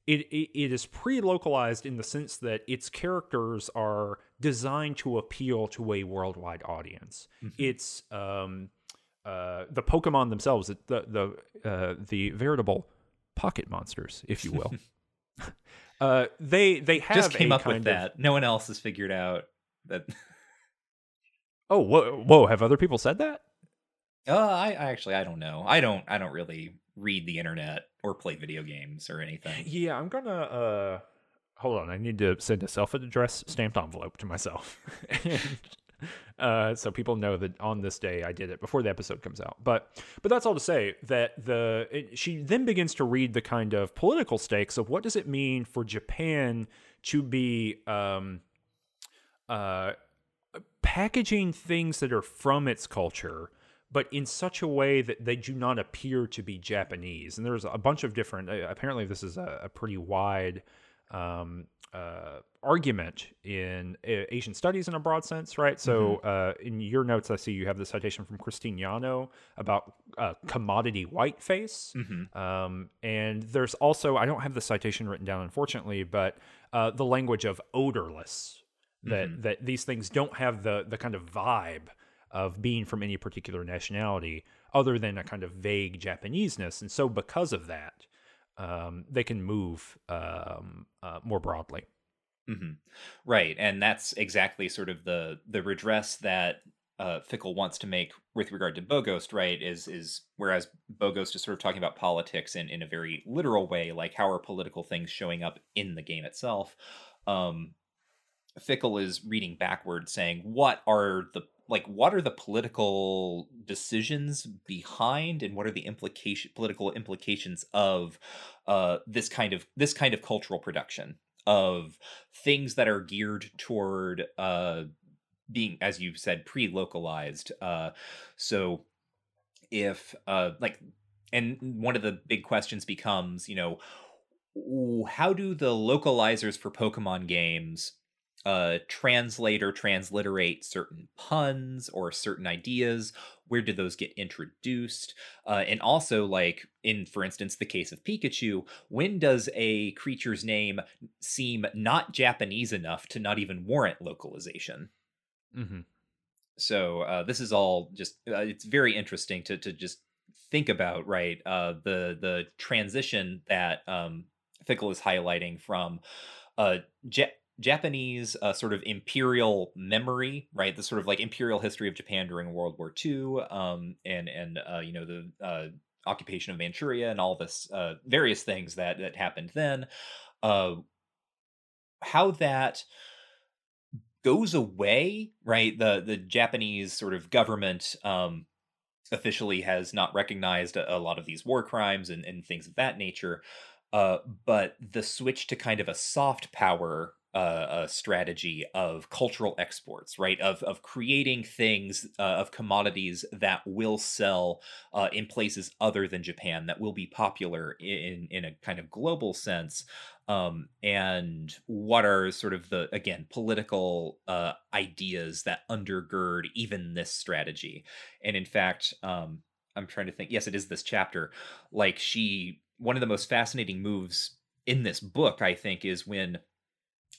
It, it, it is pre localized in the sense that its characters are designed to appeal to a worldwide audience. Mm-hmm. It's, um, uh, the Pokemon themselves, the the uh, the veritable pocket monsters, if you will. uh, they they have just came up with that. No one else has figured out that. oh whoa, whoa! Have other people said that? Uh, I, I actually I don't know. I don't I don't really read the internet or play video games or anything. Yeah, I'm gonna uh hold on, I need to send a self addressed stamped envelope to myself. and, uh, so people know that on this day I did it before the episode comes out. But but that's all to say that the it, she then begins to read the kind of political stakes of what does it mean for Japan to be um uh packaging things that are from its culture but in such a way that they do not appear to be Japanese. And there's a bunch of different. Uh, apparently, this is a, a pretty wide um, uh, argument in uh, Asian studies in a broad sense, right? So, mm-hmm. uh, in your notes, I see you have the citation from Christine Yano about uh, commodity whiteface. Mm-hmm. Um, and there's also, I don't have the citation written down, unfortunately, but uh, the language of odorless. That, mm-hmm. that these things don't have the the kind of vibe of being from any particular nationality other than a kind of vague Japaneseness. And so, because of that, um, they can move um, uh, more broadly. Mm-hmm. Right, and that's exactly sort of the the redress that uh, Fickle wants to make with regard to Bogost. Right, is is whereas Bogost is sort of talking about politics in in a very literal way, like how are political things showing up in the game itself. Um, Fickle is reading backward, saying, "What are the like what are the political decisions behind and what are the implication political implications of uh, this kind of this kind of cultural production of things that are geared toward uh, being as you said pre-localized uh, so if uh, like and one of the big questions becomes you know how do the localizers for pokemon games uh, translate or transliterate certain puns or certain ideas? Where did those get introduced? Uh, and also, like in, for instance, the case of Pikachu, when does a creature's name seem not Japanese enough to not even warrant localization? Mm-hmm. So uh, this is all just uh, it's very interesting to to just think about, right? Uh, the the transition that um, Fickle is highlighting from uh, Japanese uh, sort of imperial memory, right? The sort of like imperial history of Japan during World War II, um, and and uh, you know the uh, occupation of Manchuria and all this uh, various things that that happened then. Uh, how that goes away, right? The the Japanese sort of government um, officially has not recognized a, a, lot of these war crimes and, and things of that nature. Uh, but the switch to kind of a soft power uh, a strategy of cultural exports, right? Of of creating things uh, of commodities that will sell uh, in places other than Japan, that will be popular in in a kind of global sense. Um, and what are sort of the again political uh, ideas that undergird even this strategy? And in fact, um, I'm trying to think. Yes, it is this chapter. Like she, one of the most fascinating moves in this book, I think, is when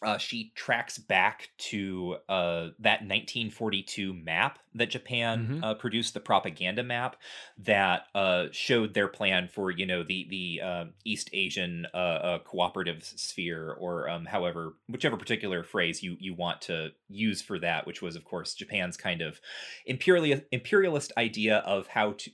uh, she tracks back to uh, that 1942 map that Japan mm-hmm. uh, produced, the propaganda map that uh, showed their plan for you know the the um, East Asian uh, uh, cooperative sphere, or um, however whichever particular phrase you you want to use for that, which was of course Japan's kind of imperialist imperialist idea of how to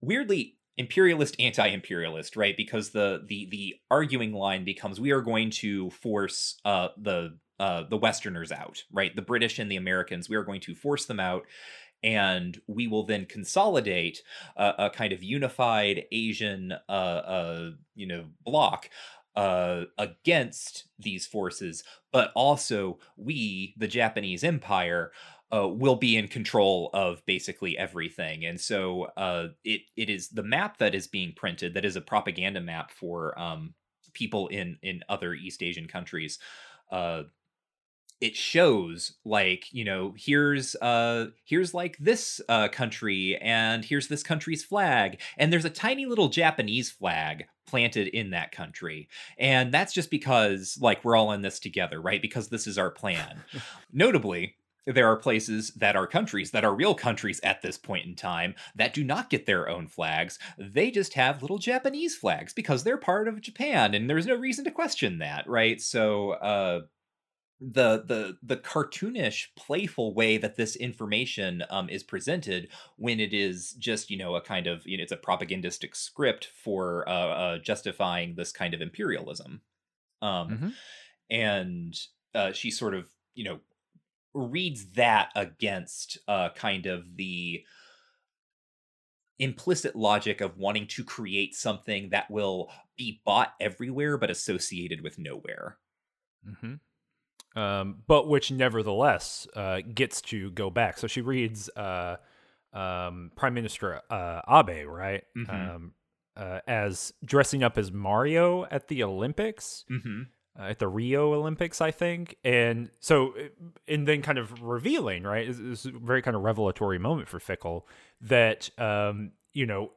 weirdly imperialist anti-imperialist right? Because the the the arguing line becomes we are going to force uh the uh the westerners out right? The british and the americans we are going to force them out and we will then consolidate a, kind of unified asian uh uh you know block uh, against these forces, but also we, the Japanese Empire, uh, will be in control of basically everything. And so uh, it it is the map that is being printed that is a propaganda map for um, people in in other East Asian countries. Uh, it shows like you know here's uh here's like this uh country and here's this country's flag and there's a tiny little japanese flag planted in that country and that's just because like we're all in this together right because this is our plan notably there are places that are countries that are real countries at this point in time that do not get their own flags. They just have little Japanese flags because they're part of Japan and there's no reason to question that, right? So, uh, the the the cartoonish playful way that this information um is presented when it is just you know a kind of you know it's a propagandistic script for uh, uh justifying this kind of imperialism um Mm-hmm. and uh she sort of you know reads that against uh kind of the implicit logic of wanting to create something that will be bought everywhere but associated with nowhere hmm Um, but which nevertheless uh, gets to go back. So she reads uh, um, Prime Minister uh, Abe, right? Mhm. Um, uh, as dressing up as Mario at the Olympics, mm-hmm. Uh, at the Rio Olympics, I think. And so, uh, and then kind of revealing, right? This is a very kind of revelatory moment for Fickle that, um, you know,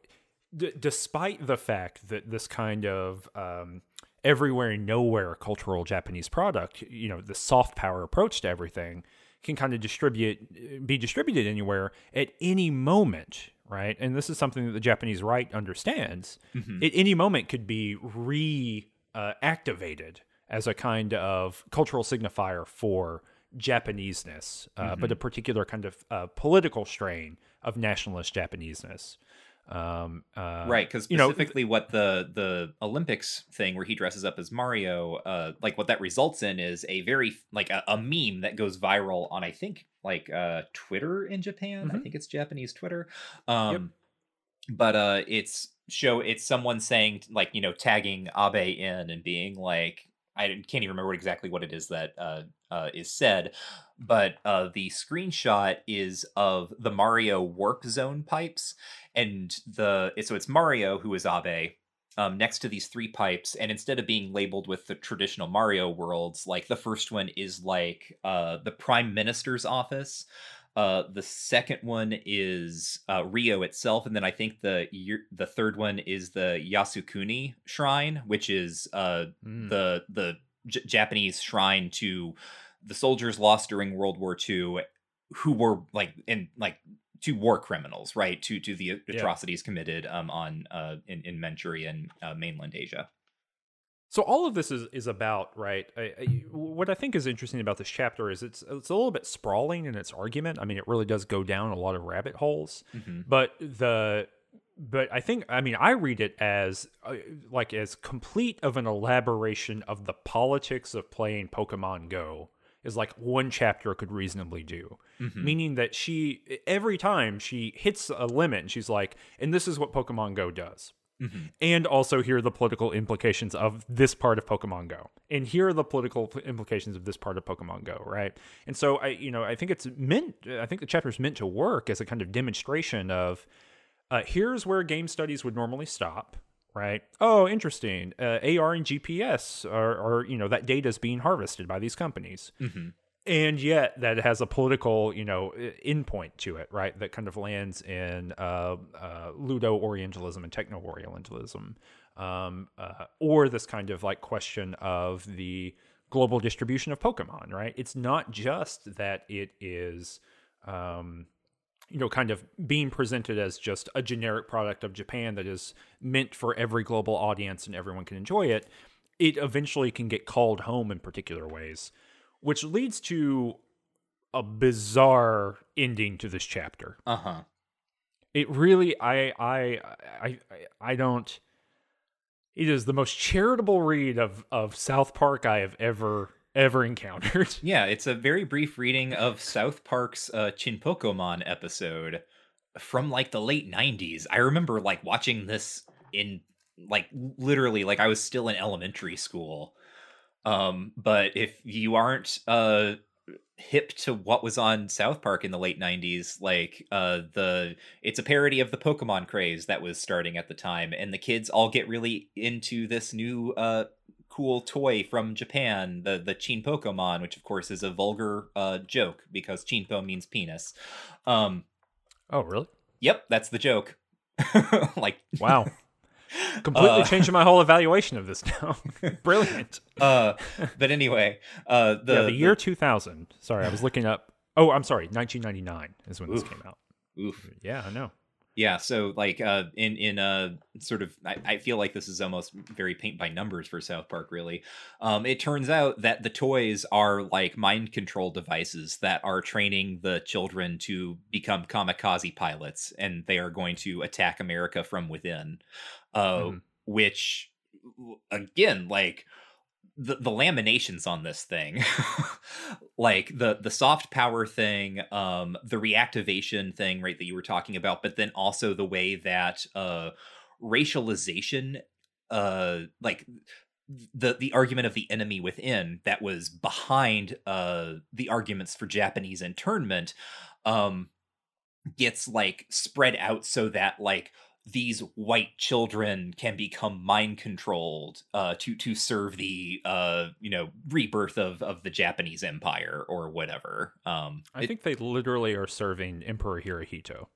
d- despite the fact that this kind of um, everywhere and nowhere cultural Japanese product, you know, the soft power approach to everything can kind of distribute, be distributed anywhere at any moment, right? And this is something that the Japanese right understands. Mhm. At any moment could be re uh, activated as a kind of cultural signifier for Japaneseness, uh, but a particular kind of uh, political strain of nationalist Japaneseness. Um, uh, right because you know, specifically what the the olympics thing where he dresses up as mario uh like what that results in is a very like a, a meme that goes viral on i think like uh twitter in japan i Mhm. think it's japanese twitter um but uh it's show it's someone saying like you know tagging abe in and being like i can't even remember exactly what it is that uh, uh is said but uh the screenshot is of the mario warp zone pipes and the so it's mario who is abe um, next to these three pipes and instead of being labeled with the traditional mario worlds like the first one is like uh the prime minister's office uh, the second one is uh, Rio itself, and then I think the the third one is the Yasukuni Shrine, which is uh, mm, the the J- Japanese shrine to the soldiers lost during World War II, who were like in like to war criminals, right? To to the atrocities committed um, on uh, in in Manchuria and uh, mainland Asia. So all of this is is about right. I, I, what I think is interesting about this chapter is it's it's a little bit sprawling in its argument. I mean, it really does go down a lot of rabbit holes. Mhm. But the but I think I mean I read it as uh, like as complete of an elaboration of the politics of playing Pokemon Go is like one chapter could reasonably do. Mhm. Meaning that she every time she hits a limit and she's like, and this is what Pokemon Go does Mhm. and also here are the political implications of this part of Pokemon Go, and here are the political implications of this part of Pokemon Go, right? And so I, you know, I think it's meant. I think the chapter is meant to work as a kind of demonstration of uh, here's where game studies would normally stop, right? Oh, interesting. Uh, AR and GPS are, are, you know, that data is being harvested by these companies Mhm. And yet that has a political you know endpoint to it right? That kind of lands in uh, uh, ludo orientalism and techno orientalism um, uh, or this kind of like question of the global distribution of pokemon right? It's not just that it is um, you know kind of being presented as just a generic product of japan that is meant for every global audience and everyone can enjoy it it eventually can get called home in particular ways which leads to a bizarre ending to this chapter. Uh-huh. It really I I I I, I don't it is the most charitable read of of South Park I have ever ever encountered. Yeah, it's a very brief reading of South Park's uh, Chin Pokemon episode from like the late 90s. I remember like watching this in like literally like I was still in elementary school. Um but if you aren't uh hip to what was on South Park in the late 90s like uh the it's a parody of the Pokemon craze that was starting at the time and the kids all get really into this new uh cool toy from Japan, the the Chin Pokemon, which of course is a vulgar uh, joke because Chinpo means penis. Um, oh, really? yep, that's the joke. like Wow. Completely Uh, changing my whole evaluation of this now. Brilliant. uh, but anyway, uh, the yeah, the year 2000. Sorry, I was looking up. Oh, I'm sorry. 1999 is when this came out. oof. Yeah, I know. Yeah, so like uh in in a sort of I, I feel like this is almost very paint by numbers for South Park really. Um it turns out that the toys are like mind control devices that are training the children to become kamikaze pilots and they are going to attack America from within. Uh Mhm. which again like the, the laminations on this thing like the the soft power thing um the reactivation thing right that you were talking about but then also the way that uh racialization uh like the the argument of the enemy within that was behind uh the arguments for Japanese internment um gets like spread out so that like these white children can become mind controlled uh, to to serve the uh, you know rebirth of of the Japanese Empire or whatever. Um, I it- think they literally are serving Emperor Hirohito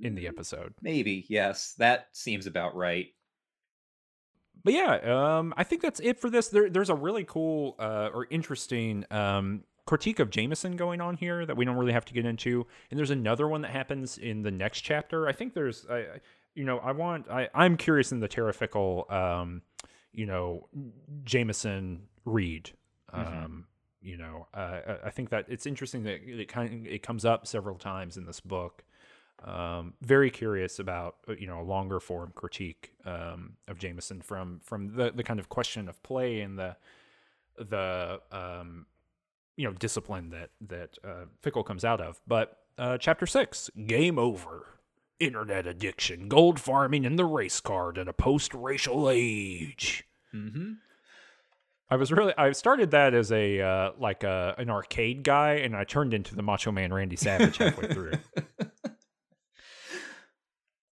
in the episode. maybe yes, that seems about right. But yeah, um, I think that's it for this. There, there's a really cool uh, or interesting um, critique of Jameson going on here that we don't really have to get into. And there's another one that happens in the next chapter. I think there's, I, I- you know, I want, I, I'm curious in the Tara Fickle, um, you know, Jameson read. Um, Mhm. You know, uh, I- I think that it's interesting that it kind of, it comes up several times in this book. Um, very curious about uh, you know a longer form critique um, of Jameson from from the the kind of question of play and the the um, you know discipline that that uh, Fickle comes out of. But uh, chapter six, game over. Internet addiction, gold farming, and the race card in a post-racial age. Mm-hmm. I was really I started that as a uh, like a an arcade guy, and I turned into the Macho Man Randy Savage halfway through.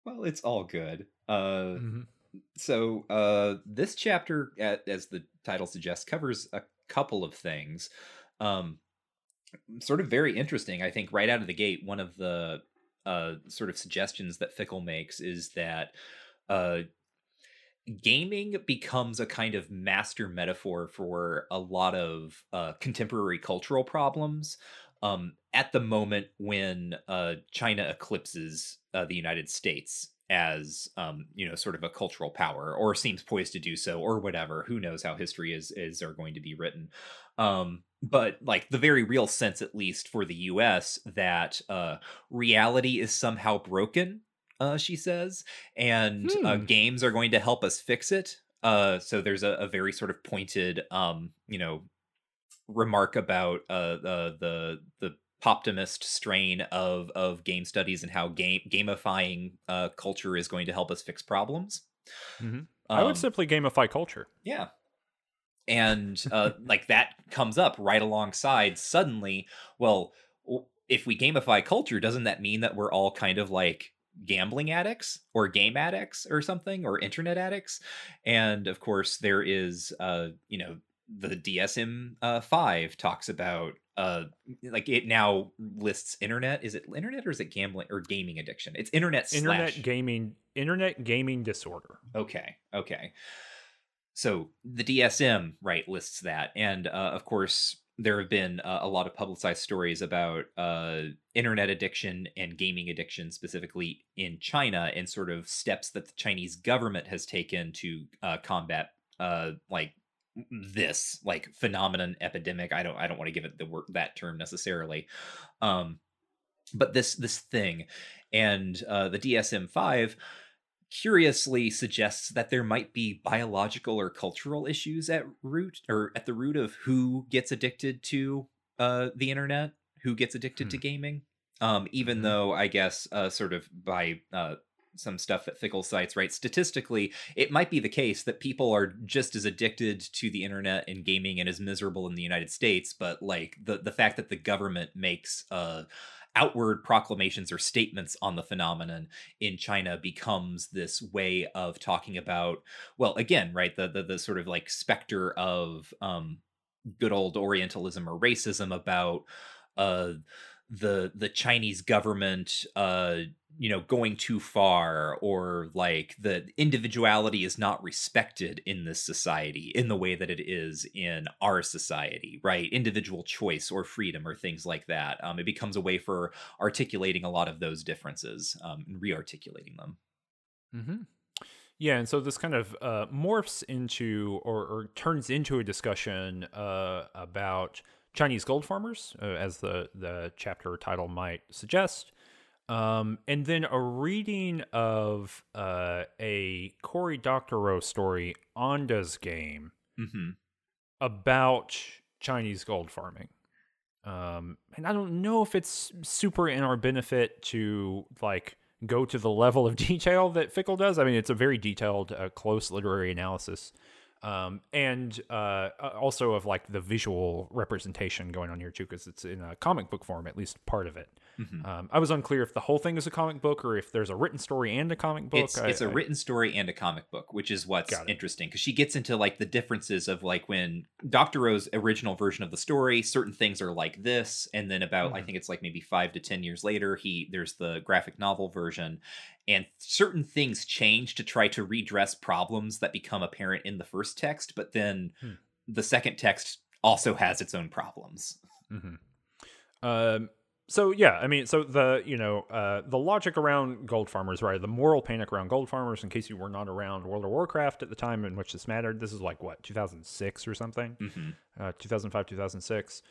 well, it's all good. Uh, Mhm. so uh this chapter as the title suggests covers a couple of things um sort of very interesting i think right out of the gate one of the uh sort of suggestions that fickle makes is that uh gaming becomes a kind of master metaphor for a lot of uh contemporary cultural problems um at the moment when uh china eclipses uh, the united states as um you know sort of a cultural power or seems poised to do so or whatever. Who knows how history is is are going to be written. Um but like the very real sense at least for the US that uh reality is somehow broken uh she says and uh, Hmm. games are going to help us fix it. Uh so there's a, a very sort of pointed um you know remark about uh the the the poptimist strain of of game studies and how game gamifying uh culture is going to help us fix problems Mhm. I would Um, simply gamify culture. yeah. And uh, like that comes up right alongside suddenly. Well, if we gamify culture, doesn't that mean that we're all kind of like gambling addicts or game addicts or something or internet addicts? And of course, there is, uh, you know, the DSM uh, 5 talks about uh like it now lists internet is it internet or is it gambling or gaming addiction it's internet Internet slash gaming internet gaming disorder. Okay, okay. So the DSM right lists that, and uh, of course there have been uh, a lot of publicized stories about uh, internet addiction and gaming addiction, specifically in China, and sort of steps that the Chinese government has taken to uh, combat uh, like this like phenomenon epidemic. I don't I don't want to give it the word that term necessarily, um, but this this thing, and uh, the DSM five curiously suggests that there might be biological or cultural issues at root or at the root of who gets addicted to uh, the internet, who gets addicted to gaming. Um, even Mhm. though I guess uh, sort of by uh, some stuff that Fickle cites, right? Statistically, it might be the case that people are just as addicted to the internet and gaming and as miserable in the United States, but like the the fact that the government makes uh outward proclamations or statements on the phenomenon in China becomes this way of talking about well again right the the, the sort of like specter of um good old orientalism or racism about uh the the Chinese government uh you know going too far or like the individuality is not respected in this society in the way that it is in our society right? Individual choice or freedom or things like that. Um, it becomes a way for articulating a lot of those differences um, and re-articulating them. Mm-hmm. yeah and so this kind of uh, morphs into or, or, turns into a discussion uh, about chinese gold farmers uh, as the, the chapter title might suggest um, and then a reading of uh, a Cory Doctorow story, Anda's game, mm-hmm. about Chinese gold farming. Um, and I don't know if it's super in our benefit to like go to the level of detail that Fickle does. I mean, it's a very detailed, uh, close literary analysis um, and uh, also of like the visual representation going on here too, because it's in a comic book form, at least part of it. Mm-hmm. Um, I was unclear if the whole thing is a comic book or if there's a written story and a comic book. It's, it's a written story and a comic book, which is what's interesting because she gets into like the differences of like when Doctorow's original version of the story, certain things are like this, and then about mm-hmm. I think it's like maybe five to ten years later, he there's the graphic novel version, and certain things change to try to redress problems that become apparent in the first text but then hmm. the second text also has its own problems mm-hmm. um, so yeah i mean so the you know uh, the logic around gold farmers right the moral panic around gold farmers in case you were not around world of warcraft at the time in which this mattered this is like what 2006 or something mm-hmm. uh, 2005 2006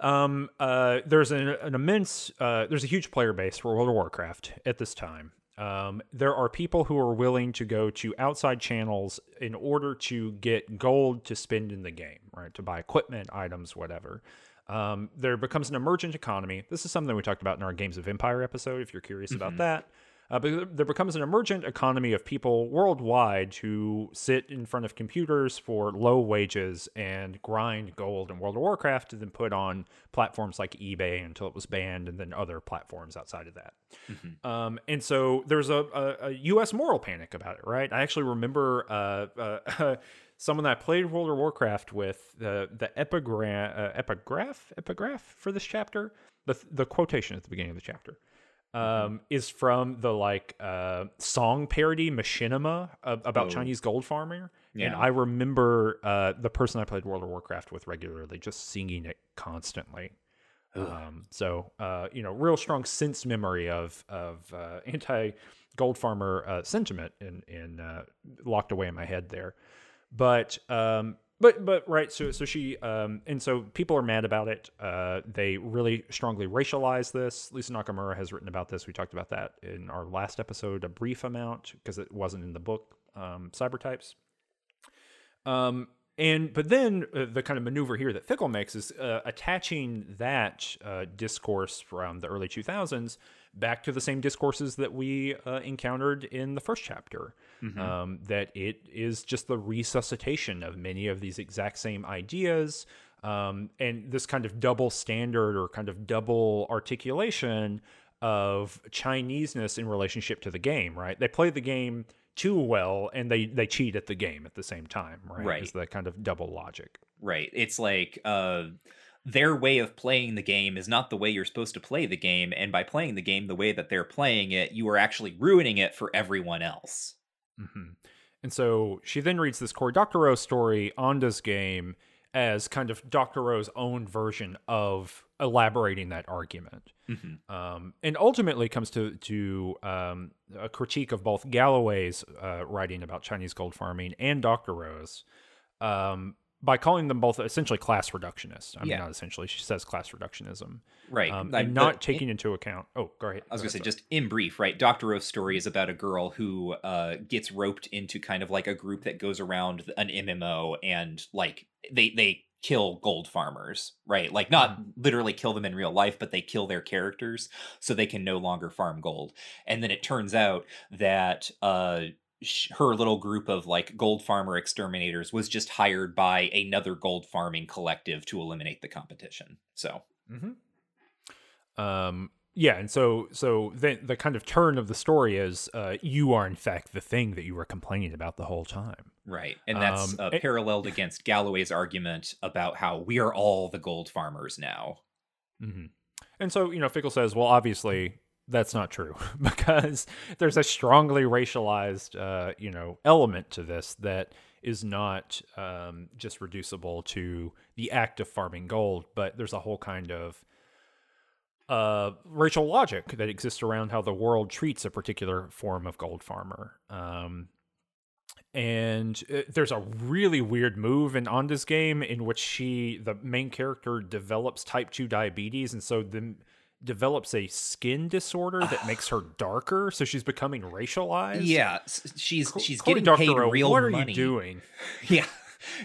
um, uh, there's an, an immense, uh, there's a huge player base for World of Warcraft at this time. Um, there are people who are willing to go to outside channels in order to get gold to spend in the game, right? To buy equipment, items, whatever. Um, there becomes an emergent economy. This is something we talked about in our Games of Empire episode, if you're curious mm-hmm. about that. Uh, but there becomes an emergent economy of people worldwide who sit in front of computers for low wages and grind gold in World of Warcraft and then put on platforms like eBay until it was banned and then other platforms outside of that. Mm-hmm. Um, and so there's a, a, a, US moral panic about it, right? I actually remember uh, uh, someone that I played World of Warcraft with, the, the epigram, uh, epigraph, epigraph for this chapter, the, the quotation at the beginning of the chapter Mm-hmm. um, is from the like uh, song parody Machinima uh, about oh. Chinese gold farming. Yeah. And I remember uh, the person I played World of Warcraft with regularly just singing it constantly. Um, so uh, you know, real strong sense memory of of uh, anti gold farmer uh, sentiment in in locked away in my head there. But um, but but right so so she um and so people are mad about it. Uh they really strongly racialize this. Lisa nakamura has written about this. We talked about that in our last episode a brief amount because it wasn't in the book um cyber types. Um and but then uh, the kind of maneuver here that fickle makes is uh, attaching that uh, discourse from the early 2000s back to the same discourses that we uh, encountered in the first chapter. Mm-hmm. Um, that it is just the resuscitation of many of these exact same ideas. Um, and this kind of double standard or kind of double articulation of Chineseness in relationship to the game, right? They play the game too well and they they cheat at the game at the same time, right? Right. Is the kind of double logic. Right. It's like uh their way of playing the game is not the way you're supposed to play the game and by playing the game the way that they're playing it you are actually ruining it for everyone else mm-hmm. and so she then reads this Cory Doctorow story Anda's game as kind of Doctorow's own version of elaborating that argument mm-hmm. um, and ultimately comes to to um, a critique of both galloway's uh, writing about chinese gold farming and Doctorow's um, by calling them both essentially class reductionists. I mean, yeah. not essentially. She says class reductionism, right? Um, and not taking in, into account. Oh, go ahead. I was going to say, just in brief, right? Doctorow's story is about a girl who uh, gets roped into kind of like a group that goes around an MMO and like they they kill gold farmers, right? Like not mm-hmm. literally kill them in real life, but they kill their characters so they can no longer farm gold. And then it turns out that uh her little group of like gold farmer exterminators was just hired by another gold farming collective to eliminate the competition. So, mm-hmm. um, yeah, and so so the the kind of turn of the story is uh, you are in fact the thing that you were complaining about the whole time, right? And that's um, uh, paralleled against Galloway's argument about how we are all the gold farmers now. Mm-hmm. And so you know, Fickle says, well, obviously that's not true because there's a strongly racialized, uh, you know, element to this that is not um, just reducible to the act of farming gold, but there's a whole kind of uh, racial logic that exists around how the world treats a particular form of gold farmer. Um, and uh, there's a really weird move in Anda's game in which she, the main character, develops type 2 diabetes. And so the develops a skin disorder that makes her darker, so she's becoming racialized. Yeah, she's she's getting paid real what are money. you doing? Yeah.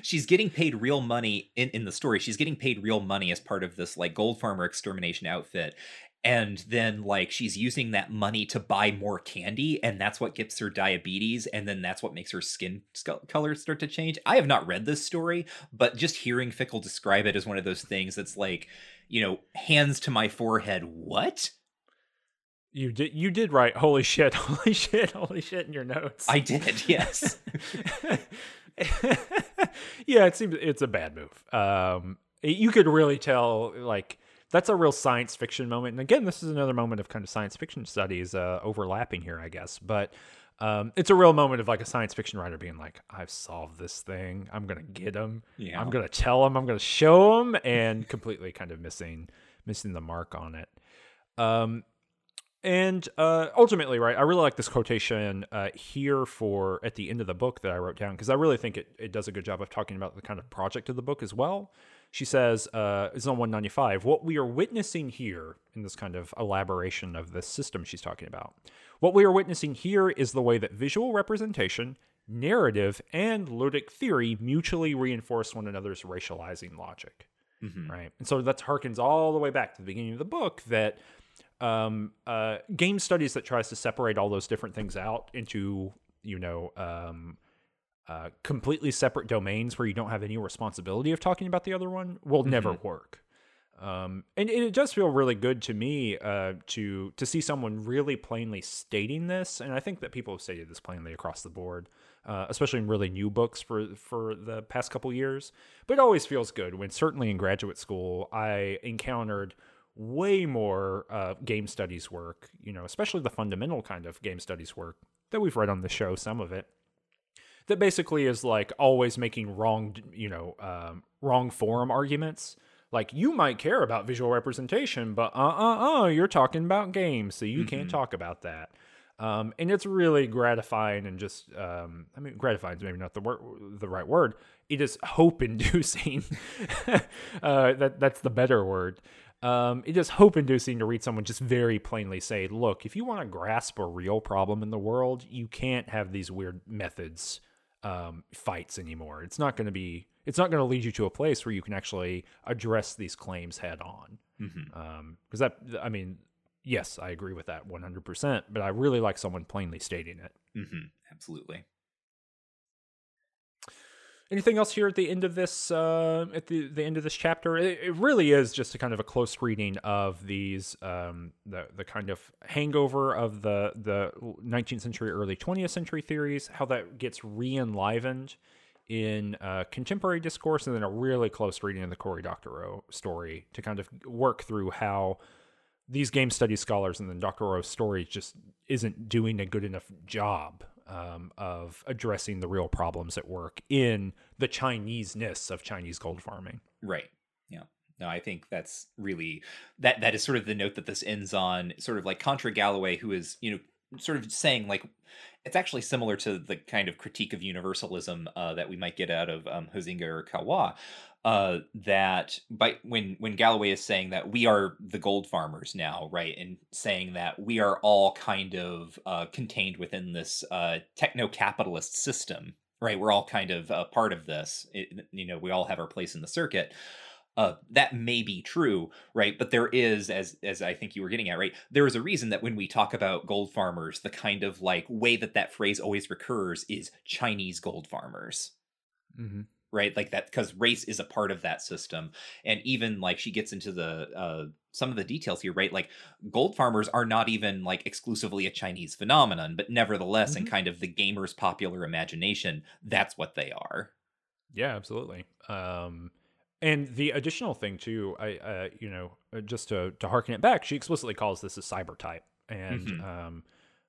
She's getting paid real money in, in the story. She's getting paid real money as part of this like gold farmer extermination outfit. And then like she's using that money to buy more candy, and that's what gives her diabetes, and then that's what makes her skin color start to change. I have not read this story, but just hearing Fickle describe it as one of those things that's like you know, hands to my forehead. What? You did you did write holy shit, holy shit, holy shit in your notes. I did, yes. yeah, it seems it's a bad move. Um you could really tell like that's a real science fiction moment. And again, this is another moment of kind of science fiction studies uh, overlapping here, I guess. But um, it's a real moment of like a science fiction writer being like, I've solved this thing. I'm gonna get him. Yeah. I'm gonna tell him. I'm gonna show him, and completely kind of missing missing the mark on it. Um, and uh, ultimately, right, I really like this quotation uh, here for at the end of the book that I wrote down because I really think it, it does a good job of talking about the kind of project of the book as well. She says, uh, it's on 195, what we are witnessing here in this kind of elaboration of the system she's talking about what we are witnessing here is the way that visual representation, narrative, and ludic theory mutually reinforce one another's racializing logic. Mm-hmm. Right. And so that harkens all the way back to the beginning of the book that um, uh, game studies that tries to separate all those different things out into, you know, um, uh, completely separate domains where you don't have any responsibility of talking about the other one will mm-hmm. never work. Um, and, and, it does feel really good to me uh, to to see someone really plainly stating this, and I think that people have stated this plainly across the board, uh, especially in really new books for for the past couple years. But it always feels good when, certainly in graduate school, I encountered way more uh, game studies work, you know, especially the fundamental kind of game studies work that we've read on the show, some of it, that basically is like always making wrong, you know, um, wrong forum arguments like you might care about visual representation, but uh uh uh, you're talking about games, so you mm-hmm. can't talk about that. Um, and it's really gratifying and just um, I mean gratifying is maybe not the word the right word. It is hope inducing. uh, that that's the better word. Um, it is hope inducing to read someone just very plainly say, look, if you want to grasp a real problem in the world, you can't have these weird methods um, fights anymore. It's not going to be it's not going to lead you to a place where you can actually address these claims head on. Because mm-hmm. um, that, I mean, yes, I agree with that 100%, but I really like someone plainly stating it. Mm-hmm. Absolutely. Anything else here at the end of this uh, at the, the end of this chapter? It, it, really is just a kind of a close reading of these um, the the kind of hangover of the the 19th century, early 20th century theories, how that gets re-enlivened in uh, contemporary discourse, and then a really close reading of the Cory Doctorow story to kind of work through how these game studies scholars and then Doctorow's story just isn't doing a good enough job um, of addressing the real problems at work in the Chinese-ness of Chinese gold farming. Right. Yeah. No, I think that's really that that is sort of the note that this ends on, sort of like Contra Galloway, who is, you know, sort of saying like it's actually similar to the kind of critique of universalism uh, that we might get out of um, or Kawa. Uh, that by when when Galloway is saying that we are the gold farmers now, right, and saying that we are all kind of uh, contained within this uh, techno capitalist system, right? We're all kind of a part of this. It, you know, we all have our place in the circuit uh, that may be true, right? But there is, as as I think you were getting at, right? There is a reason that when we talk about gold farmers, the kind of like way that that phrase always recurs is Chinese gold farmers, mm-hmm. Right? Like that because race is a part of that system, and even like she gets into the uh, some of the details here, right? Like gold farmers are not even like exclusively a Chinese phenomenon, but nevertheless, mm-hmm. in kind of the gamer's popular imagination, that's what they are. Yeah, absolutely. Um and the additional thing too, I, uh, you know, uh, just to to harken it back, she explicitly calls this a cyber type and um,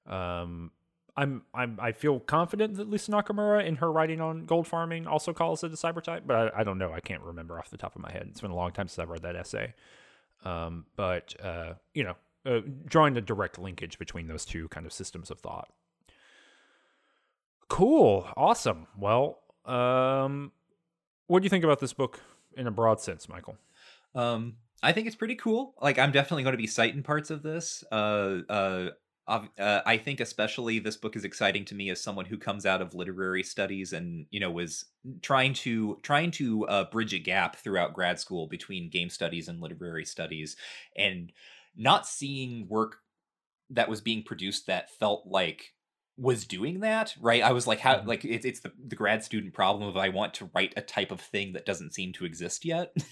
um, I'm I'm I feel confident that Lisa Nakamura in her writing on gold farming also calls it a cyber type, but I, I don't know. I can't remember off the top of my head. It's been a long time since I've read that essay. Um, but uh, you know, uh, drawing a direct linkage between those two kind of systems of thought. Cool, awesome. Well, um, what do you think about this book in a broad sense, Michael? Um, I think it's pretty cool. Like, I'm definitely going to be citing parts of this. Uh, uh, uh, I think especially this book is exciting to me as someone who comes out of literary studies and you know was trying to trying to uh, bridge a gap throughout grad school between game studies and literary studies, and not seeing work that was being produced that felt like was doing that right? I was like how like it's, it's the, the grad student problem of i want to write a type of thing that doesn't seem to exist yet.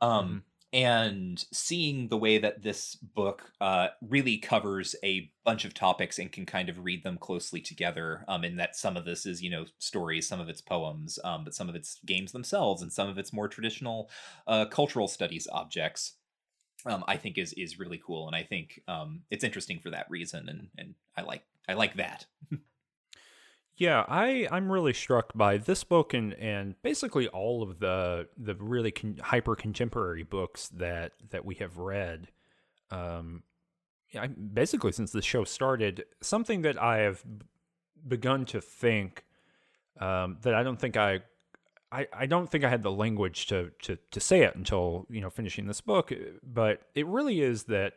Um mm-hmm. And seeing the way that this book uh really covers a bunch of topics and can kind of read them closely together um and that some of this is you know stories some of it's poems um but some of it's games themselves and some of it's more traditional uh cultural studies objects um, I think is is really cool, and I think um, it's interesting for that reason, and and I like I like that. yeah, I I'm really struck by this book and and basically all of the the really con- hyper contemporary books that that we have read. Um, I, basically since the show started, something that I have begun to think um, that I don't think I I, I don't think I had the language to, to to say it until you know finishing this book, but it really is that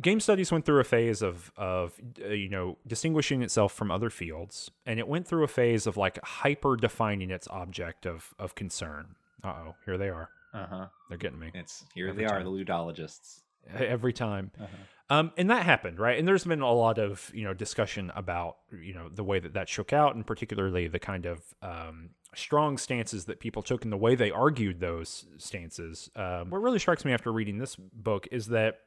game studies went through a phase of of uh, you know distinguishing itself from other fields, and it went through a phase of like hyper defining its object of of concern. Uh oh, here they are. Uh huh. They're getting me. It's here they are, the ludologists. Every time. Uh-huh. Um, and that happened, right? And there's been a lot of you know discussion about you know the way that that shook out, and particularly the kind of um, strong stances that people took and the way they argued those stances. Um, what really strikes me after reading this book is that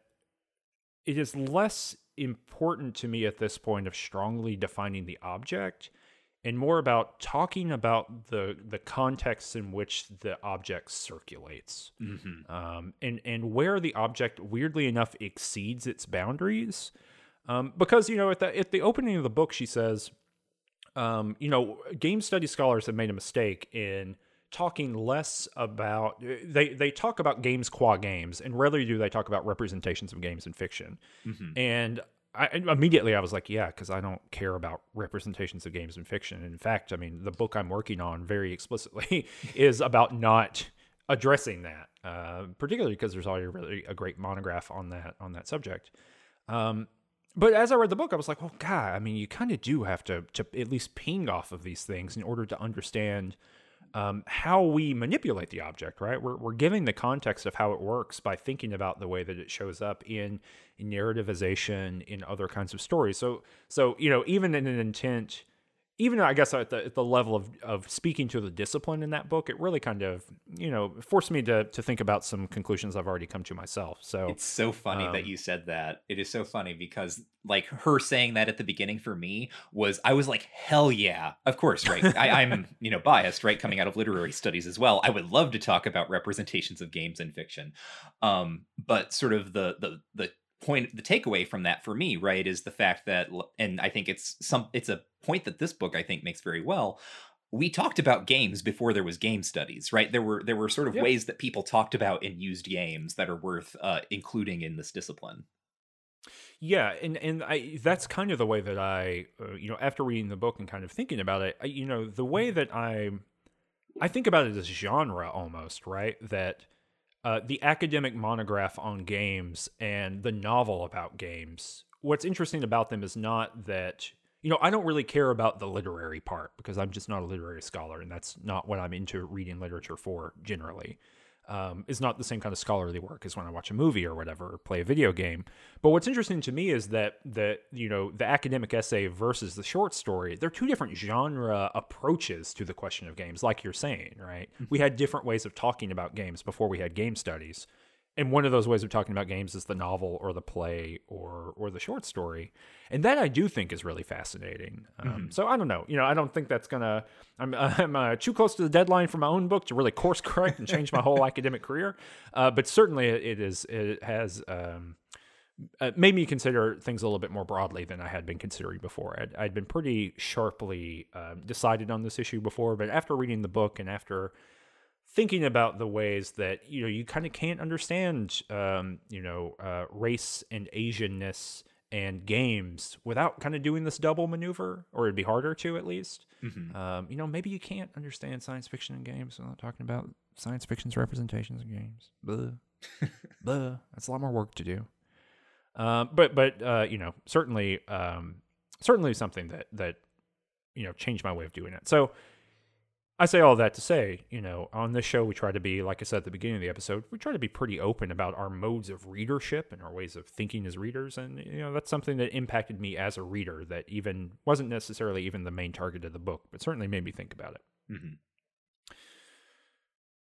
it is less important to me at this point of strongly defining the object and more about talking about the the context in which the object circulates mm-hmm. um, and and where the object weirdly enough exceeds its boundaries um, because you know at the at the opening of the book she says um, you know, game study scholars have made a mistake in talking less about they they talk about games qua games and rarely do they talk about representations of games in fiction mm-hmm. and I, immediately I was like, yeah, because I don't care about representations of games in fiction. In fact, I mean, the book I'm working on very explicitly is about not addressing that, uh, particularly because there's already really a great monograph on that on that subject. Um, but as I read the book, I was like, well, God, I mean, you kind of do have to, to at least ping off of these things in order to understand um, how we manipulate the object, right? We're, we're giving the context of how it works by thinking about the way that it shows up in, in narrativization, in other kinds of stories. So, so you know, even in an intent even though I guess at the, at the level of, of speaking to the discipline in that book, it really kind of, you know, forced me to, to think about some conclusions I've already come to myself. So it's so funny um, that you said that. It is so funny because like her saying that at the beginning for me was, I was like, hell yeah, of course. Right. I, I'm, you know, biased, right. Coming out of literary studies as well. I would love to talk about representations of games in fiction. Um, but sort of the, the, the point the takeaway from that for me right is the fact that and i think it's some it's a point that this book i think makes very well. We talked about games before there was game studies right? There were there were sort of yep. ways that people talked about and used games that are worth uh, including in this discipline. Yeah and and i that's kind of the way that i uh, you know after reading the book and kind of thinking about it I, you know the way that i i think about it as genre almost right? That uh, the academic monograph on games and the novel about games. What's interesting about them is not that you know I don't really care about the literary part because I'm just not a literary scholar, and that's not what I'm into reading literature for generally um, is not the same kind of scholarly work as when I watch a movie or whatever, or play a video game. But what's interesting to me is that that you know the academic essay versus the short story, they're two different genre approaches to the question of games. Like you're saying, right? Mm-hmm. We had different ways of talking about games before we had game studies, and one of those ways of talking about games is the novel or the play or or the short story and that i do think is really fascinating um, mm-hmm. so i don't know you know i don't think that's gonna i'm, I'm uh, too close to the deadline for my own book to really course correct and change my whole academic career uh, but certainly it is it has um, uh, made me consider things a little bit more broadly than I had been considering before. I'd, I'd been pretty sharply uh, decided on this issue before, but after reading the book and after thinking about the ways that you know you kind of can't understand um, you know uh, race and Asianness and games without kind of doing this double maneuver, or it'd be harder to at least. Mhm. Um, you know, maybe you can't understand science fiction and games without talking about science fiction's representations in games. Blah. Blah. That's a lot more work to do. Um, but but uh, you know, certainly um, certainly something that that you know changed my way of doing it. So I say all that to say, you know, on this show we try to be, like I said at the beginning of the episode, we try to be pretty open about our modes of readership and our ways of thinking as readers, and you know that's something that impacted me as a reader that even wasn't necessarily even the main target of the book, but certainly made me think about it. Mhm.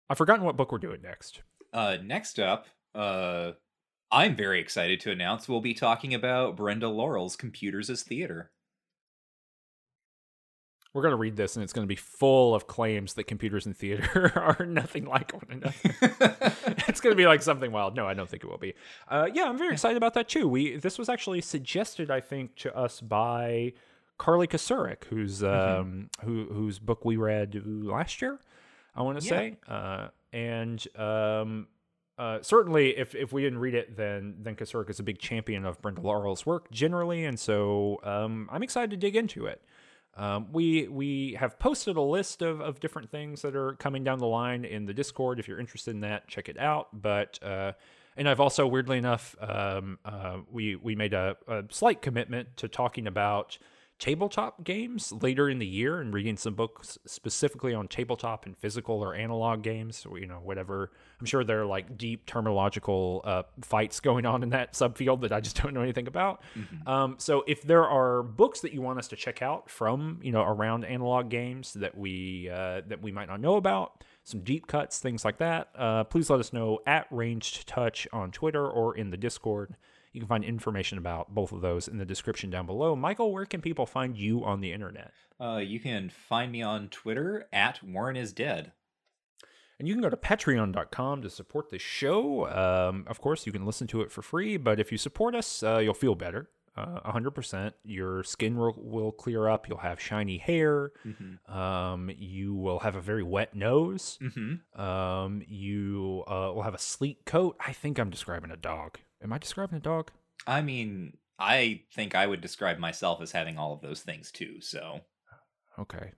I've forgotten what book we're doing next. Uh, next up, uh, I'm very excited to announce we'll be talking about Brenda Laurel's Computers as Theater. We're going to read this, and it's going to be full of claims that computers and theater are nothing like one another. it's going to be like something wild. No, I don't think it will be. Uh, yeah, I'm very excited about that too. We this was actually suggested, I think, to us by Carly Kocurek, who's um, who whose book we read last year. I want to Yeah. say, uh, and um, uh, certainly, if if we didn't read it, then then Kasurik is a big champion of Brenda Laurel's work generally, and so um, I'm excited to dig into it. Um, we we have posted a list of, of different things that are coming down the line in the Discord. If you're interested in that, check it out. But uh, and I've also weirdly enough, um, uh, we we made a, a slight commitment to talking about tabletop games later in the year and reading some books specifically on tabletop and physical or analog games. You know, whatever. I'm sure there are like deep terminological uh, fights going on in that subfield that I just don't know anything about. Um, so if there are books that you want us to check out from, you know, around analog games that we uh, that we might not know about, some deep cuts, things like that, uh, please let us know at Ranged Touch on Twitter or in the Discord. You can find information about both of those in the description down below. Michael, where can people find you on the internet? Uh, you can find me on Twitter at Warren is dead. And you can go to patreon.com to support the show. Um, of course, you can listen to it for free, but if you support us, uh, you'll feel better. Uh, 100%. Your skin will, will clear up. You'll have shiny hair. Mm-hmm. Um, you will have a very wet nose. Mm-hmm. Um, you uh, will have a sleek coat. I think I'm describing a dog. Am I describing a dog? I mean, I think I would describe myself as having all of those things too. So, Okay.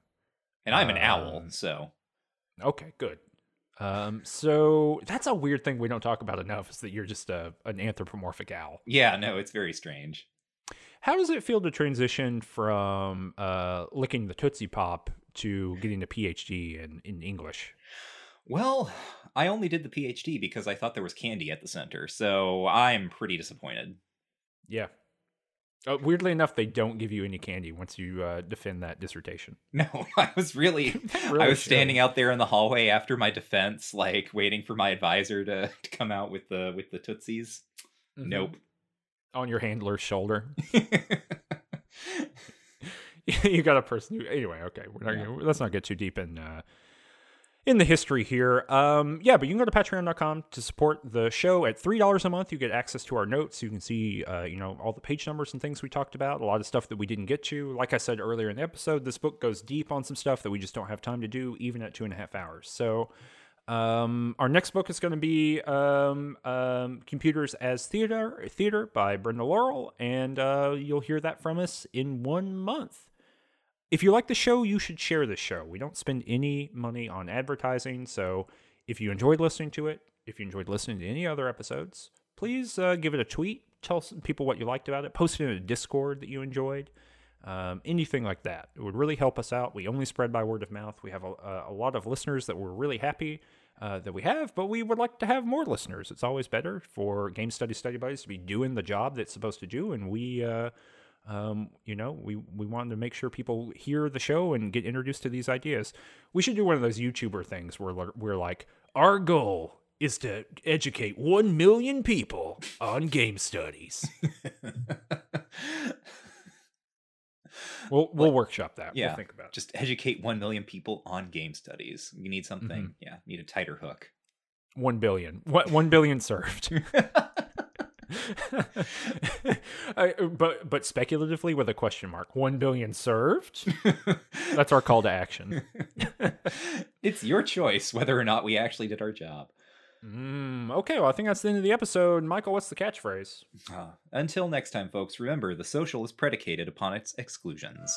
and I'm an owl, Um, so Okay, good. Um, so that's a weird thing we don't talk about enough is that you're just a, an anthropomorphic owl. yeah, no, it's very strange. How does it feel to transition from uh, licking the Tootsie Pop to getting a PhD in, in English? Well, I only did the PhD because I thought there was candy at the center, so I'm pretty disappointed. Yeah. Uh, weirdly enough, they don't give you any candy once you uh, defend that dissertation. No, I was really, really I was should. standing out there in the hallway after my defense, like waiting for my advisor to, to come out with the with the tootsies. Mhm. Nope. On your handler's shoulder. you got a person who anyway okay we're not Yeah. gonna, let's not get too deep in uh in the history here. Um yeah but you can go to patreon.com to support the show. At three dollars a month you get access to our notes. You can see uh you know all the page numbers and things we talked about a lot of stuff that we didn't get to. Like i said earlier in the episode this book goes deep on some stuff that we just don't have time to do even at two and a half hours. So um, our next book is going to be um, um, Computers as Theater, Theater by Brenda Laurel, and uh, you'll hear that from us in one month. If you like the show, you should share the show. We don't spend any money on advertising, so if you enjoyed listening to it, if you enjoyed listening to any other episodes, please uh, give it a tweet. Tell people what you liked about it. Post it in a Discord that you enjoyed. Um, anything like that. It would really help us out. We only spread by word of mouth. We have a, a lot of listeners that we're really happy uh, that we have, but we would like to have more listeners. It's always better for Game Study Study Buddies to be doing the job that's supposed to do, and we, uh, um, you know, we we want to make sure people hear the show and get introduced to these ideas. We should do one of those YouTuber things where we're- we're like, our goal is to educate one million people on game studies. We'll we'll workshop that. Yeah. We'll think about it. Just educate 1 million people on game studies. You need something, Mm-hmm. yeah, need a tighter hook. One billion. What one billion served. I, but but speculatively with a question mark. One billion served. That's our call to action. it's your choice whether or not we actually did our job. Mm, okay, well, I think that's the end of the episode. Michael, what's the catchphrase? Uh, until next time, folks, remember the social is predicated upon its exclusions.